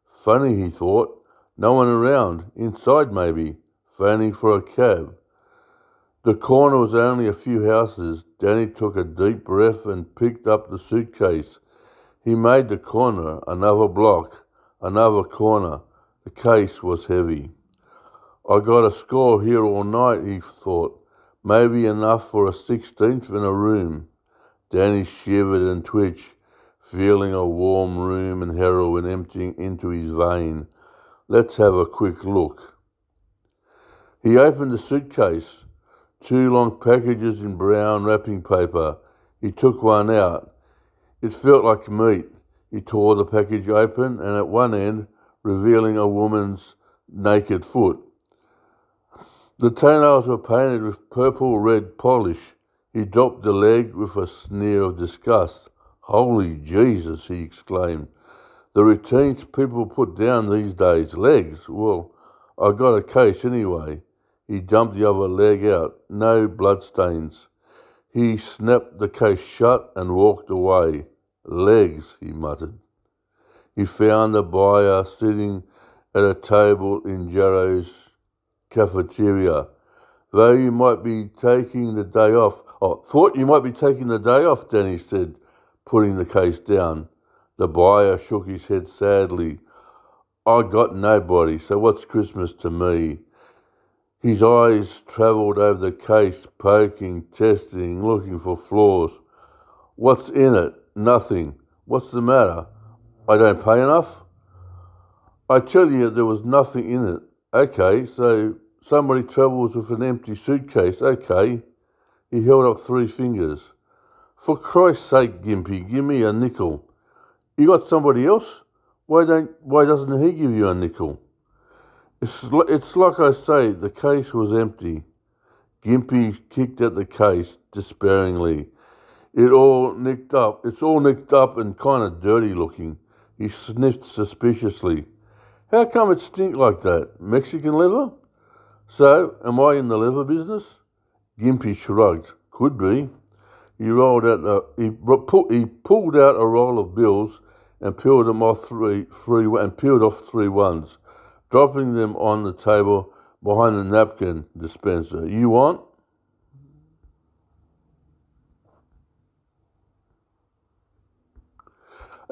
Funny, he thought. No one around. Inside, maybe. Phoning for a cab. The corner was only a few houses. Danny took a deep breath and picked up the suitcase. He made the corner, another block, another corner. The case was heavy. I got a score here all night, he thought. Maybe enough for a sixteenth in a room. Danny shivered and twitched, feeling a warm room and heroin emptying into his vein. Let's have a quick look. He opened the suitcase. Two long packages in brown wrapping paper. He took one out. It felt like meat. He tore the package open and at one end, revealing a woman's naked foot. The toenails were painted with purple red polish. He dropped the leg with a sneer of disgust. Holy Jesus, he exclaimed. The routines people put down these days, legs. Well, I got a case anyway. He dumped the other leg out. No bloodstains. He snapped the case shut and walked away. Legs, he muttered. He found the buyer sitting at a table in Jarrow's cafeteria. Though you might be taking the day off. Oh, thought you might be taking the day off, Danny said, putting the case down. The buyer shook his head sadly. I got nobody, so what's Christmas to me? His eyes travelled over the case, poking, testing, looking for flaws. What's in it? Nothing. What's the matter? I don't pay enough? I tell you, there was nothing in it. Okay, so somebody travels with an empty suitcase. Okay. He held up three fingers. For Christ's sake, Gimpy, give me a nickel. You got somebody else? Why don't? Why doesn't he give you a nickel? It's it's like I say. The case was empty. Gimpy kicked at the case despairingly. It all nicked up. It's all nicked up and kind of dirty looking. He sniffed suspiciously. How come it stink like that? Mexican liver? So, am I in the liver business? Gimpy shrugged. Could be. He rolled out. A, he, he pulled out a roll of bills and peeled them off three, three and peeled off three ones, dropping them on the table behind the napkin dispenser. You want?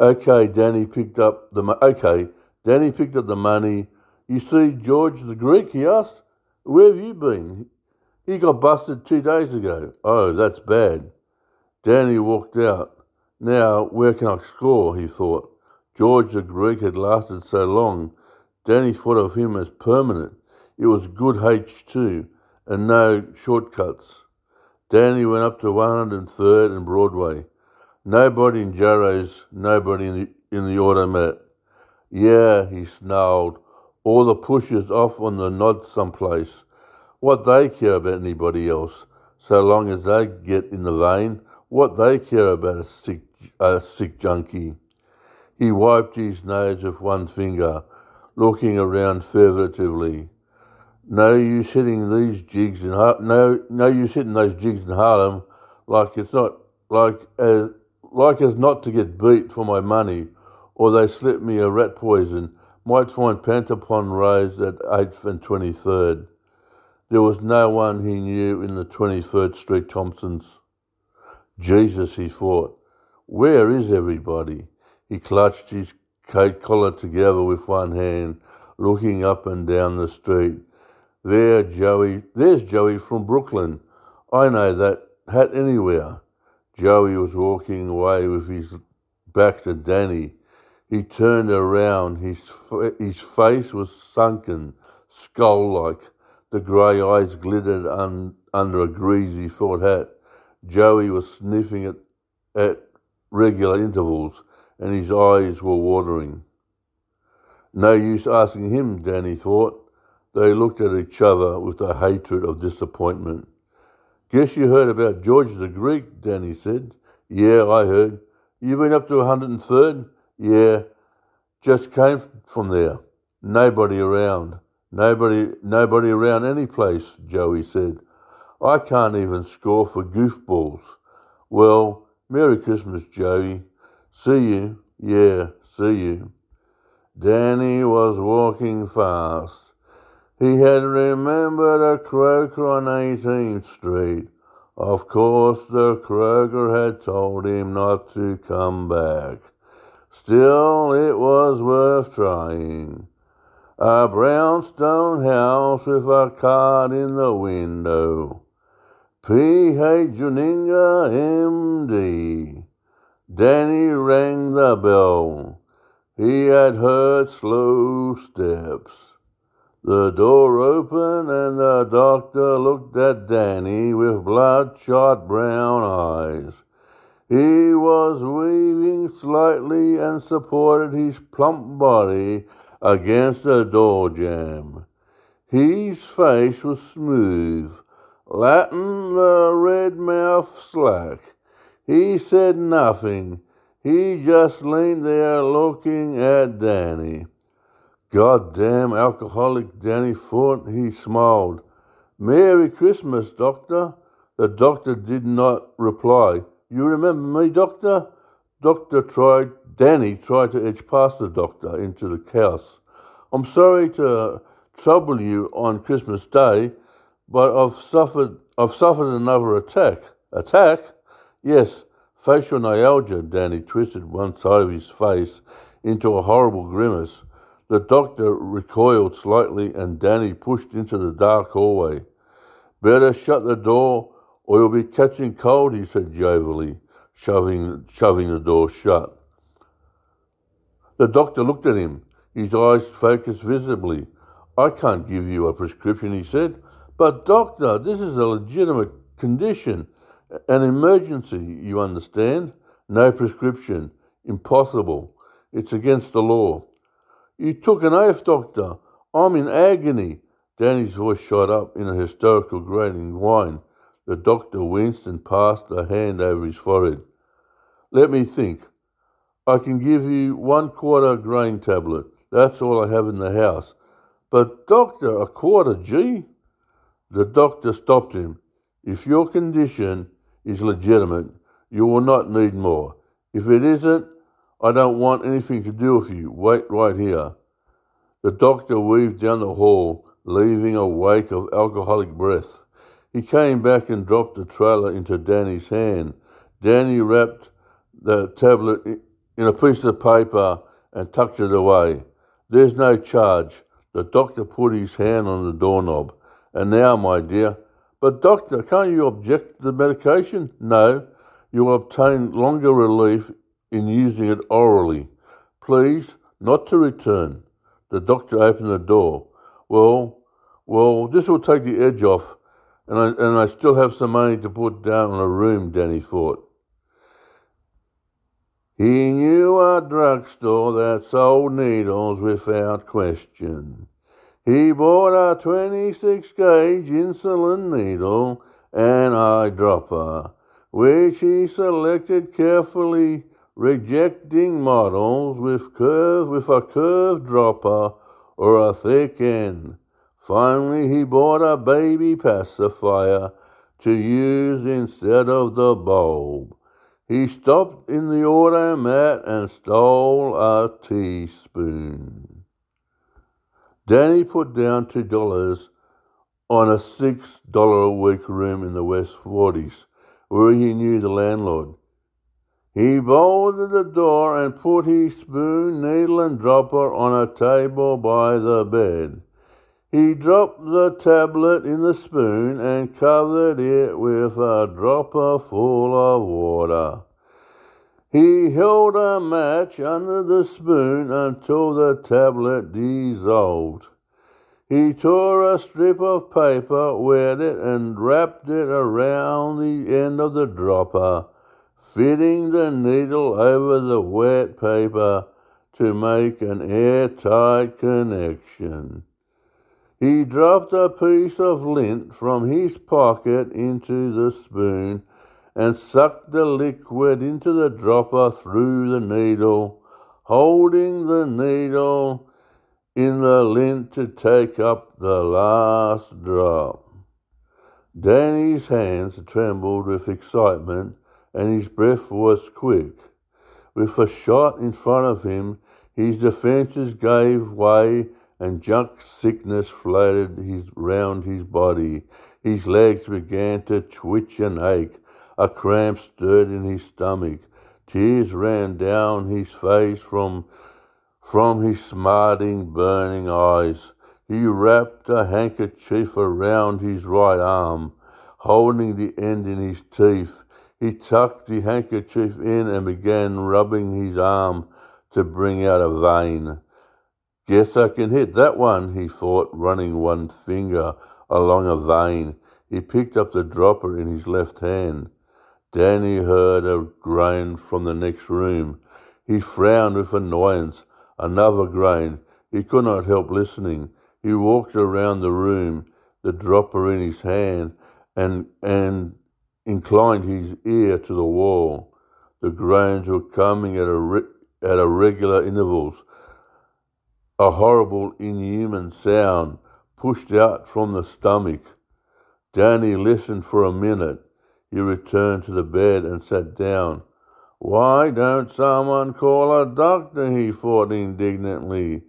Okay, Danny picked up the okay. Danny picked up the money. You see, George the Greek, he asked, Where have you been? He got busted two days ago. Oh, that's bad. Danny walked out. Now, where can I score? he thought. George the Greek had lasted so long. Danny thought of him as permanent. It was good H2 and no shortcuts. Danny went up to 103rd and Broadway. Nobody in Jarrow's, nobody in the, in the automat. Yeah, he snarled. All the pushers off on the nod someplace. What they care about anybody else, so long as they get in the vein. What they care about a sick, a sick junkie. He wiped his nose with one finger, looking around furtively. No use hitting these jigs in Har- no no use hitting those jigs in Harlem like it's not like as like as not to get beat for my money, or they slip me a rat poison. Might find Pantopon raised at eighth and twenty third. There was no one he knew in the twenty third Street Thompsons. Jesus, he thought, where is everybody? He clutched his coat collar together with one hand, looking up and down the street. There, Joey, there's Joey from Brooklyn. I know that hat anywhere. Joey was walking away with his back to Danny. He turned around. His, his face was sunken, skull like. The grey eyes glittered un- under a greasy felt hat. Joey was sniffing at, at regular intervals, and his eyes were watering. No use asking him, Danny thought. They looked at each other with the hatred of disappointment. Guess you heard about George the Greek, Danny said. Yeah, I heard. You been up to 103rd? Yeah. Just came from there. Nobody around. Nobody nobody around any place, Joey said. I can't even score for goofballs. Well, Merry Christmas, Joey. See you. Yeah, see you. Danny was walking fast. He had remembered a croaker on 18th Street. Of course, the croaker had told him not to come back. Still, it was worth trying. A brownstone house with a card in the window. P.H. Juninga, M.D. Danny rang the bell. He had heard slow steps. The door opened and the doctor looked at Danny with bloodshot brown eyes. He was weaving slightly and supported his plump body against the door jamb. His face was smooth, Latin the red mouth slack. He said nothing. He just leaned there looking at Danny. Goddamn alcoholic Danny thought. He smiled. Merry Christmas, Doctor. The doctor did not reply. You remember me, Doctor? Doctor tried, Danny tried to edge past the doctor into the house. I'm sorry to trouble you on Christmas Day, but I've suffered, I've suffered another attack. Attack? Yes, facial neuralgia. Danny twisted one side of his face into a horrible grimace. The doctor recoiled slightly and Danny pushed into the dark hallway. Better shut the door or you'll be catching cold, he said jovially, shoving, shoving the door shut. The doctor looked at him, his eyes focused visibly. I can't give you a prescription, he said. But, doctor, this is a legitimate condition, an emergency, you understand? No prescription. Impossible. It's against the law. You took an oath, doctor. I'm in agony. Danny's voice shot up in a hysterical grating whine. The doctor winced and passed a hand over his forehead. Let me think. I can give you one quarter grain tablet. That's all I have in the house. But, doctor, a quarter, gee? The doctor stopped him. If your condition is legitimate, you will not need more. If it isn't, I don't want anything to do with you. Wait right here. The doctor weaved down the hall, leaving a wake of alcoholic breath. He came back and dropped the trailer into Danny's hand. Danny wrapped the tablet in a piece of paper and tucked it away. There's no charge. The doctor put his hand on the doorknob. And now, my dear, but doctor, can't you object to the medication? No, you will obtain longer relief in using it orally. Please, not to return. The doctor opened the door. Well, well, this will take the edge off, and I, and I still have some money to put down on a room, Danny thought. He knew a drugstore that sold needles without question. He bought a 26 gauge insulin needle and eyedropper, which he selected carefully, rejecting models with curve with a curved dropper or a thick end. Finally, he bought a baby pacifier to use instead of the bulb. He stopped in the automat and stole a teaspoon. Danny put down two dollars on a six dollar a week room in the West Forties, where he knew the landlord. He bolted the door and put his spoon, needle, and dropper on a table by the bed. He dropped the tablet in the spoon and covered it with a dropper full of water. He held a match under the spoon until the tablet dissolved. He tore a strip of paper, wet it, and wrapped it around the end of the dropper, fitting the needle over the wet paper to make an airtight connection. He dropped a piece of lint from his pocket into the spoon and sucked the liquid into the dropper through the needle, holding the needle in the lint to take up the last drop. Danny's hands trembled with excitement and his breath was quick. With a shot in front of him, his defences gave way and junk sickness flooded his, round his body. His legs began to twitch and ache. A cramp stirred in his stomach. Tears ran down his face from, from his smarting, burning eyes. He wrapped a handkerchief around his right arm, holding the end in his teeth. He tucked the handkerchief in and began rubbing his arm to bring out a vein. Guess I can hit that one, he thought, running one finger along a vein. He picked up the dropper in his left hand. Danny heard a groan from the next room. He frowned with annoyance. Another groan. He could not help listening. He walked around the room, the dropper in his hand, and and inclined his ear to the wall. The groans were coming at a at a regular intervals. A horrible, inhuman sound pushed out from the stomach. Danny listened for a minute. He returned to the bed and sat down. Why don't someone call a doctor? He thought indignantly.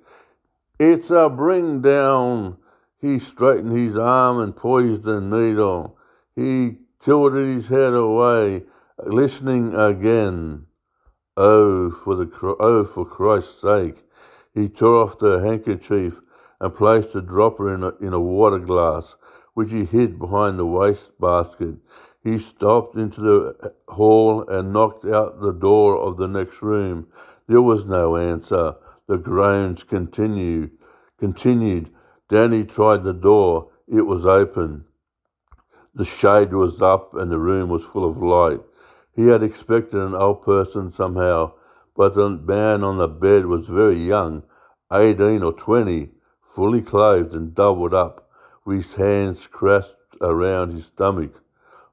It's a bring down. He straightened his arm and poised the needle. He tilted his head away, listening again. Oh, for the oh, for Christ's sake! He tore off the handkerchief and placed the dropper in a, in a water glass, which he hid behind the waste basket. He stopped into the uh, hall and knocked out the door of the next room. There was no answer. The groans continued. Continued. Danny tried the door. It was open. The shade was up and the room was full of light. He had expected an old person somehow, but the man on the bed was very young, eighteen or twenty, fully clothed and doubled up, with his hands clasped around his stomach.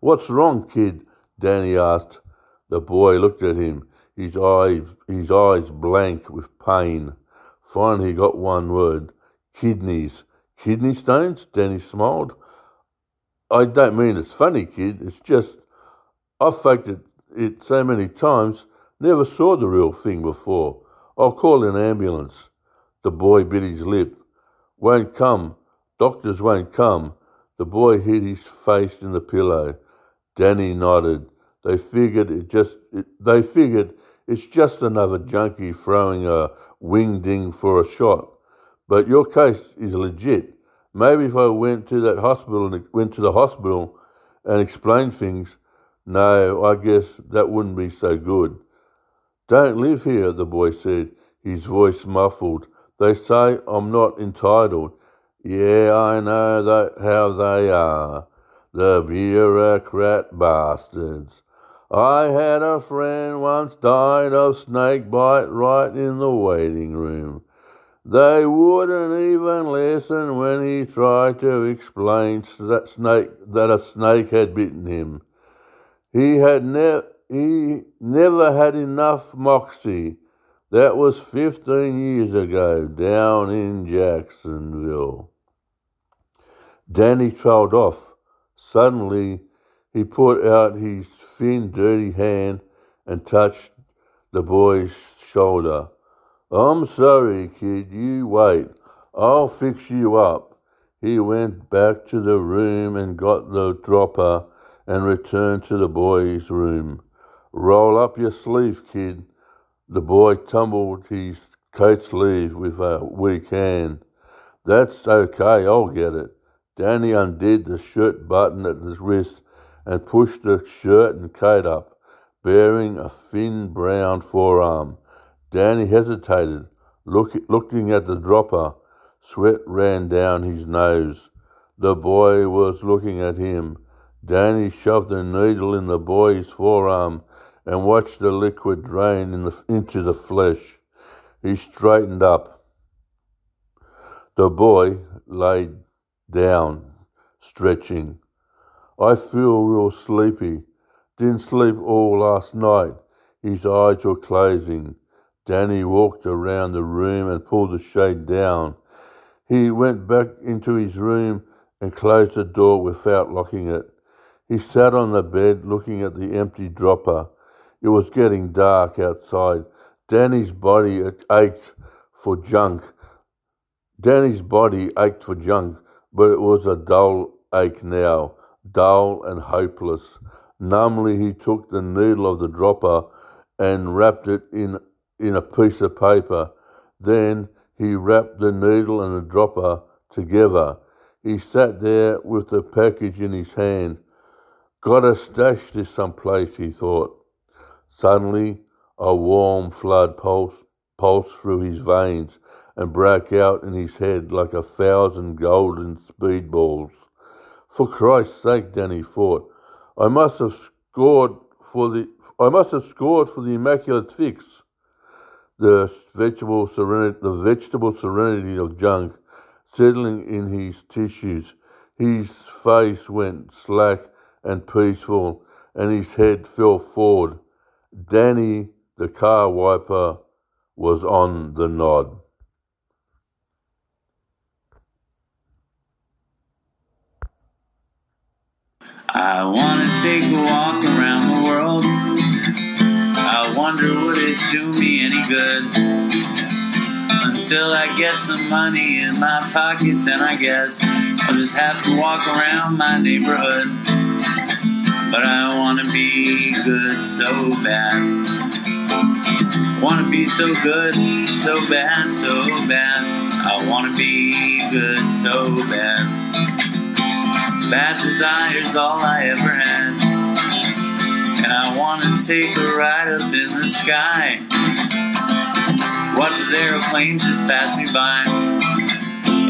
What's wrong, kid? Danny asked. The boy looked at him, his eyes, his eyes blank with pain. Finally, he got one word kidneys. Kidney stones? Danny smiled. I don't mean it's funny, kid. It's just I've faked it, it so many times, never saw the real thing before. I'll call an ambulance. The boy bit his lip. Won't come. Doctors won't come. The boy hid his face in the pillow. Danny nodded. They figured it just. It, they figured it's just another junkie throwing a wing ding for a shot. But your case is legit. Maybe if I went to that hospital and went to the hospital and explained things, no, I guess that wouldn't be so good. Don't live here, the boy said, his voice muffled. They say I'm not entitled. Yeah, I know that how they are. The bureaucrat bastards. I had a friend once died of snake bite right in the waiting room. They wouldn't even listen when he tried to explain that snake that a snake had bitten him. He had ne- he never had enough moxie. That was 15 years ago down in Jacksonville. Danny trailed off. Suddenly, he put out his thin, dirty hand and touched the boy's shoulder. I'm sorry, kid. You wait. I'll fix you up. He went back to the room and got the dropper and returned to the boy's room. Roll up your sleeve, kid. The boy tumbled his coat sleeve with a weak hand. That's okay, I'll get it. Danny undid the shirt button at his wrist and pushed the shirt and coat up, bearing a thin brown forearm. Danny hesitated, look, looking at the dropper. Sweat ran down his nose. The boy was looking at him. Danny shoved a needle in the boy's forearm and watched the liquid drain in the, into the flesh. He straightened up. The boy lay down, stretching. I feel real sleepy. Didn't sleep all last night. His eyes were closing. Danny walked around the room and pulled the shade down. He went back into his room and closed the door without locking it. He sat on the bed looking at the empty dropper. It was getting dark outside. Danny's body ached for junk. Danny's body ached for junk, but it was a dull ache now, dull and hopeless. Numbly, he took the needle of the dropper and wrapped it in, in a piece of paper. Then he wrapped the needle and the dropper together. He sat there with the package in his hand. Gotta stash this someplace, he thought. Suddenly, a warm flood pulsed, pulsed through his veins and broke out in his head like a thousand golden speedballs. For Christ's sake, Danny thought, I must have scored for the I must have scored for the immaculate fix. The vegetable serenity, the vegetable serenity of junk settling in his tissues. His face went slack and peaceful, and his head fell forward. Danny, the car wiper, was on the nod. I wanna take a walk around wonder would it do me any good? Until I get some money in my pocket, then I guess I'll just have to walk around my neighborhood. But I wanna be good so bad. Wanna be so good, so bad, so bad. I wanna be good so bad. Bad desires all I ever had. And I wanna take a ride up in the sky. Watch this aeroplane just pass me by.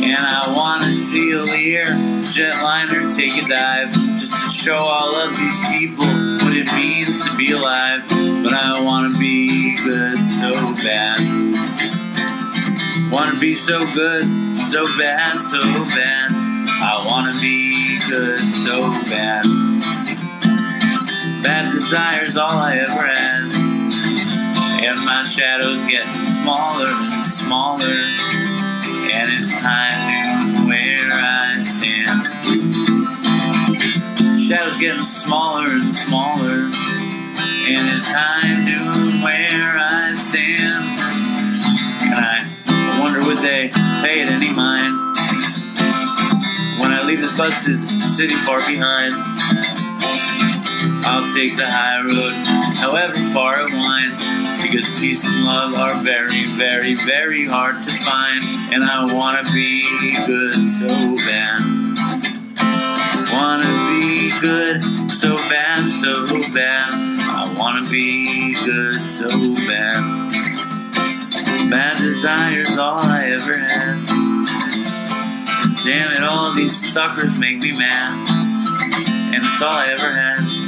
And I wanna see a Lear jetliner take a dive. Just to show all of these people what it means to be alive. But I wanna be good so bad. Wanna be so good, so bad, so bad. I wanna be good so bad. Bad desires all I ever had. And my shadow's getting smaller and smaller. And it's time to where I stand. Shadow's getting smaller and smaller. And it's time to where I stand. And I wonder would they pay it any mind? When I leave this busted city far behind, I'll take the high road, however far it winds. Because peace and love are very, very, very hard to find. And I wanna be good so bad. Wanna be good so bad, so bad. I wanna be good so bad. Bad desires all I ever had. Damn it, all these suckers make me mad. And it's all I ever had.